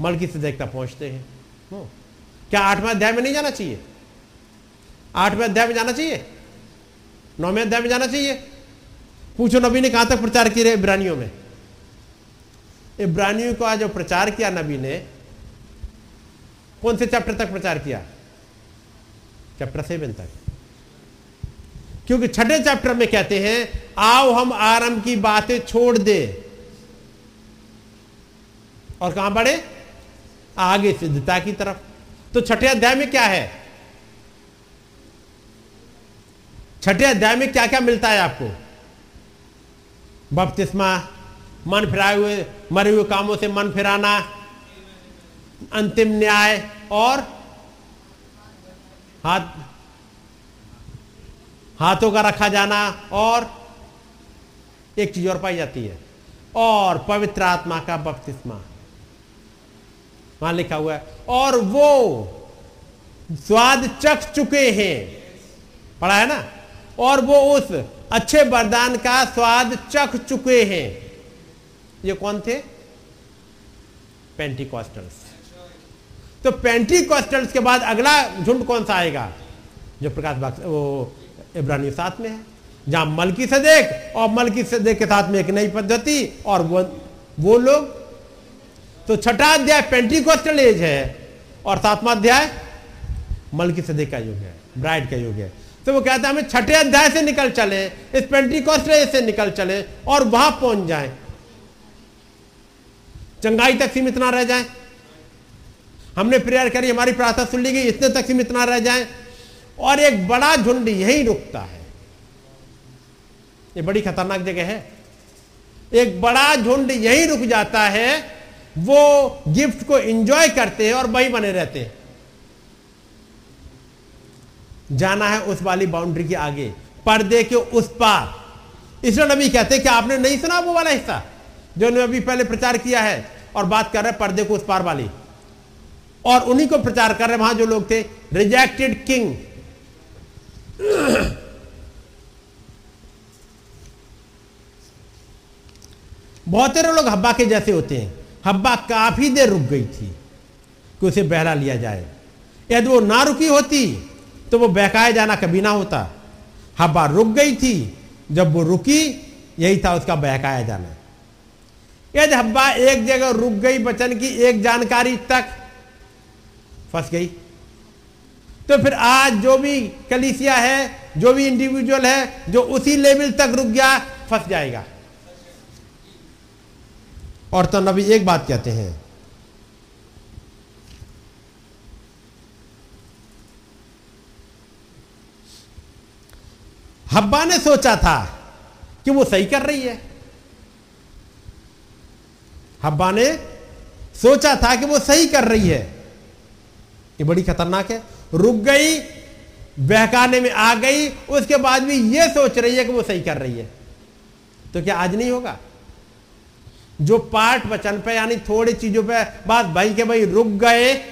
मलकी से देख तक पहुँचते हैं। क्या आठवें अध्याय में नहीं जाना चाहिए? आठवें अध्याय में जाना चाहिए? नौवें अध्याय में जाना चाहिए? पूछो नबी ने कहाँ तक प्रचार किया इब्रानियों में? इब्रानियों का जो प्रचार किया नबी ने, कौन से चैप्टर तक प्रचार किया? चैप्टर सेवन तक। क्योंकि छठे चैप्टर में कहते हैं, आओ हम आरंभ की बातें छोड़ दे। और कहाँ बढ़े? आगे सिद्धता की तरफ़। तो छठे अध्याय में क्या है? छठे अध्याय में क्या क्या मिलता है आपको? बपतिस्मा मन फिराए हुए, मरे हुए कामों से मन फिराना, अंतिम न्याय और हाथ, हाथों का रखा जाना और एक चीज़ और पाई जाती है, और पवित्र आत्मा का बपतिस्मा। वहाँ लिखा हुआ है, और वो स्वाद चख चुके हैं। पढ़ा है ना? और वो उस अच्छे वरदान का स्वाद चख चुके हैं। ये कौन थे? पेंटिकॉस्टल्स तो पेंटिकॉस्टल्स के बाद अगला झुंड कौन सा आएगा? जो प्रकाश बाग वो इब्रानी साथ में है। जहाँ मलकी सदेक और मलकी सदेक के साथ में एक नई पद्धति, और वो वो लोग। तो छठा अध्याय पेंटिकोस्टल एज है, और सातवां अध्याय मलकी सदे का युग है ब्राइड का युग है। तो वो कहता है, हमें छठे अध्याय से निकल चले, इस पेंटिकोस्टल से निकल चले, और वहाँ पहुँच जाए। चंगाई तक सीमित ना रह जाए। हमने प्रेयर करी, हमारी प्रार्थना सुन ली गई, इतने तक सीमित ना रह जाए। और एक बड़ा झुंड यही रुकता है। ये बड़ी खतरनाक जगह है। एक बड़ा झुंड यही रुक जाता है, वो गिफ्ट को एंजॉय करते हैं और वही बने रहते हैं। जाना है उस वाली बाउंड्री के आगे, पर्दे के उस पार। इसलिए नबी कहते हैं कि आपने नहीं सुना वो वाला हिस्सा? जो अभी पहले प्रचार किया है और बात कर रहे पर्दे को उस पार वाली। और उन्हीं को प्रचार कर रहे वहाँ जो लोग थे रिजेक्टेड किंग बहुत सारे लोग हब्बा के जैसे होते हैं। हब्बा काफ़ी देर रुक गई थी कि उसे बहला लिया जाए। यदि वो ना रुकी होती तो वो बहकाया जाना कभी ना होता। हब्बा रुक गई थी। जब वो रुकी, यही था उसका बहकाया जाना। यदि हब्बा एक जगह रुक गई बचन की एक जानकारी तक। फंस गई। तो फिर आज जो भी कलिसिया है, जो भी इंडिविजुअल है, जो उसी लेवल तक रुक गया, फंस जाएगा। और तो नबी एक बात कहते हैं। हब्बा ने सोचा था कि वो सही कर रही है। हब्बा ने सोचा था कि वो सही कर रही है। ये बड़ी खतरनाक है। रुक गई, बहकाने में आ गई, उसके बाद भी ये सोच रही है कि वो सही कर रही है। तो क्या आज नहीं होगा? जो पाठ वचन पे, यानी थोड़ी चीज़ों पे बात भाई के भाई रुक गए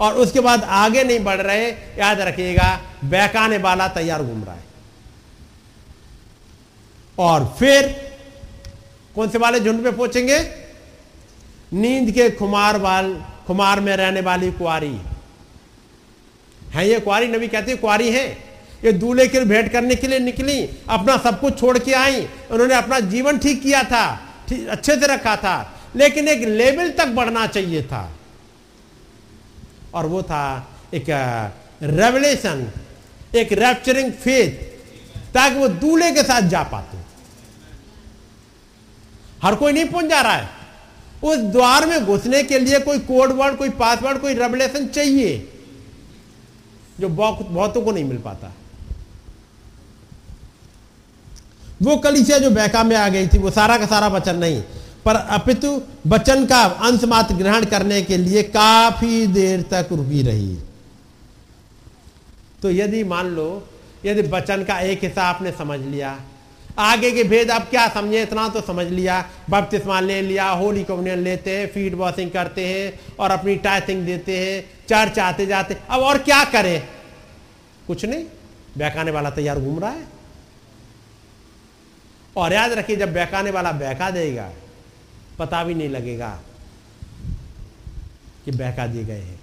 और उसके बाद आगे नहीं बढ़ रहे, याद रखिएगा, बहकाने वाला तैयार घूम रहा है। और फिर कौन से वाले झुंड पे पहुँचेंगे? नींद के खुमार वाल खुमार में रहने वाली कुआरी। है ये कुआरी? नबी कहती है, कुआरी है। ये दूल्हे के भेंट करने के लिए निकली, अपना सब कुछ छोड़ के आई। उन्होंने अपना जीवन ठीक किया था अच्छे से रखा था। लेकिन एक लेवल तक बढ़ना चाहिए था। और वो था एक रेवलेशन एक रैप्चरिंग फेथ ताकि वो दूल्हे के साथ जा पाते। हर कोई नहीं पहुँच जा रहा है। उस द्वार में घुसने के लिए कोई कोड वर्ड, कोई पासवर्ड कोई रेवलेशन चाहिए, जो बहुतों को नहीं मिल पाता। वो कलिसिया जो बैका में आ गई थी, वो सारा का सारा वचन नहीं, पर अपितु वचन का अंश मात्र ग्रहण करने के लिए काफ़ी देर तक रुकी रही। तो यदि मान लो, यदि वचन का एक हिस्सा आपने समझ लिया आगे के भेद अब क्या समझे? इतना तो समझ लिया। बपतिस्मा ले लिया, होली कम्युनियन लेते हैं फ़ीड वॉशिंग करते हैं और अपनी टाइथिंग देते हैं चर्च आते जाते अब और क्या करें? कुछ नहीं। बहकाने वाला तैयार घूम रहा है। और याद रखिए, जब बहकाने वाला बहका देगा, पता भी नहीं लगेगा कि बहका दिए गए हैं।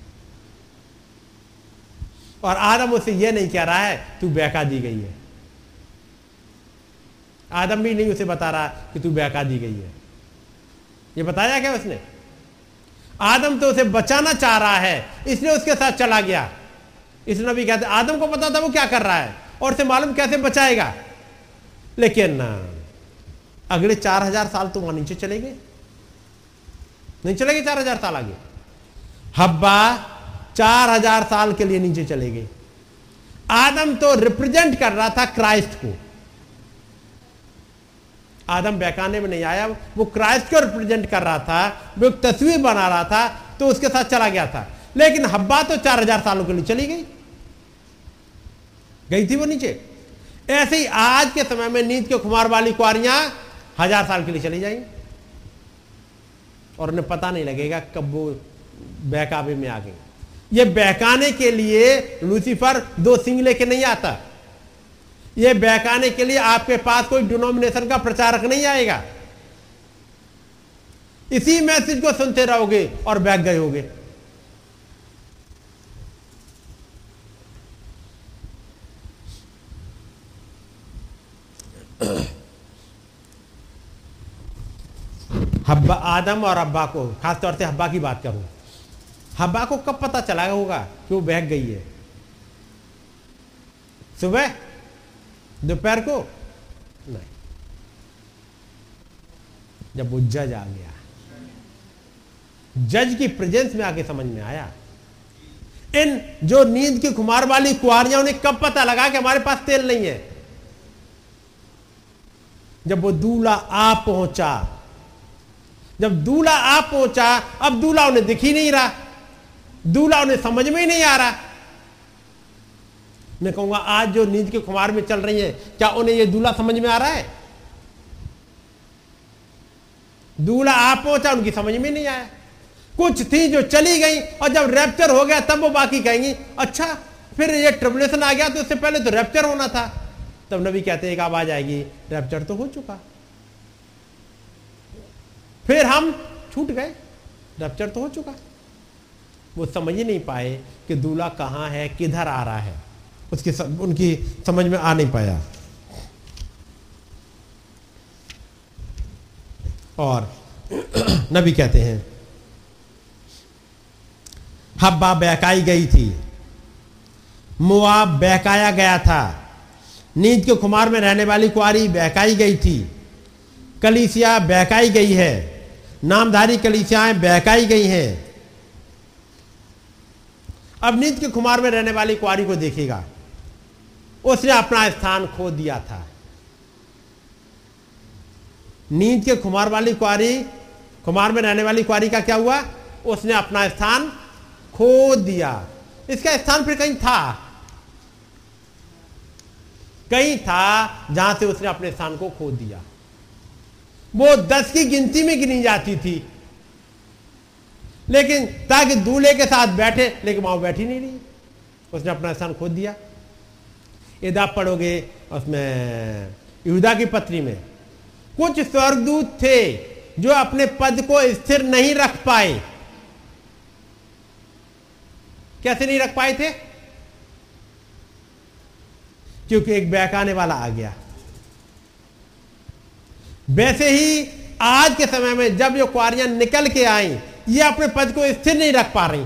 और आदम उसे यह नहीं कह रहा है, तू बहका दी गई है। आदम भी नहीं उसे बता रहा कि तू बहका दी गई है। ये बताया क्या उसने? आदम तो उसे बचाना चाह रहा है, इसलिए उसके साथ चला गया। इसलिए नबी कहते, आदम को पता था वो क्या कर रहा है, और उसे मालूम कैसे बचाएगा? लेकिन, अगले चार हज़ार साल तो वहाँ नीचे चले गए। नहीं चले गए चार हज़ार साल आगे। हब्बा चार हज़ार साल के लिए नीचे चले गए। आदम तो रिप्रेजेंट कर रहा था क्राइस्ट को। आदम बहकाने में नहीं आया, वो क्राइस्ट को रिप्रेजेंट कर रहा था, वो एक तस्वीर बना रहा था तो उसके साथ चला गया था। लेकिन हब्बा तो चार हज़ार सालों के लिए चली गई। गई थी वो नीचे। ऐसे ही आज के समय में नींद के खुमार वाली कुआरियाँ हज़ार साल के लिए चली जाएँगी। और उन्हें पता नहीं लगेगा कब वो बहकावे में आ गई। ये बहकाने के लिए लूसीफर दो सिंह लेके नहीं आता। ये बहकाने के लिए आपके पास कोई डिनोमिनेशन का प्रचारक नहीं आएगा। इसी मैसेज को सुनते रहोगे और बह गए होगे। हब्बा आदम और अब्बा को, खासतौर से हब्बा की बात करूँ। हब्बा को कब पता चला होगा कि वो बहक गई है? सुबह दोपहर को? नहीं। जब वो जज आ गया। जज की प्रेजेंस में आके समझ में आया। इन जो नींद की खुमार वाली कुआरियाँ उन्हें कब पता लगा कि हमारे पास तेल नहीं है? जब वो दूल्हा आ पहुँचा। जब दूल्हा आ पहुँचा अब दूल्हा उन्हें दिख ही नहीं रहा। दूल्हा उन्हें समझ में ही नहीं आ रहा। मैं कहूँगा, आज जो नींद के खुमार में चल रही है, क्या उन्हें यह दूल्हा समझ में आ रहा है? दूल्हा आ पहुँचा, उनकी समझ में नहीं आया। कुछ थी जो चली गई, और जब रैप्चर हो गया, तब वो बाकी कहेंगी अच्छा फिर ये ट्रिबुलेशन आ गया तो उससे पहले तो रैप्चर होना था। तब नबी कहते हैं एक आवाज़ आएगी रैप्चर तो हो चुका। फिर हम छूट गए रैप्चर तो हो चुका। वो समझ ही नहीं पाए कि दूल्हा कहाँ है, किधर आ रहा है। उसकी उनकी समझ में आ नहीं पाया। और नबी कहते हैं, हब्बा बहकाई गई थी। मुआब बहकाया गया था। नींद के खुमार में रहने वाली कुआरी बहकाई गई थी। कलीसिया बहकाई गई है। नामधारी कलीसियाएँ बहकाई गई हैं। अब नींद के खुमार में रहने वाली कुआरी को देखेगा उसने अपना स्थान खो दिया था। नींद के खुमार वाली कुआरी, खुमार में रहने वाली कुआरी का क्या हुआ? उसने अपना स्थान खो दिया। इसका स्थान फिर कहीं था? कहीं था जहाँ से उसने अपने स्थान को खो दिया। वो दस की गिनती में गिनी जाती थी। लेकिन ताकि दूल्हे के साथ बैठे, लेकिन वहाँ बैठी नहीं रही। उसने अपना स्थान खो दिया। यदि आप पढ़ोगे उसमें, युदा की पत्री में। कुछ स्वर्गदूत थे जो अपने पद को स्थिर नहीं रख पाए। कैसे नहीं रख पाए थे? क्योंकि एक बहकाने वाला आ गया। वैसे ही आज के समय में जब ये कुआरियाँ निकल के आई, ये अपने पद को स्थिर नहीं रख पा रही।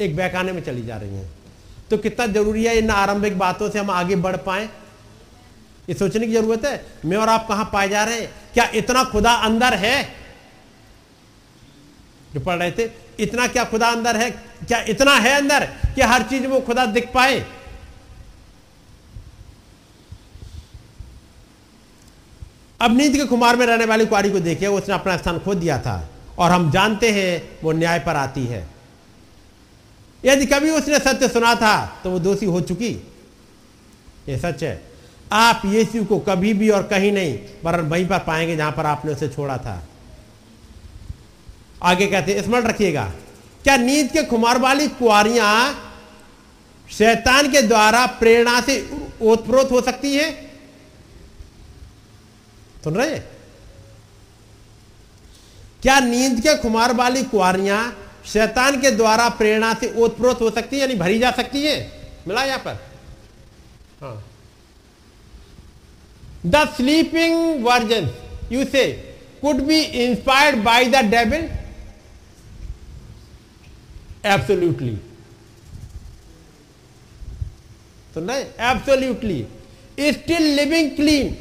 एक बहकाने में चली जा रही हैं। तो कितना ज़रूरी है इन आरंभिक बातों से हम आगे बढ़ पाए? ये सोचने की ज़रूरत है। मैं और आप कहाँ पाए जा रहे हैं? क्या इतना खुदा अंदर है? जो पढ़ रहे थे, इतना क्या खुदा अंदर है? क्या इतना है अंदर कि हर चीज़ वो खुदा दिख पाए? अब नीति के कुमार में रहने वाली कुआरी को देखिए, उसने अपना स्थान खो दिया था। और हम जानते हैं वो न्याय पर आती है। यदि कभी उसने सत्य सुना था तो वो दोषी हो चुकी। ये सच है। आप यीशु को कभी भी और कहीं नहीं पर वहीं पर पाएँगे जहाँ पर आपने उसे छोड़ा था। आगे कहते स्मरण रखिएगा, क्या नींद के खुमार वाली कुआरियाँ शैतान के द्वारा प्रेरणा से ओतप्रोत हो सकती है? सुन रहे क्या नींद के खुमार वाली कुआरियाँ शैतान के द्वारा प्रेरणा से ओतप्रोत हो सकती है, यानी भरी जा सकती है। मिला यहाँ पर। हाँ। The sleeping version you say could be inspired by the devil absolutely सुन रहे एब्सोल्यूटली स्टिल लिविंग क्लीन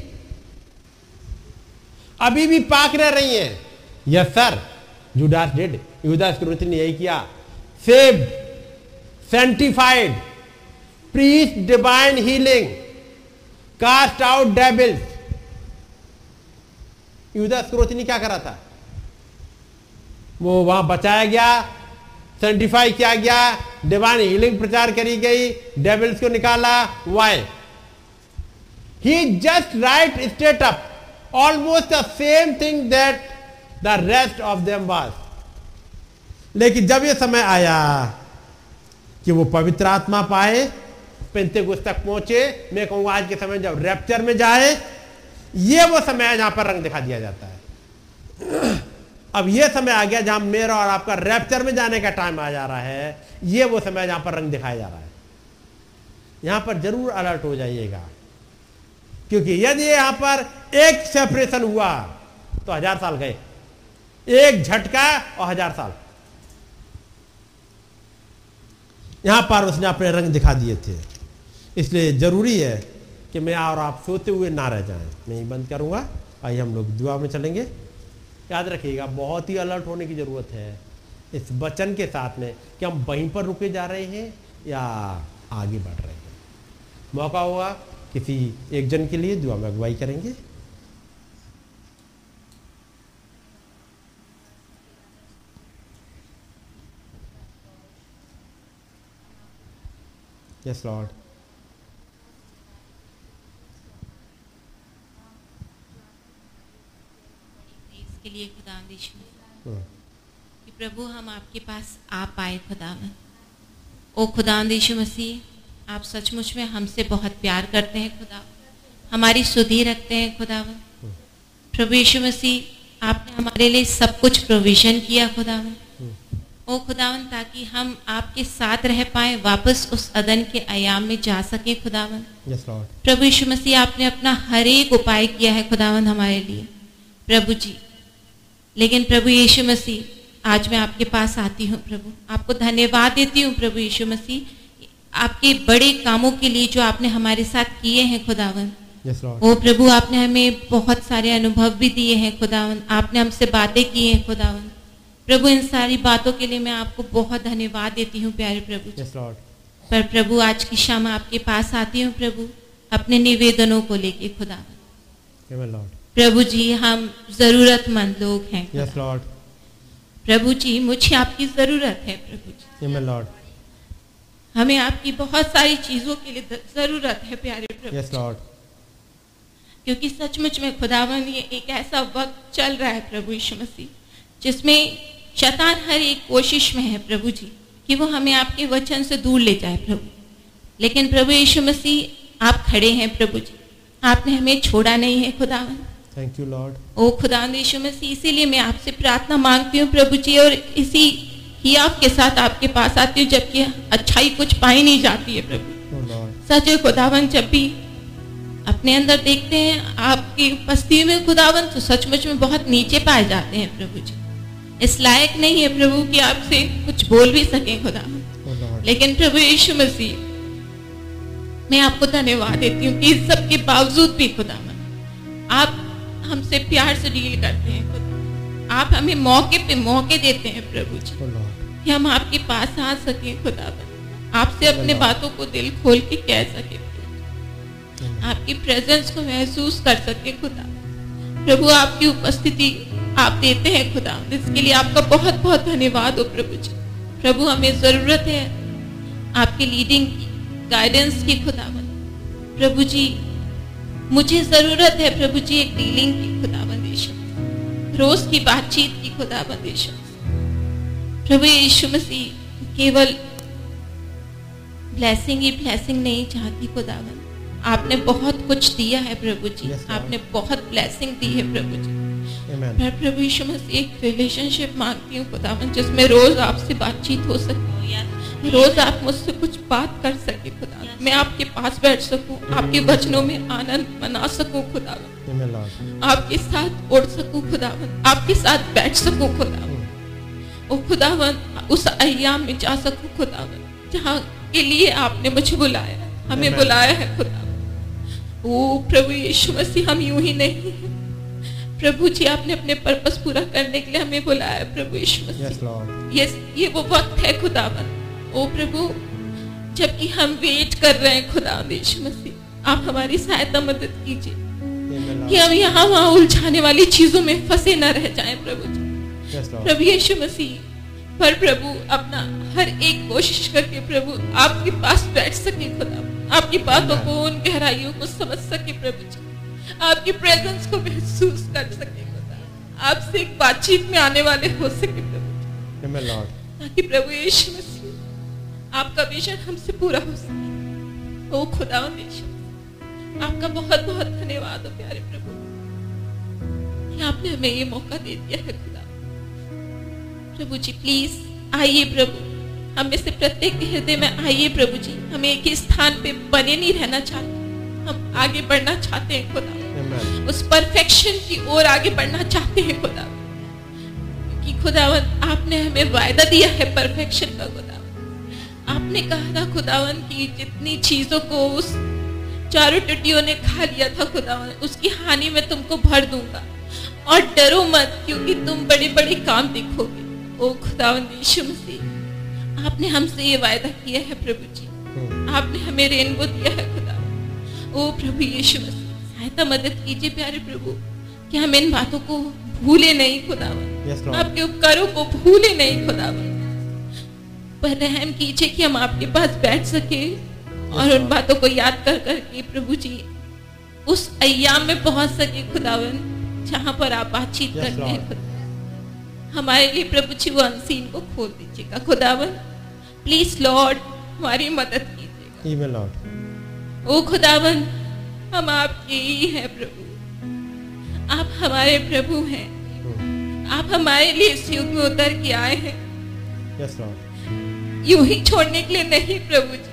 अभी भी पाक रह रही हैं। Yes sir Judas did Judas क्रोति ने यही किया। Save sanctified preach divine healing cast out devils Judas क्रोति ने क्या करा था? वो वहाँ बचाया गया सेंटिफाई किया गया डिवाइन हीलिंग प्रचार करी गई डेबिल्स को निकाला। Why he just right state up almost the same thing that the rest of them was लेकिन जब यह समय आया कि वो पवित्र आत्मा पाए पेंते तक पहुँचे, मैं कहूँगा आज के समय जब रैप्चर में जाए, ये वो समय है जहाँ पर रंग दिखा दिया जाता है। अब ये समय आ गया जहाँ मेरा और आपका रैप्चर में जाने का टाइम आ जा रहा है, ये वो समय जहाँ पर रंग दिखाया जा रहा है। यहाँ पर ज़रूर अलर्ट हो जाइएगा, क्योंकि यदि यहाँ पर एक सेपरेशन हुआ तो हज़ार साल गए। एक झटका और हज़ार साल। यहाँ पर उसने अपने रंग दिखा दिए थे। इसलिए ज़रूरी है कि मैं और आप सोते हुए ना रह जाएँ। मैं ही बंद करूँगा, आइए हम लोग दुआ में चलेंगे। याद रखिएगा, बहुत ही अलर्ट होने की ज़रूरत है। इस वचन के साथ में कि हम वहीं पर रुके जा रहे हैं या आगे बढ़ रहे हैं। मौका होगा किसी एक जन के लिए दुआ में अगुवाई करेंगे। यस लॉर्ड इसके लिए खुदा यीशु हम्म, कि प्रभु हम आपके पास आ पाए खुदावन। ओ खुदा यीशु मसीह आप सचमुच में हमसे बहुत प्यार करते हैं खुदा हमारी सुधि रखते हैं खुदावन। प्रभु यीशु मसीह आपने हमारे लिए सब कुछ प्रोविज़न किया खुदावन। ओ खुदावन ताकि हम आपके साथ रह पाए वापस उस अदन के आयाम में जा सके खुदावन। लॉर्ड प्रभु यीशु मसीह आपने अपना हर एक उपाय किया है खुदावन हमारे लिए। प्रभु जी लेकिन प्रभु यीशु मसीह आज मैं आपके पास आती हूँ प्रभु। आपको धन्यवाद देती हूँ प्रभु यीशु मसीह आपके बड़े कामों के लिए जो आपने हमारे साथ किए हैं खुदावन। लॉर्ड ओ प्रभु आपने हमें बहुत सारे अनुभव भी दिए हैं खुदावन। आपने हमसे बातें की हैं खुदावन। प्रभु इन सारी बातों के लिए मैं आपको बहुत धन्यवाद देती हूँ प्यारे प्रभु यस पर प्रभु आज की शाम आपके पास आती हूँ प्रभु। अपने निवेदनों को लेके खुदावन आमेन प्रभु जी हम जरूरतमंद लोग हैं। लॉर्ड प्रभु जी मुझे आपकी ज़रूरत है प्रभु जी। लॉर्ड हमें आपकी बहुत सारी चीज़ों के लिए ज़रूरत है प्यारे प्रभु यस लॉर्ड क्योंकि सचमुच में खुदावन ये एक ऐसा वक्त चल रहा है प्रभु यीशु मसीह। जिसमें शैतान हर एक कोशिश में है प्रभु जी कि वो हमें आपके वचन से दूर ले जाए प्रभु। लेकिन प्रभु यीशु मसीह आप खड़े हैं प्रभु जी। आपने हमें छोड़ा नहीं है खुदावन। थैंक यू लॉर्ड ओ खुदा यीशु मसीह इसीलिए मैं आपसे प्रार्थना मांगती हूँ प्रभु जी और इसी ही आपके साथ आपके पास आती हूँ जबकि अच्छाई कुछ पाई नहीं जाती है प्रभु। ओ सच है खुदावन जब भी अपने अंदर देखते हैं आपकी उपस्थिति में खुदावन तो सचमुच में बहुत नीचे पाए जाते हैं प्रभु जी। इस लायक नहीं है प्रभु कि आपसे कुछ बोल भी सके ओ लॉर्ड लेकिन प्रभु यीशु मसीह मैं आपको धन्यवाद देती हूँ कि इस सब के बावजूद भी खुदावन आप हमसे प्यार से डील करते हैं खुदा। आप हमें मौके पे मौके देते हैं प्रभु जी लॉर्ड कि हम आपके पास आ सकें खुदावन आपसे अपने बातों को दिल खोल के कह सके। आपकी प्रेजेंस को महसूस कर सके खुदा। प्रभु आपकी उपस्थिति आप देते हैं खुदा। इसके लिए आपका बहुत बहुत धन्यवाद हो प्रभु जी। प्रभु हमें ज़रूरत है आपकी लीडिंग की गाइडेंस की खुदावन प्रभु जी मुझे ज़रूरत है प्रभु जी एक डीलिंग की खुदावन रोज की बातचीत की खुदावन यीशु। प्रभु यीशु मसीह केवल ब्लेसिंग ही ब्लेसिंग नहीं चाहती खुदावन आपने बहुत कुछ दिया है प्रभु जी। Yes, आपने बहुत ब्लेसिंग दी है प्रभु जी। मैं प्रभु यीशु मसीह एक रिलेशनशिप मांगती हूँ खुदावन जिसमें रोज आपसे बातचीत हो सके रोज आप मुझसे कुछ बात कर सके खुदा मैं आपके पास बैठ सकूँ आपके वचनों में आनंद मना सकूँ खुदावन। आपके साथ उड़ सकूँ खुदावन। आपके साथ बैठ सकूँ खुदावन। ओ खुदावन उस अयाम में जा सकूँ खुदावन जहाँ के लिए आपने मुझे बुलाया हमें बुलाया है खुदावन। ओ प्रभु यीशु मसीह हम यूँ ही नहीं हैं। प्रभु जी आपने अपने पर्पस पूरा करने के लिए हमें बुलाया है प्रभु यीशु यस लॉर्ड ये ये वो वक्त है खुदावन। ओ प्रभु जबकि हम वेट कर रहे हैं खुदा यीशु मसीह आप हमारी सहायता मदद कीजिए। कि हम यहाँ वहाँ उलझाने वाली चीज़ों में फंसे न रह जाएँ प्रभु जी। यस लॉर्ड प्रभु यीशु मसीह पर प्रभु अपना हर एक कोशिश करके प्रभु आपके पास बैठ सके खुदा आपकी बातों को उन गहराइयों को समझ सके प्रभु जी। आपकी प्रेजेंस को महसूस कर सके आपसे एक बातचीत में आने वाले हो सके प्रभु ताकि प्रभु यीशु मसीह आपका विजन हमसे पूरा हो सके। ओ खुदा आपका बहुत बहुत धन्यवाद हो प्यारे प्रभु। कि आपने हमें ये मौका दे दिया है खुदा। प्रभु जी प्लीज़ आइए प्रभु। हम में से प्रत्येक के हृदय में आइए प्रभु जी। हमें एक ही स्थान पे बने नहीं रहना चाहते। हम आगे बढ़ना चाहते हैं खुदा. उस परफेक्शन की ओर आगे बढ़ना चाहते हैं खुदा। कि खुदावन आपने हमें वायदा दिया है परफेक्शन का खुदावन आपने कहा था खुदावन की जितनी चीज़ों को उस चारों टटियों ने खा लिया था खुदावन उसकी हानि में तुमको भर दूँगा। और डरो मत क्योंकि तुम बड़े बड़े काम देखोगे। ओ खुदावन यीशु मसीह आपने हमसे ये वायदा किया है प्रभु जी। आपने हमें रेनबो दिया है खुदा। ओ प्रभु यीशु मसीह सहायता मदद कीजिए प्यारे प्रभु कि हम इन बातों को भूले नहीं खुदावन। Yes, आपके उपकारों को भूले नहीं खुदावन। पर रहम कीजिए कि हम आपके पास बैठ सके और उन बातों को याद कर करके प्रभु जी उस अयाम में पहुँच सके खुदावन जहाँ पर आप बातचीत Yes, करते हैं। हमारे लिए प्रभु जी वो अनसीन को खोल दीजिएगा खुदावन। प्लीज़ लॉर्ड हमारी मदद कीजिएगा। ओ खुदावन हम आपके ही हैं प्रभु। आप हमारे प्रभु हैं। आप हमारे लिए इस युग में उतर के आए हैं। Yes. यूँ ही छोड़ने के लिए नहीं प्रभु जी।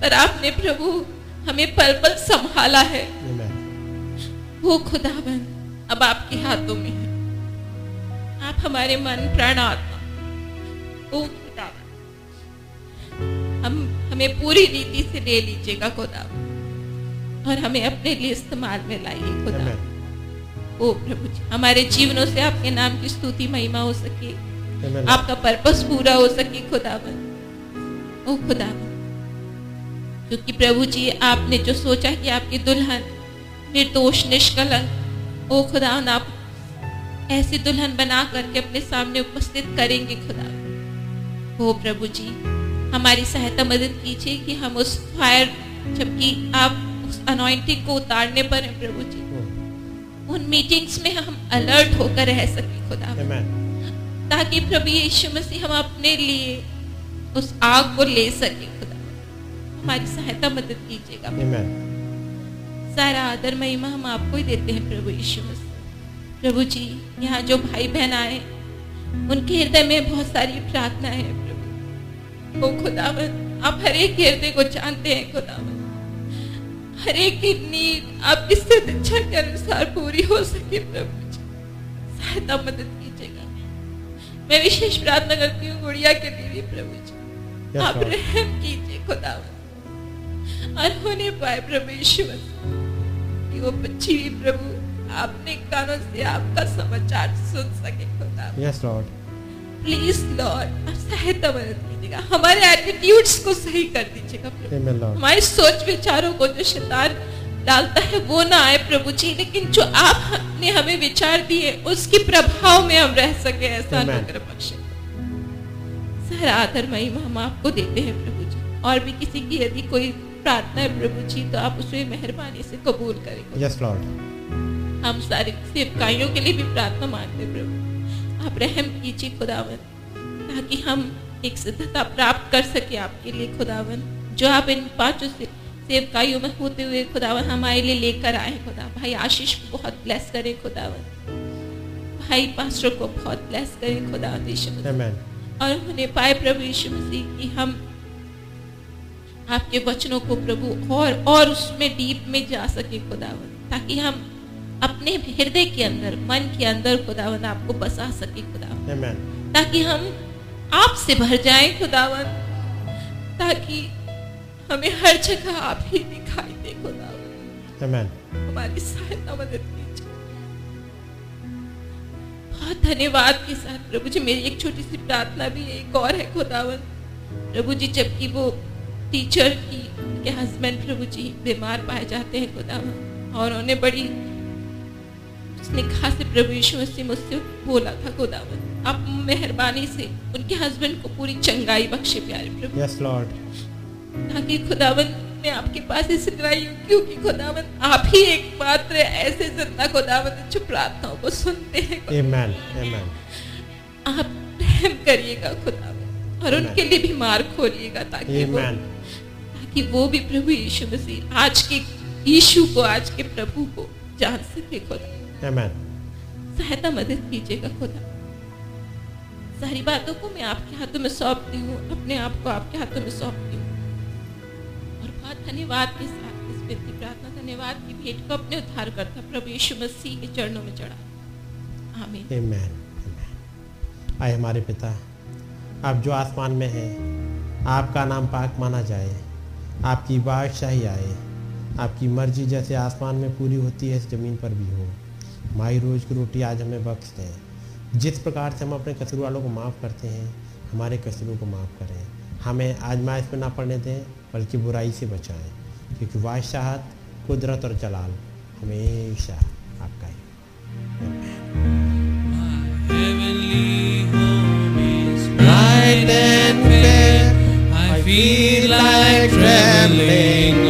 पर आपने प्रभु हमें पल पल संभाला है. वो खुदावन अब आपके हाथों में है। आप हमारे मन प्राण आत्मा ओ खुदावन। हम हमें पूरी रीति से ले लीजिएगा खुदावन। और हमें अपने लिए इस्तेमाल में लाइए खुदा। ओ प्रभु जी हमारे जीवनों से आपके नाम की स्तुति महिमा हो सके। आपका पर्पस पूरा हो सके खुदावन। ओ खुदावन क्योंकि प्रभु जी आपने जो सोचा कि आपकी दुल्हन निर्दोष निष्कलंक ओ खुदावन आप ऐसी दुल्हन बना करके अपने सामने उपस्थित करेंगे खुदा ओ प्रभु जी हमारी सहायता मदद कीजिए कि हम उस फायर जबकि आप अनॉइंटिंग को उतारने पर है प्रभु जी। उन मीटिंग्स में हम अलर्ट होकर रह सके खुदा। ताकि प्रभु यीशु मसीह हम अपने लिए उस आग को ले सके खुदा। हमारी सहायता मदद कीजिएगा। सारा आदर महिमा हम आपको ही देते हैं प्रभु यीशु मसीह। प्रभु जी यहाँ जो भाई बहन आए उनके हृदय में बहुत सारी प्रार्थना है प्रभु। ओ खुदावन आप हर एक हृदय को जानते हैं खुदावन। हर एक की नीड आपकी इच्छा के अनुसार पूरी हो सके प्रभु जी। सहायता मदद कीजिएगा। मैं विशेष प्रार्थना करती हूँ गुड़िया के लिए भी प्रभु जी। आप रहम कीजिए खुदा। और होने पाए प्रभु मसीह। कि वो बच्ची भी प्रभु अपने कानों से आपका समाचार सुन सके खुदा। Yes, Lord. प्लीज़ लॉर्ड सहायता मदद कीजिएगा। हमारे एटीट्यूड्स को सही कर दीजिएगा. हमारे सोच विचारों को जो शैतान डालता है वो ना आए प्रभु जी। लेकिन जो आपने हमें विचार दिए उसके प्रभाव में हम रह सके ऐसा. अनुग्रह बख्शे। सारा आदर महिमा हम आपको देते हैं प्रभु जी। और भी किसी की यदि कोई प्रार्थना है प्रभु जी तो आप उसे मेहरबानी से कबूल करेंगे Yes. हम सारे सेवकाइयों के लिए भी प्रार्थना मांगते हैं प्रभु। आप रहम कीजिए खुदावन ताकि हम एक सिद्धता प्राप्त कर सके आपके लिए खुदावन जो आप इन पाँचों से सेवकाइयों में होते हुए खुदावन हमारे लिए लेकर आए खुदा। भाई आशीष को बहुत ब्लेस करें खुदावन। भाई पास्टर को बहुत ब्लेस करें खुदा. और उन्हें पाए प्रभु यीशु मसीह कि हम आपके वचनों को प्रभु और और उसमें डीप में जा सके खुदावन ताकि हम अपने हृदय के अंदर मन के अंदर खुदावन आपको बसा सके खुदावन. ताकि हम आपसे भर जाएँ खुदावन ताकि हमें हर जगह आप ही दिखाई दे खुदावन. हमारी सहायता मदद कीजिए। बहुत धन्यवाद के साथ प्रभु जी मेरी एक छोटी सी प्रार्थना भी एक और है खुदावन प्रभु जी जबकि वो टीचर की के हस्बैंड प्रभु जी बीमार पाए जाते हैं खुदावन और उन्हें बड़ी उसने कहा से प्रभु यीशु मसीह मुझसे बोला था खुदावन आप मेहरबानी से उनके हस्बैंड को पूरी चंगाई बख्शे प्यारे प्रभु Yes, Lord. ताकि खुदावन मैं आपके पास इसलिए आई हूँ क्योंकि खुदावन आप ही एकमात्र ऐसे ज़िंदा खुदावन जो प्रार्थनाओं को सुनते हैं Amen. Amen. आप रहम करिएगा खुदावन और Amen. उनके लिए बीमार खोलिएगा ताकि वो ताकि वो भी प्रभु यीशु मसीह आज के यीशु को आज के प्रभु को जान सके खुदा Amen. सहायता मदद कीजिएगा खुदा सारी बातों को मैं आपके हाथों में सौंपती हूँ अपने आप को आपके हाथों में सौंपती हूँ और बहुत धन्यवाद के साथ इस व्यक्ति प्रार्थना धन्यवाद की भेंट को अपने उद्धार करता प्रभु यीशु मसीह के चरणों में चढ़ा आमीन. Amen. आए हमारे पिता आप जो आसमान में हैं आपका नाम पाक माना जाए आपकी बादशाही आए आपकी मर्ज़ी जैसे आसमान में पूरी होती है इस ज़मीन पर भी हो हमारी रोज़ की रोटी आज हमें बख्श दें। जिस प्रकार से हम अपने कसूर वालों को माफ़ करते हैं, हमारे कसूरों को माफ़ करें। हमें आजमाइश पर ना पड़ने दें, बल्कि बुराई से बचाएँ। क्योंकि बादशाहत कुदरत और जलाल हमेशा आपका ही। Feel like traveling